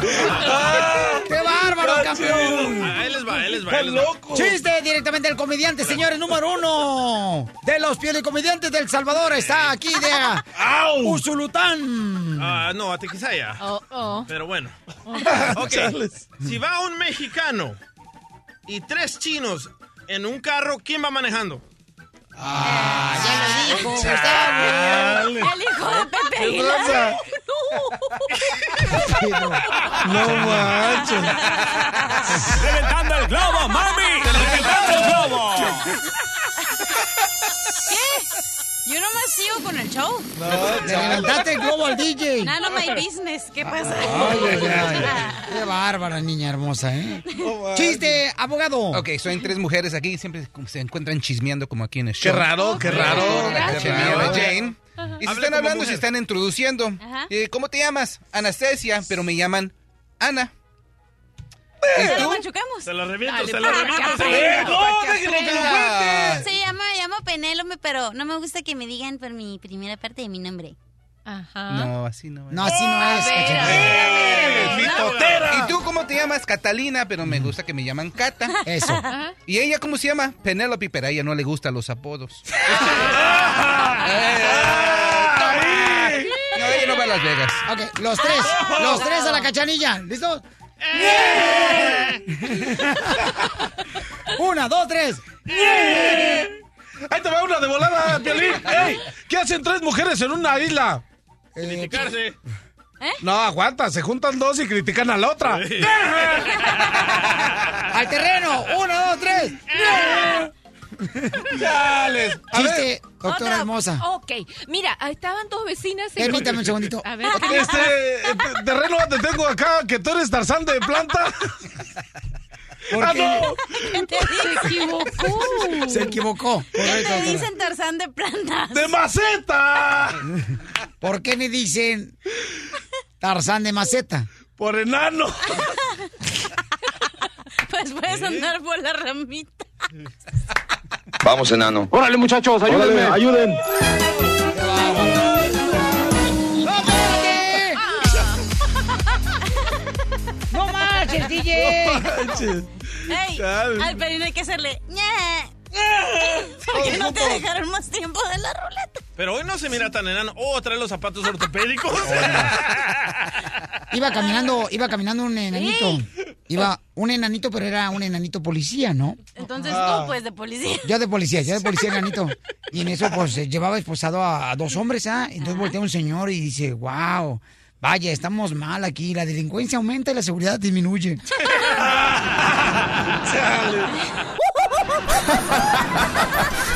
Speaker 1: ¡Qué bárbaro, campeón!
Speaker 2: Ahí les va, ahí les va.
Speaker 5: Está
Speaker 2: ahí les va.
Speaker 5: loco.
Speaker 1: Chiste directamente del comediante, señores, número uno de los comediantes del Salvador. Está aquí de Usulután.
Speaker 2: Ah, no, a Tiquisaya.
Speaker 24: Oh, oh.
Speaker 2: Pero bueno. Ok. Si va un mexicano y tres chinos en un carro, ¿quién va manejando?
Speaker 1: Ah, ya lo dijo,
Speaker 5: Chale.
Speaker 3: El hijo de Pepe
Speaker 5: ¿Qué
Speaker 3: Aguilar.
Speaker 5: No manches.
Speaker 15: ¡Reventando el globo, mami! ¡Reventando el globo!
Speaker 3: ¿Qué? Yo nomás sigo con el show.
Speaker 1: Le levantaste el globo al DJ.
Speaker 3: None of my business. ¿Qué pasa?
Speaker 1: Ay, ay, ay. Qué bárbara, niña hermosa, ¿eh? Chiste, abogado.
Speaker 16: Ok, son tres mujeres aquí, siempre se encuentran chismeando como aquí en el
Speaker 5: Qué
Speaker 16: show.
Speaker 5: raro, qué raro. Qué
Speaker 16: y la
Speaker 5: raro.
Speaker 16: Jane. Y se están hablando,
Speaker 2: mujer.
Speaker 16: se están introduciendo.
Speaker 3: Ajá.
Speaker 16: Eh, ¿Cómo te llamas? Anastasia, pero me llaman Ana.
Speaker 3: ¿Se
Speaker 16: ¿Y
Speaker 3: lo machucamos?
Speaker 2: Se la reviento, se la
Speaker 24: para
Speaker 2: reviento.
Speaker 24: que
Speaker 2: se la
Speaker 24: aprenda,
Speaker 2: reviento.
Speaker 5: No,
Speaker 24: para que
Speaker 5: déjenlo que lo cuente.
Speaker 3: Se llama, llamo Penélope, pero no me gusta que me digan por mi primera parte de mi nombre.
Speaker 24: Ajá.
Speaker 16: No, así no.
Speaker 1: No, así no es.
Speaker 5: ¡Eh, mitotera!
Speaker 16: ¿Y tú cómo te llamas? Catalina, pero me gusta que me llaman Cata.
Speaker 1: Eso.
Speaker 16: ¿Y ella cómo se llama? Penélope, pero a ella no le gustan los apodos. No, ella no va a Las Vegas.
Speaker 1: Ok, los tres. Los tres a la cachanilla. ¿Listos? Una, dos, tres.
Speaker 5: Ahí te va una de volada, Piolín. ¡Ey! ¿Qué hacen tres mujeres en una isla?
Speaker 2: Criticarse.
Speaker 5: No, aguanta, se juntan dos y critican a la otra.
Speaker 1: Al terreno. Uno, dos, tres.
Speaker 5: Chales. A ver,
Speaker 1: Chiste, doctora
Speaker 24: Otra-
Speaker 1: hermosa.
Speaker 24: Ok, mira, estaban dos vecinas. en-
Speaker 1: Permítame un segundito.
Speaker 24: A ver,
Speaker 5: este, eh, terreno, te tengo acá que tú eres Tarzán de planta.
Speaker 1: ¿Por
Speaker 5: ¡Ah,
Speaker 1: qué?
Speaker 5: no!
Speaker 24: se equivocó.
Speaker 1: Se equivocó.
Speaker 3: ¿Qué
Speaker 1: Correcto,
Speaker 3: te dicen Tarzán de plantas?
Speaker 5: ¡De maceta!
Speaker 1: ¿Por qué me dicen Tarzán de maceta?
Speaker 5: Por enano.
Speaker 3: Pues puedes andar por la ramita.
Speaker 30: Vamos, enano.
Speaker 7: Órale, muchachos, ayúdenme, ayuden.
Speaker 1: ¡No, espérate! ¡No marches, DJ!
Speaker 3: Ey, al Pelín hay que hacerle ñe. ¿Por qué no te dejaron más tiempo de la ruleta?
Speaker 2: Pero hoy no se mira tan enano. Oh, trae los zapatos ortopédicos.
Speaker 1: Iba caminando, iba caminando un enanito. Iba un enanito, pero era un enanito policía, ¿no?
Speaker 3: Entonces
Speaker 1: Ah.
Speaker 3: tú, pues, de policía.
Speaker 1: Ya de policía, ya de policía enanito. Y en eso, pues, llevaba esposado a, a dos hombres, ¿ah? Entonces voltea un señor y dice, wow, vaya, estamos mal aquí. La delincuencia aumenta y la seguridad disminuye.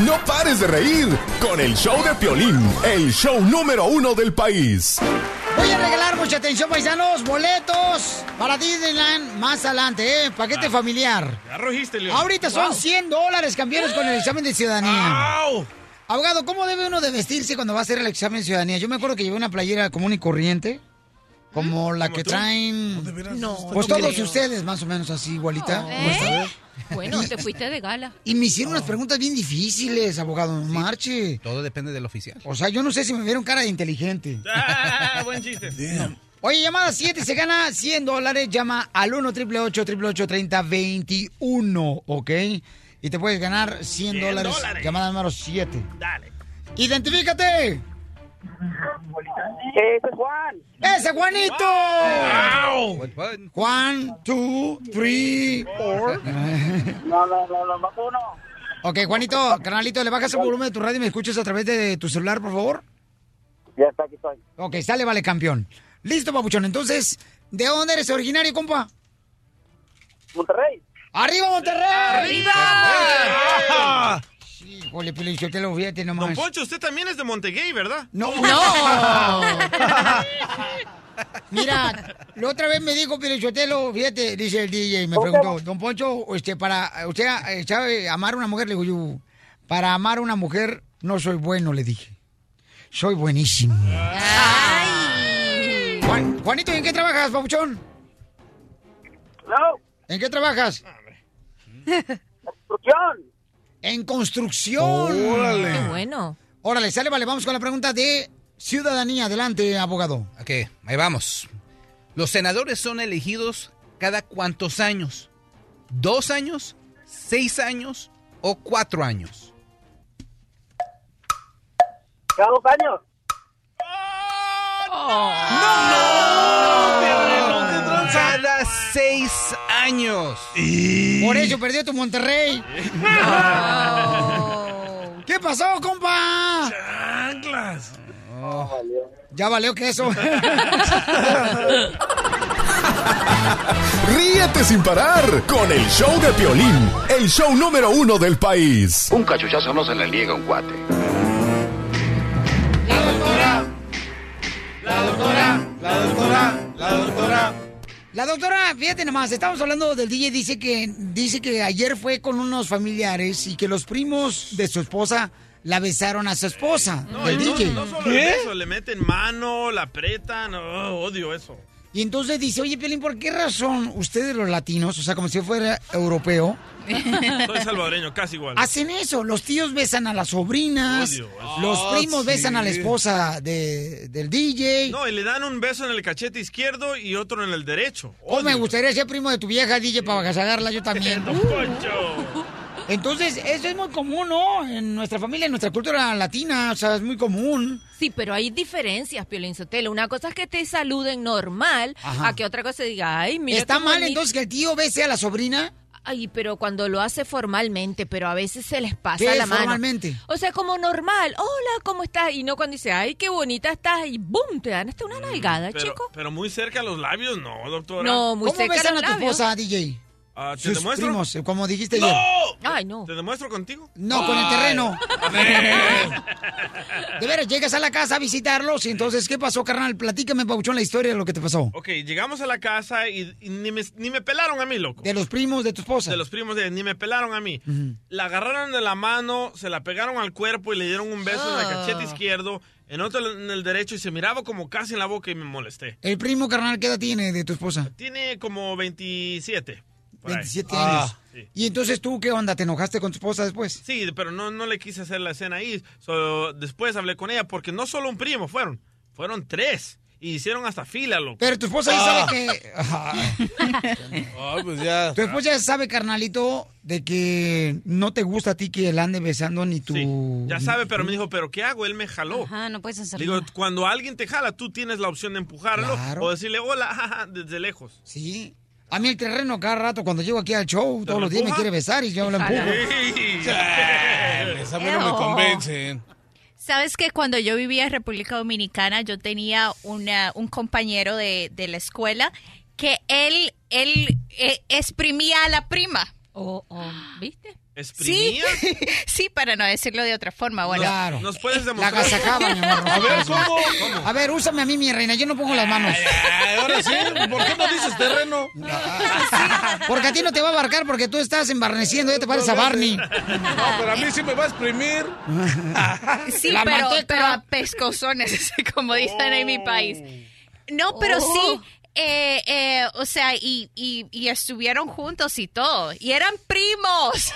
Speaker 9: No pares de reír con el show de Piolín, el show número uno del país.
Speaker 1: Voy a regalar, mucha atención, paisanos, boletos para Disneyland más adelante, ¿eh? Paquete familiar.
Speaker 2: Ya León.
Speaker 1: Ahorita son 100 dólares, campeones, con el examen de ciudadanía.
Speaker 2: ¡Au!
Speaker 1: Abogado, ¿cómo debe uno de vestirse cuando va a hacer el examen de ciudadanía? Yo me acuerdo que llevé una playera común y corriente, como la que traen...
Speaker 24: No,
Speaker 1: Pues
Speaker 24: no
Speaker 1: todos
Speaker 24: creo.
Speaker 1: ustedes, más o menos así, igualita.
Speaker 24: ¿Eh? Bueno, te fuiste de gala.
Speaker 1: Y me hicieron unas preguntas bien difíciles, abogado, no marche.
Speaker 16: Todo depende del oficial.
Speaker 1: O sea, yo no sé si me vieron cara de inteligente.
Speaker 2: Ah, buen chiste.
Speaker 1: Oye, llamada 7, se gana 100 dólares. Llama al 1 888 30 21 ¿ok? y te puedes ganar 100,
Speaker 2: 100
Speaker 1: dólares.
Speaker 2: dólares.
Speaker 1: Llamada número 7.
Speaker 2: Dale.
Speaker 1: ¡Identifícate!
Speaker 7: Ese es Juan.
Speaker 1: ¡Ese Juanito! Juan, two, three, four.
Speaker 7: No, no, no, no, no, uno.
Speaker 1: Ok, Juanito, carnalito, ¿le bajas el volumen de tu radio y me escuchas a través de tu celular, por favor?
Speaker 7: Ya está, aquí estoy.
Speaker 1: Ok, sale, vale, campeón. Listo, papuchón. Entonces, ¿de dónde eres originario, compa?
Speaker 7: Monterrey.
Speaker 1: ¡Arriba, Monterrey!
Speaker 2: ¡Arriba!
Speaker 1: Pelín, yo te lo fíjate nomás.
Speaker 2: Don Poncho, usted también es de Montegay, ¿verdad?
Speaker 1: No. ¡No! Mira, la otra vez me dijo Pelichotelo, fíjate, dice el DJ, me preguntó, Don Poncho, este, para usted eh, sabe amar a una mujer, le digo yo, para amar a una mujer no soy bueno, le dije. Soy buenísimo. Juan- Juanito, ¿en qué trabajas, papuchón?
Speaker 7: No.
Speaker 1: ¿En qué trabajas?
Speaker 7: Construcción.
Speaker 1: En construcción.
Speaker 24: Órale. Qué bueno.
Speaker 1: Órale, sale, vale, vamos con la pregunta de ciudadanía. Adelante, abogado.
Speaker 16: Ok, ahí vamos. Los senadores son elegidos cada cuántos años? ¿Dos años? ¿Seis años? ¿O cuatro años?
Speaker 7: Cada dos años.
Speaker 16: Seis años.
Speaker 1: Por eso perdió tu Monterrey. ¿Qué pasó, compa?
Speaker 5: Chanclas.
Speaker 1: Ya valió que eso.
Speaker 9: Ríete sin parar con el show de Piolín, el show número uno del país.
Speaker 30: Un cachuchazo no se le niega a un cuate.
Speaker 1: La doctora. La doctora. La doctora. La doctora. La doctora, fíjate nomás, estamos hablando del DJ, dice que, dice que ayer fue con unos familiares y que los primos de su esposa la besaron a su esposa,
Speaker 2: No,
Speaker 1: del
Speaker 2: no,
Speaker 1: DJ.
Speaker 2: no solo el beso, le meten mano, la apretan, oh, odio eso.
Speaker 1: Y entonces dice, oye, Piolín, ¿por qué razón ustedes los latinos, o sea, como si yo fuera europeo,
Speaker 2: Soy salvadoreño, casi igual.
Speaker 1: hacen eso? Los tíos besan a las sobrinas,
Speaker 2: Odio eso.
Speaker 1: los
Speaker 2: Ah,
Speaker 1: primos
Speaker 2: sí.
Speaker 1: besan a la esposa de- del DJ.
Speaker 2: No, y le dan un beso en el cachete izquierdo y otro en el derecho.
Speaker 1: ¿Cómo me gustaría ser primo de tu vieja, DJ, para agasajarla yo también?
Speaker 2: Don Poncho.
Speaker 1: Entonces, eso es muy común, ¿no? En nuestra familia, en nuestra cultura latina, o sea, es muy común.
Speaker 24: Sí, pero hay diferencias, Piolín Sotelo. Una cosa es que te saluden normal,
Speaker 1: Ajá.
Speaker 24: a que otra cosa diga, ay, mira.
Speaker 1: ¿Está mal
Speaker 24: bonito".
Speaker 1: entonces que el tío bese a la sobrina?
Speaker 24: Ay, pero cuando lo hace formalmente, pero a veces se les pasa
Speaker 1: ¿Qué
Speaker 24: la
Speaker 1: es
Speaker 24: mano.
Speaker 1: formalmente?
Speaker 24: O sea, como normal. Hola, ¿cómo estás? Y no cuando dice, ay, qué bonita estás. Y boom, te dan hasta una nalgada,
Speaker 2: Pero,
Speaker 24: chico.
Speaker 2: pero muy cerca a los labios, no, doctora.
Speaker 24: No, muy
Speaker 1: ¿Cómo
Speaker 24: cerca
Speaker 1: besan a
Speaker 24: los
Speaker 1: tu
Speaker 24: labios.
Speaker 1: esposa, DJ?
Speaker 2: Ah, ¿Te
Speaker 1: Sus
Speaker 2: demuestro?
Speaker 1: primos, como dijiste
Speaker 2: ¡No!
Speaker 1: ayer.
Speaker 24: Ay, no.
Speaker 2: ¿Te demuestro contigo?
Speaker 1: No, con el terreno. De veras, llegas a la casa a visitarlos y entonces, ¿qué pasó, carnal? Platícame, Pauchón, la historia de lo que te pasó.
Speaker 2: Ok, llegamos a la casa y, y ni, me, ni me pelaron a mí, loco.
Speaker 1: De los primos de tu esposa.
Speaker 2: De los primos de ni me pelaron a mí. La agarraron de la mano, se la pegaron al cuerpo y le dieron un beso en el
Speaker 24: Ah.
Speaker 2: cachete izquierdo, en otro en el derecho y se miraba como casi en la boca y me molesté.
Speaker 1: El primo, carnal, ¿qué edad tiene de tu esposa?
Speaker 2: Tiene como 27. Por ahí.
Speaker 1: 27
Speaker 2: Ah,
Speaker 1: años.
Speaker 2: sí.
Speaker 1: Y entonces, ¿tú qué onda? ¿Te enojaste con tu esposa después?
Speaker 2: Sí, pero no, no le quise hacer la escena ahí. So, después hablé con ella porque no solo un primo fueron, fueron tres. Y hicieron hasta fila, loco.
Speaker 1: Pero tu esposa ya
Speaker 2: Ah.
Speaker 1: sabe que...
Speaker 5: Ah, pues ya.
Speaker 1: Tu esposa ya sabe, carnalito, de que no te gusta a ti que él ande besando ni tu...
Speaker 2: Ya sabe, pero me dijo, ¿pero qué hago? Él me jaló.
Speaker 3: Ajá, no puedes hacer
Speaker 2: Digo,
Speaker 3: nada.
Speaker 2: cuando alguien te jala, tú tienes la opción de empujarlo
Speaker 1: Claro.
Speaker 2: o decirle hola jaja, desde lejos.
Speaker 1: Sí. A mí el terreno cada rato, cuando llego aquí al show, todos los días me quiere besar y yo lo empujo.
Speaker 5: Esa no me convencen.
Speaker 31: Sabes que cuando yo vivía en República Dominicana, yo tenía una- un compañero de, de la escuela que él, él eh, exprimía a la prima.
Speaker 24: Oh, oh, ¿Viste?
Speaker 31: Sí,
Speaker 2: ¿Exprimía?
Speaker 31: sí, para no decirlo de otra forma. Bueno,
Speaker 1: Claro.
Speaker 2: ¿Nos puedes
Speaker 1: La
Speaker 2: demostrar?
Speaker 1: agasajaba, mi amor.
Speaker 5: A ver, ¿cómo?
Speaker 1: A ver, úsame a mí, mi reina. Yo no pongo las manos.
Speaker 5: Ay, ahora sí, ¿por qué no dices terreno?
Speaker 1: Porque a ti no te va a abarcar porque tú estás embarneciendo. Ya te pareces a Barney.
Speaker 5: No, pero a mí sí me va a exprimir.
Speaker 31: sí,
Speaker 1: La
Speaker 31: pero,
Speaker 1: manteca.
Speaker 31: pero a pescozones, como dicen en mi país. No, pero
Speaker 24: Oh.
Speaker 31: sí, eh, eh, o sea, y, y, y estuvieron juntos y todo. Y eran primos.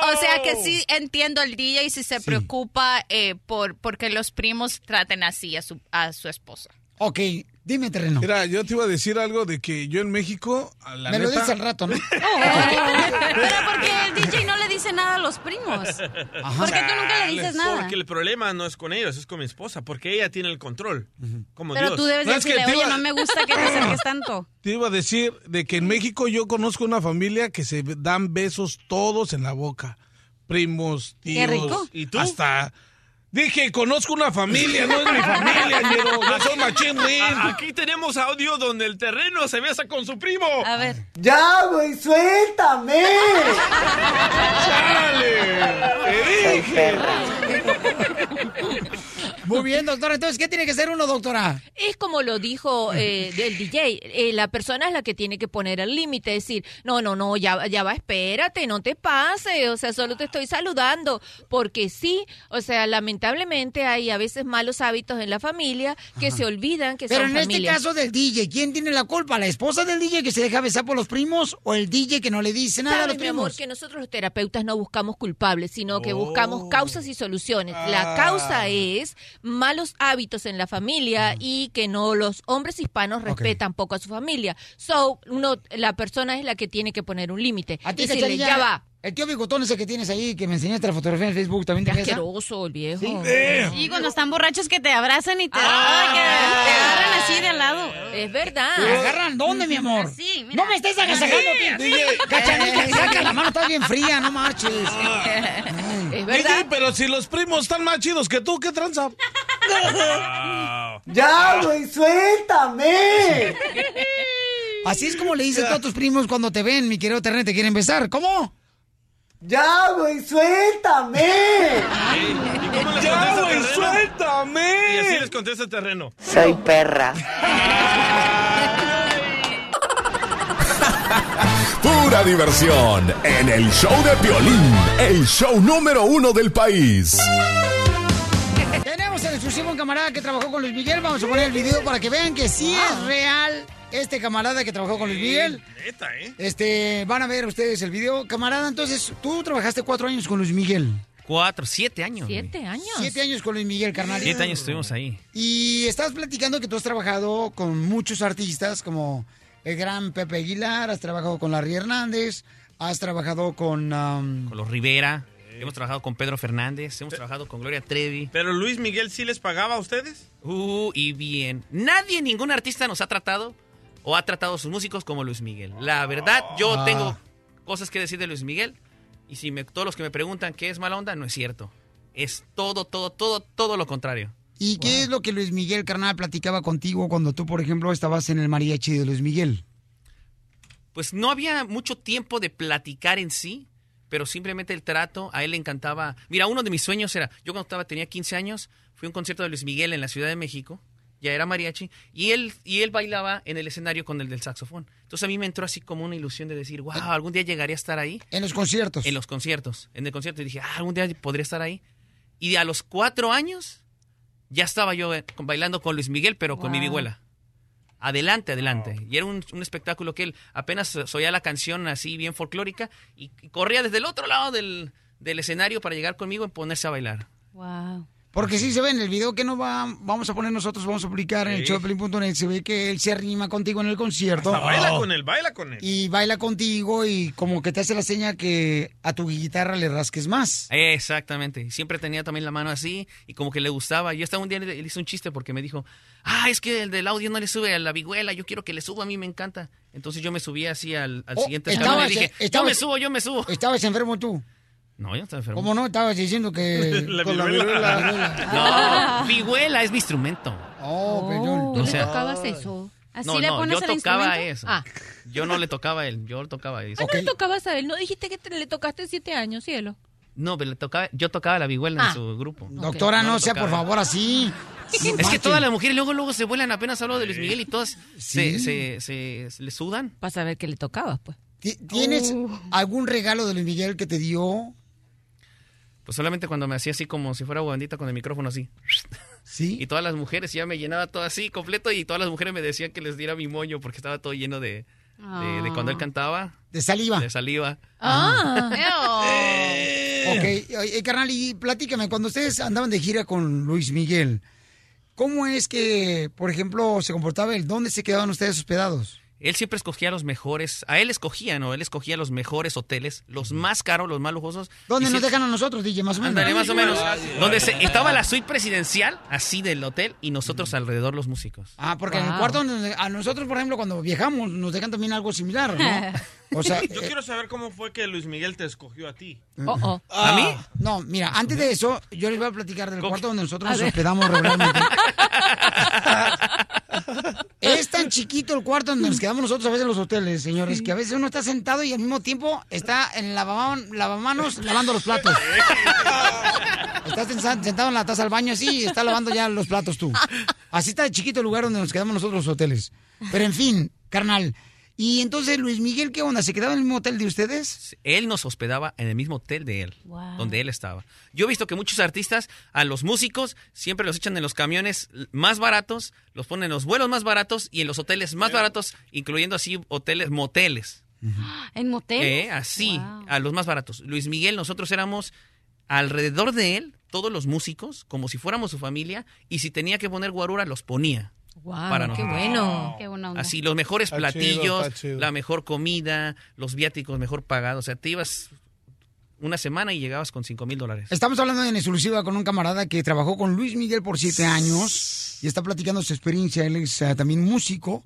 Speaker 31: O sea que sí entiendo el DJ si se preocupa eh, por porque los primos traten así a su, a su esposa.
Speaker 1: Ok, dime terreno.
Speaker 5: Mira, yo te iba a decir algo de que yo en México, a la
Speaker 1: Me lo
Speaker 5: neta-
Speaker 1: dices al rato, ¿no?
Speaker 3: Pero porque el DJ no le dice nada a los primos. ¿Por qué tú nunca le dices nada?
Speaker 2: Porque el problema no es con ellos, es con mi esposa, porque ella tiene el control. Como
Speaker 3: Pero
Speaker 2: Dios.
Speaker 3: tú debes
Speaker 5: No, es que
Speaker 3: decirle,
Speaker 5: te
Speaker 3: oye,
Speaker 5: iba-
Speaker 3: no me gusta que te acerques tanto.
Speaker 5: Te iba a decir de que en México yo conozco una familia que se dan besos todos en la boca. Primos, tíos.
Speaker 3: Qué rico.
Speaker 2: ¿Y tú?
Speaker 5: Hasta. Dije, conozco una familia, no es mi familia, ñero. Yo soy machín
Speaker 2: Aquí tenemos audio donde el terreno se besa con su primo.
Speaker 3: A ver.
Speaker 25: Ya, güey, suéltame.
Speaker 2: ¡Chale!
Speaker 25: Soy perra.
Speaker 1: Muy bien, doctora. Entonces, ¿qué tiene que hacer uno, doctora?
Speaker 24: Es como lo dijo eh, el DJ, eh, la persona es la que tiene que poner el límite, decir, no, no, no, ya, ya va, espérate, no te pases, o sea, solo te estoy saludando, porque sí, o sea, lamentablemente hay a veces malos hábitos en la familia que se olvidan que
Speaker 1: Pero
Speaker 24: son
Speaker 1: en este caso del DJ, ¿quién tiene la culpa? ¿La esposa del DJ que se deja besar por los primos o el DJ que no le dice nada a los
Speaker 24: mi amor,
Speaker 1: primos?
Speaker 24: que nosotros los terapeutas no buscamos culpables, sino que
Speaker 1: Oh.
Speaker 24: buscamos causas y soluciones. La
Speaker 1: Ah.
Speaker 24: causa es malos hábitos en la familia y que no los hombres hispanos respetan poco a su familia. So, uno, la persona es la que tiene que poner un límite.
Speaker 1: A ti,
Speaker 24: Decirle,
Speaker 1: Cachanilla,
Speaker 24: ya va.
Speaker 1: El tío bigotón ese que tienes ahí, que me enseñaste la fotografía en Facebook, ¿también te
Speaker 24: asqueroso el viejo.
Speaker 3: Y cuando están borrachos que te abrazan y te, que te agarran así de lado.
Speaker 24: Es verdad.
Speaker 1: ¿Te agarran dónde, mi amor?
Speaker 3: Sí,
Speaker 1: No me estés agasajando, tío. Cachanilla, saca la mano, estás bien fría, no marches.
Speaker 24: Es
Speaker 5: DJ, pero si los primos están más chidos que tú, ¿qué tranza?
Speaker 25: Ya, güey, suéltame.
Speaker 1: Así es como le dices a tus primos cuando te ven, mi querido terreno, te quieren besar. ¿Cómo?
Speaker 25: Ya, güey, suéltame.
Speaker 2: ¿Cómo les
Speaker 5: Ya, güey, suéltame.
Speaker 2: Y así les contesta el terreno.
Speaker 23: Soy perra.
Speaker 9: Pura diversión en el show de Piolín, el show número uno del país.
Speaker 1: Tenemos el exclusivo un camarada que trabajó con Luis Miguel. Vamos a poner el video para que vean que sí es real este camarada que trabajó con Luis Miguel.
Speaker 2: Neta, ¿eh?
Speaker 1: Este, van a ver ustedes el video. Camarada, entonces, tú trabajaste cuatro años con Luis Miguel.
Speaker 32: Cuatro, siete años. güey.
Speaker 24: Siete años.
Speaker 1: Siete años con Luis Miguel, carnal.
Speaker 32: Siete años estuvimos ahí.
Speaker 1: Y estás platicando que tú has trabajado con muchos artistas como el gran Pepe Aguilar, has trabajado con Larry Hernández, has trabajado con... um,
Speaker 32: Con los Rivera. Hemos trabajado con Pedro Fernández. Hemos trabajado con Gloria Trevi.
Speaker 2: ¿Pero Luis Miguel sí les pagaba a ustedes?
Speaker 32: Uh, y bien. Nadie, ningún artista nos ha tratado o ha tratado a sus músicos como Luis Miguel. La verdad, yo
Speaker 1: Ah.
Speaker 32: tengo cosas que decir de Luis Miguel. Y si me, todos los que me preguntan qué es mala onda, no es cierto. Es todo, todo, todo, todo lo contrario.
Speaker 1: ¿Y qué es lo que Luis Miguel, carnal, platicaba contigo cuando tú, por ejemplo, estabas en el mariachi de Luis Miguel?
Speaker 32: Pues no había mucho tiempo de platicar en sí, pero simplemente el trato, a él le encantaba. Mira, uno de mis sueños era, yo cuando estaba, tenía 15 años, fui a un concierto de Luis Miguel en la Ciudad de México, ya era mariachi, y él, y él bailaba en el escenario con el del saxofón. Entonces a mí me entró así como una ilusión de decir, wow, algún día llegaría a estar ahí.
Speaker 1: En los conciertos.
Speaker 32: En los conciertos. En el concierto y dije, ah, algún día podría estar ahí. Y a los cuatro años ya estaba yo eh, bailando con Luis Miguel, pero con mi vihuela. Adelante, adelante. Y era un, un espectáculo que él apenas oía la canción así bien folclórica y, y corría desde el otro lado del, del escenario para llegar conmigo y ponerse a bailar.
Speaker 3: Wow.
Speaker 1: Porque sí se ve en el video que no va, vamos a poner nosotros, vamos a publicar en el showpelín.net, se ve que él se arrima contigo en el concierto.
Speaker 2: Hasta baila con él, baila con él.
Speaker 1: Y baila contigo y como que te hace la seña que a tu guitarra le rasques más.
Speaker 32: Exactamente. Siempre tenía también la mano así y como que le gustaba. Yo hasta un día le, le hice un chiste porque me dijo, ah, es que el del audio no le sube a la vihuela, yo quiero que le suba, a mí me encanta. Entonces yo me subí así al, al
Speaker 1: Oh,
Speaker 32: siguiente escalón y
Speaker 1: estabas-
Speaker 32: dije, yo
Speaker 1: estabas-
Speaker 32: me subo, yo me subo.
Speaker 1: ¿Estabas enfermo tú?
Speaker 32: No, no estaba enfermo.
Speaker 1: ¿Cómo no? Estabas diciendo que...
Speaker 32: La
Speaker 1: con
Speaker 32: viruela. No, vihuela es mi instrumento.
Speaker 1: Oh, perdón.
Speaker 24: ¿Tú
Speaker 32: O
Speaker 24: le
Speaker 32: sea-
Speaker 24: tocabas eso?
Speaker 3: ¿Así
Speaker 32: no,
Speaker 3: le
Speaker 32: no,
Speaker 3: pones
Speaker 32: yo
Speaker 3: el
Speaker 32: tocaba
Speaker 3: instrumento?
Speaker 32: eso.
Speaker 24: Ah.
Speaker 32: Yo no le tocaba a él, yo le tocaba eso.
Speaker 24: Ah, no le tocabas a él. ¿No dijiste que te- le tocaste siete años, cielo?
Speaker 32: No, pero le tocaba, yo tocaba la vihuela
Speaker 24: Ah.
Speaker 32: en su grupo.
Speaker 1: Doctora, no,
Speaker 32: le
Speaker 1: sea por favor así.
Speaker 32: Es que todas las mujeres luego luego se vuelan apenas hablo de Luis Miguel y todas
Speaker 1: Sí.
Speaker 32: se, se, se- se le sudan.
Speaker 24: Para saber que le tocabas, pues.
Speaker 1: Ti- ¿Tienes
Speaker 24: Oh.
Speaker 1: algún regalo de Luis Miguel que te dio?
Speaker 32: Pues solamente cuando me hacía así como si fuera bobandita con el micrófono así.
Speaker 1: Sí.
Speaker 32: Y todas las mujeres ya me llenaba todo así completo y todas las mujeres me decían que les diera mi moño porque estaba todo lleno de, de, de cuando él cantaba.
Speaker 1: De saliva.
Speaker 32: De saliva.
Speaker 24: Ah.
Speaker 1: Ok, oye, carnal, y platícame, cuando ustedes andaban de gira con Luis Miguel, ¿cómo es que, por ejemplo, se comportaba él? ¿Dónde se quedaban ustedes hospedados?
Speaker 32: Él siempre escogía los mejores, a él escogía, ¿no? Él escogía los mejores hoteles, los más caros, los más lujosos.
Speaker 1: ¿Dónde nos
Speaker 32: si-
Speaker 1: dejan a nosotros, DJ, más o menos?
Speaker 32: Más o menos. Donde se- estaba la suite presidencial, así del hotel, y nosotros alrededor los músicos.
Speaker 1: Ah, porque en el cuarto, donde- a nosotros, por ejemplo, cuando viajamos, nos dejan también algo similar, ¿no? O sea,
Speaker 2: Yo quiero saber cómo fue que Luis Miguel te escogió a ti.
Speaker 1: ¿A mí? No, mira, antes de eso, yo les voy a platicar del cuarto donde nosotros nos hospedamos regularmente. Es tan chiquito el cuarto donde nos quedamos nosotros a veces en los hoteles, señores, que a veces uno está sentado y al mismo tiempo está en lavamanos, lavamanos lavando los platos. Estás sentado en la taza del baño así y está lavando ya los platos tú. Así está de chiquito el lugar donde nos quedamos nosotros los hoteles. Pero en fin, carnal. Y entonces, Luis Miguel, ¿qué onda? ¿Se quedaba en el mismo hotel de ustedes?
Speaker 32: Él nos hospedaba en el mismo hotel de él, donde él estaba. Yo he visto que muchos artistas, a los músicos, siempre los echan en los camiones más baratos, los ponen en los vuelos más baratos y en los hoteles más baratos, incluyendo así hoteles, moteles.
Speaker 3: ¿En motel?
Speaker 32: Eh, así, a los más baratos. Luis Miguel, nosotros éramos alrededor de él, todos los músicos, como si fuéramos su familia, y si tenía que poner guarura, los ponía.
Speaker 3: Wow,
Speaker 32: para
Speaker 3: qué
Speaker 32: nosotros.
Speaker 3: bueno. Qué buena onda.
Speaker 32: Así, los mejores
Speaker 5: Está
Speaker 32: platillos,
Speaker 5: chido.
Speaker 32: la mejor comida, los viáticos mejor pagados. O sea, te ibas una semana y llegabas con cinco mil dólares.
Speaker 1: Estamos hablando en exclusiva con un camarada que trabajó con Luis Miguel por siete años y está platicando su experiencia. Él es eh, también músico.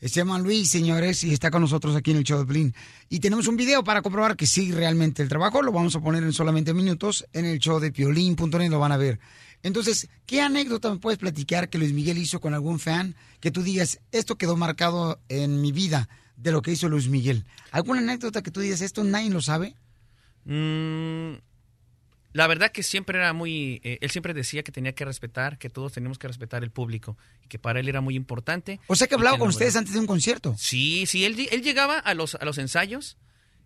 Speaker 1: Eh, Se llama Luis, señores, y está con nosotros aquí en el show de Pelín. Y tenemos un video para comprobar que sí, realmente el trabajo lo vamos a poner en solamente minutos en el show de piolín.net, lo van a ver. Entonces, ¿qué anécdota me puedes platicar que Luis Miguel hizo con algún fan que tú digas, esto quedó marcado en mi vida de lo que hizo Luis Miguel? ¿Alguna anécdota que tú digas, esto nadie lo sabe?
Speaker 32: Mm, la verdad que siempre era muy... eh, él siempre decía que tenía que respetar, que todos teníamos que respetar el público y que para él era muy importante.
Speaker 1: O sea que hablaba
Speaker 32: que
Speaker 1: con ustedes antes de un concierto.
Speaker 32: Sí, sí, él, él llegaba a los, a los ensayos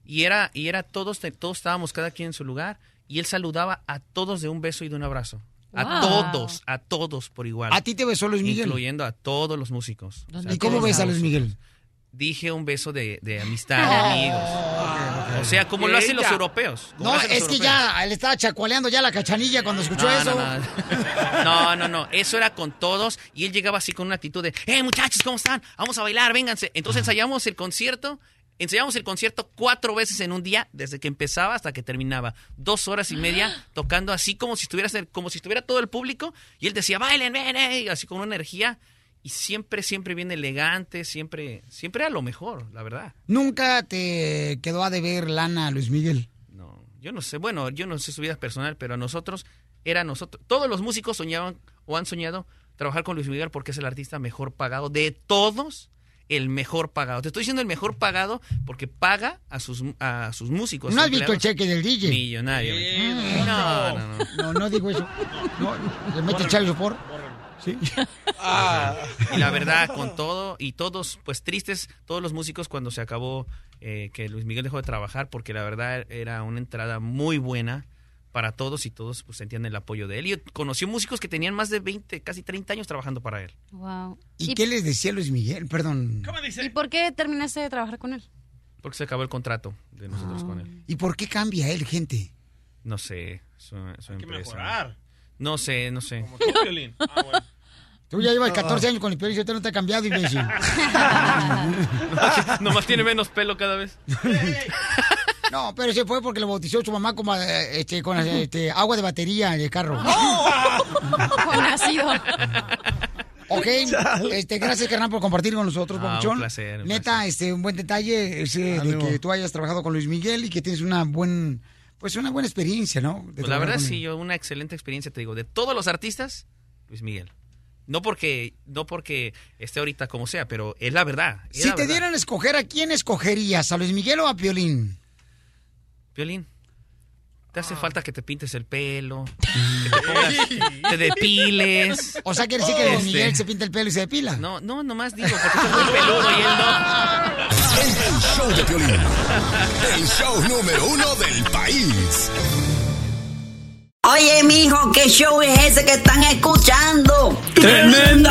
Speaker 32: y era, y era todos, todos estábamos cada quien en su lugar y él saludaba a todos de un beso y de un abrazo. A
Speaker 1: Wow.
Speaker 32: todos, a todos por igual.
Speaker 1: ¿A ti te besó Luis Miguel?
Speaker 32: Incluyendo a todos los músicos. O sea,
Speaker 1: ¿Y cómo ves a Luis Miguel?
Speaker 32: Dije un beso de, de amistad, de amigos. O sea, como lo hacen los europeos.
Speaker 1: No,
Speaker 32: los
Speaker 1: es que ya él estaba chacualeando ya la cachanilla cuando escuchó
Speaker 32: No,
Speaker 1: eso.
Speaker 32: no, no. No, no, no. Eso era con todos. Y él llegaba así con una actitud de, ¡eh, muchachos, ¿cómo están? Vamos a bailar, vénganse. Entonces ensayamos el concierto. Ensayamos el concierto cuatro veces en un día, desde que empezaba hasta que terminaba. Dos horas y media tocando así como si estuviera, como si estuviera todo el público. Y él decía, bailen, ven, eh", y así con una energía. Y siempre, siempre bien elegante, siempre, siempre era lo mejor, la verdad.
Speaker 1: Nunca te quedó a deber lana Luis Miguel.
Speaker 32: Yo no sé, bueno, yo no sé su vida personal, pero a nosotros, era nosotros, todos los músicos soñaban o han soñado trabajar con Luis Miguel porque es el artista mejor pagado de todos, el mejor pagado. Te estoy diciendo el mejor pagado porque paga a sus, a sus músicos.
Speaker 1: ¿No has visto el cheque del DJ?
Speaker 32: Millonario.
Speaker 1: Mm,
Speaker 32: No, no, no.
Speaker 1: No, no digo eso. No, ¿Le mete Chayo por? Sí.
Speaker 32: Y la verdad, con todo, y todos, pues tristes, todos los músicos cuando se acabó eh, que Luis Miguel dejó de trabajar, porque la verdad era una entrada muy buena para todos y todos pues sentían el apoyo de él. Y conoció músicos que tenían más de 20, casi 30 años trabajando para él.
Speaker 3: Wow.
Speaker 1: ¿Y qué les decía Luis Miguel? Perdón.
Speaker 3: ¿Y por qué terminaste de trabajar con él?
Speaker 32: Porque se acabó el contrato de nosotros con él.
Speaker 1: ¿Y por qué cambia él, gente?
Speaker 32: No sé, su, su
Speaker 2: Hay que mejorar.
Speaker 32: No sé, no sé.
Speaker 2: Tú, Piolín. Ah, bueno.
Speaker 1: Tú ya llevas 14 años con el periodista, no te ha cambiado, imbécil.
Speaker 32: Nomás tiene menos pelo cada vez.
Speaker 1: No, pero se fue porque lo bautizó su mamá como, eh, este, con este, agua de batería de carro.
Speaker 3: Con ácido.
Speaker 1: Ok, este, gracias, carnal, por compartir con nosotros,
Speaker 32: Ah, un placer, un
Speaker 1: Neta, este, un buen detalle ese de que tú hayas trabajado con Luis Miguel y que tienes una buen, pues una buena experiencia, ¿no? De
Speaker 32: Pues la verdad
Speaker 1: con
Speaker 32: sí, yo una excelente experiencia, te digo. De todos los artistas, Luis Miguel. No porque, no porque esté ahorita como sea, pero es la verdad. es
Speaker 1: Si
Speaker 32: la
Speaker 1: te
Speaker 32: verdad.
Speaker 1: dieran a escoger, ¿a quién escogerías? ¿A Luis Miguel o a Piolín?
Speaker 32: Violín, te
Speaker 1: Ah.
Speaker 32: hace falta que te pintes el pelo, que te pongas, te depiles.
Speaker 1: O sea, quiere decir que
Speaker 32: Este,
Speaker 1: Miguel se pinta el pelo y se depila.
Speaker 32: No, no, nomás digo, porque soy muy peludo y él no.
Speaker 9: El show de Piolín. El show número uno del país.
Speaker 33: Oye, mijo, ¿qué show es ese que están escuchando?
Speaker 15: ¡Tremenda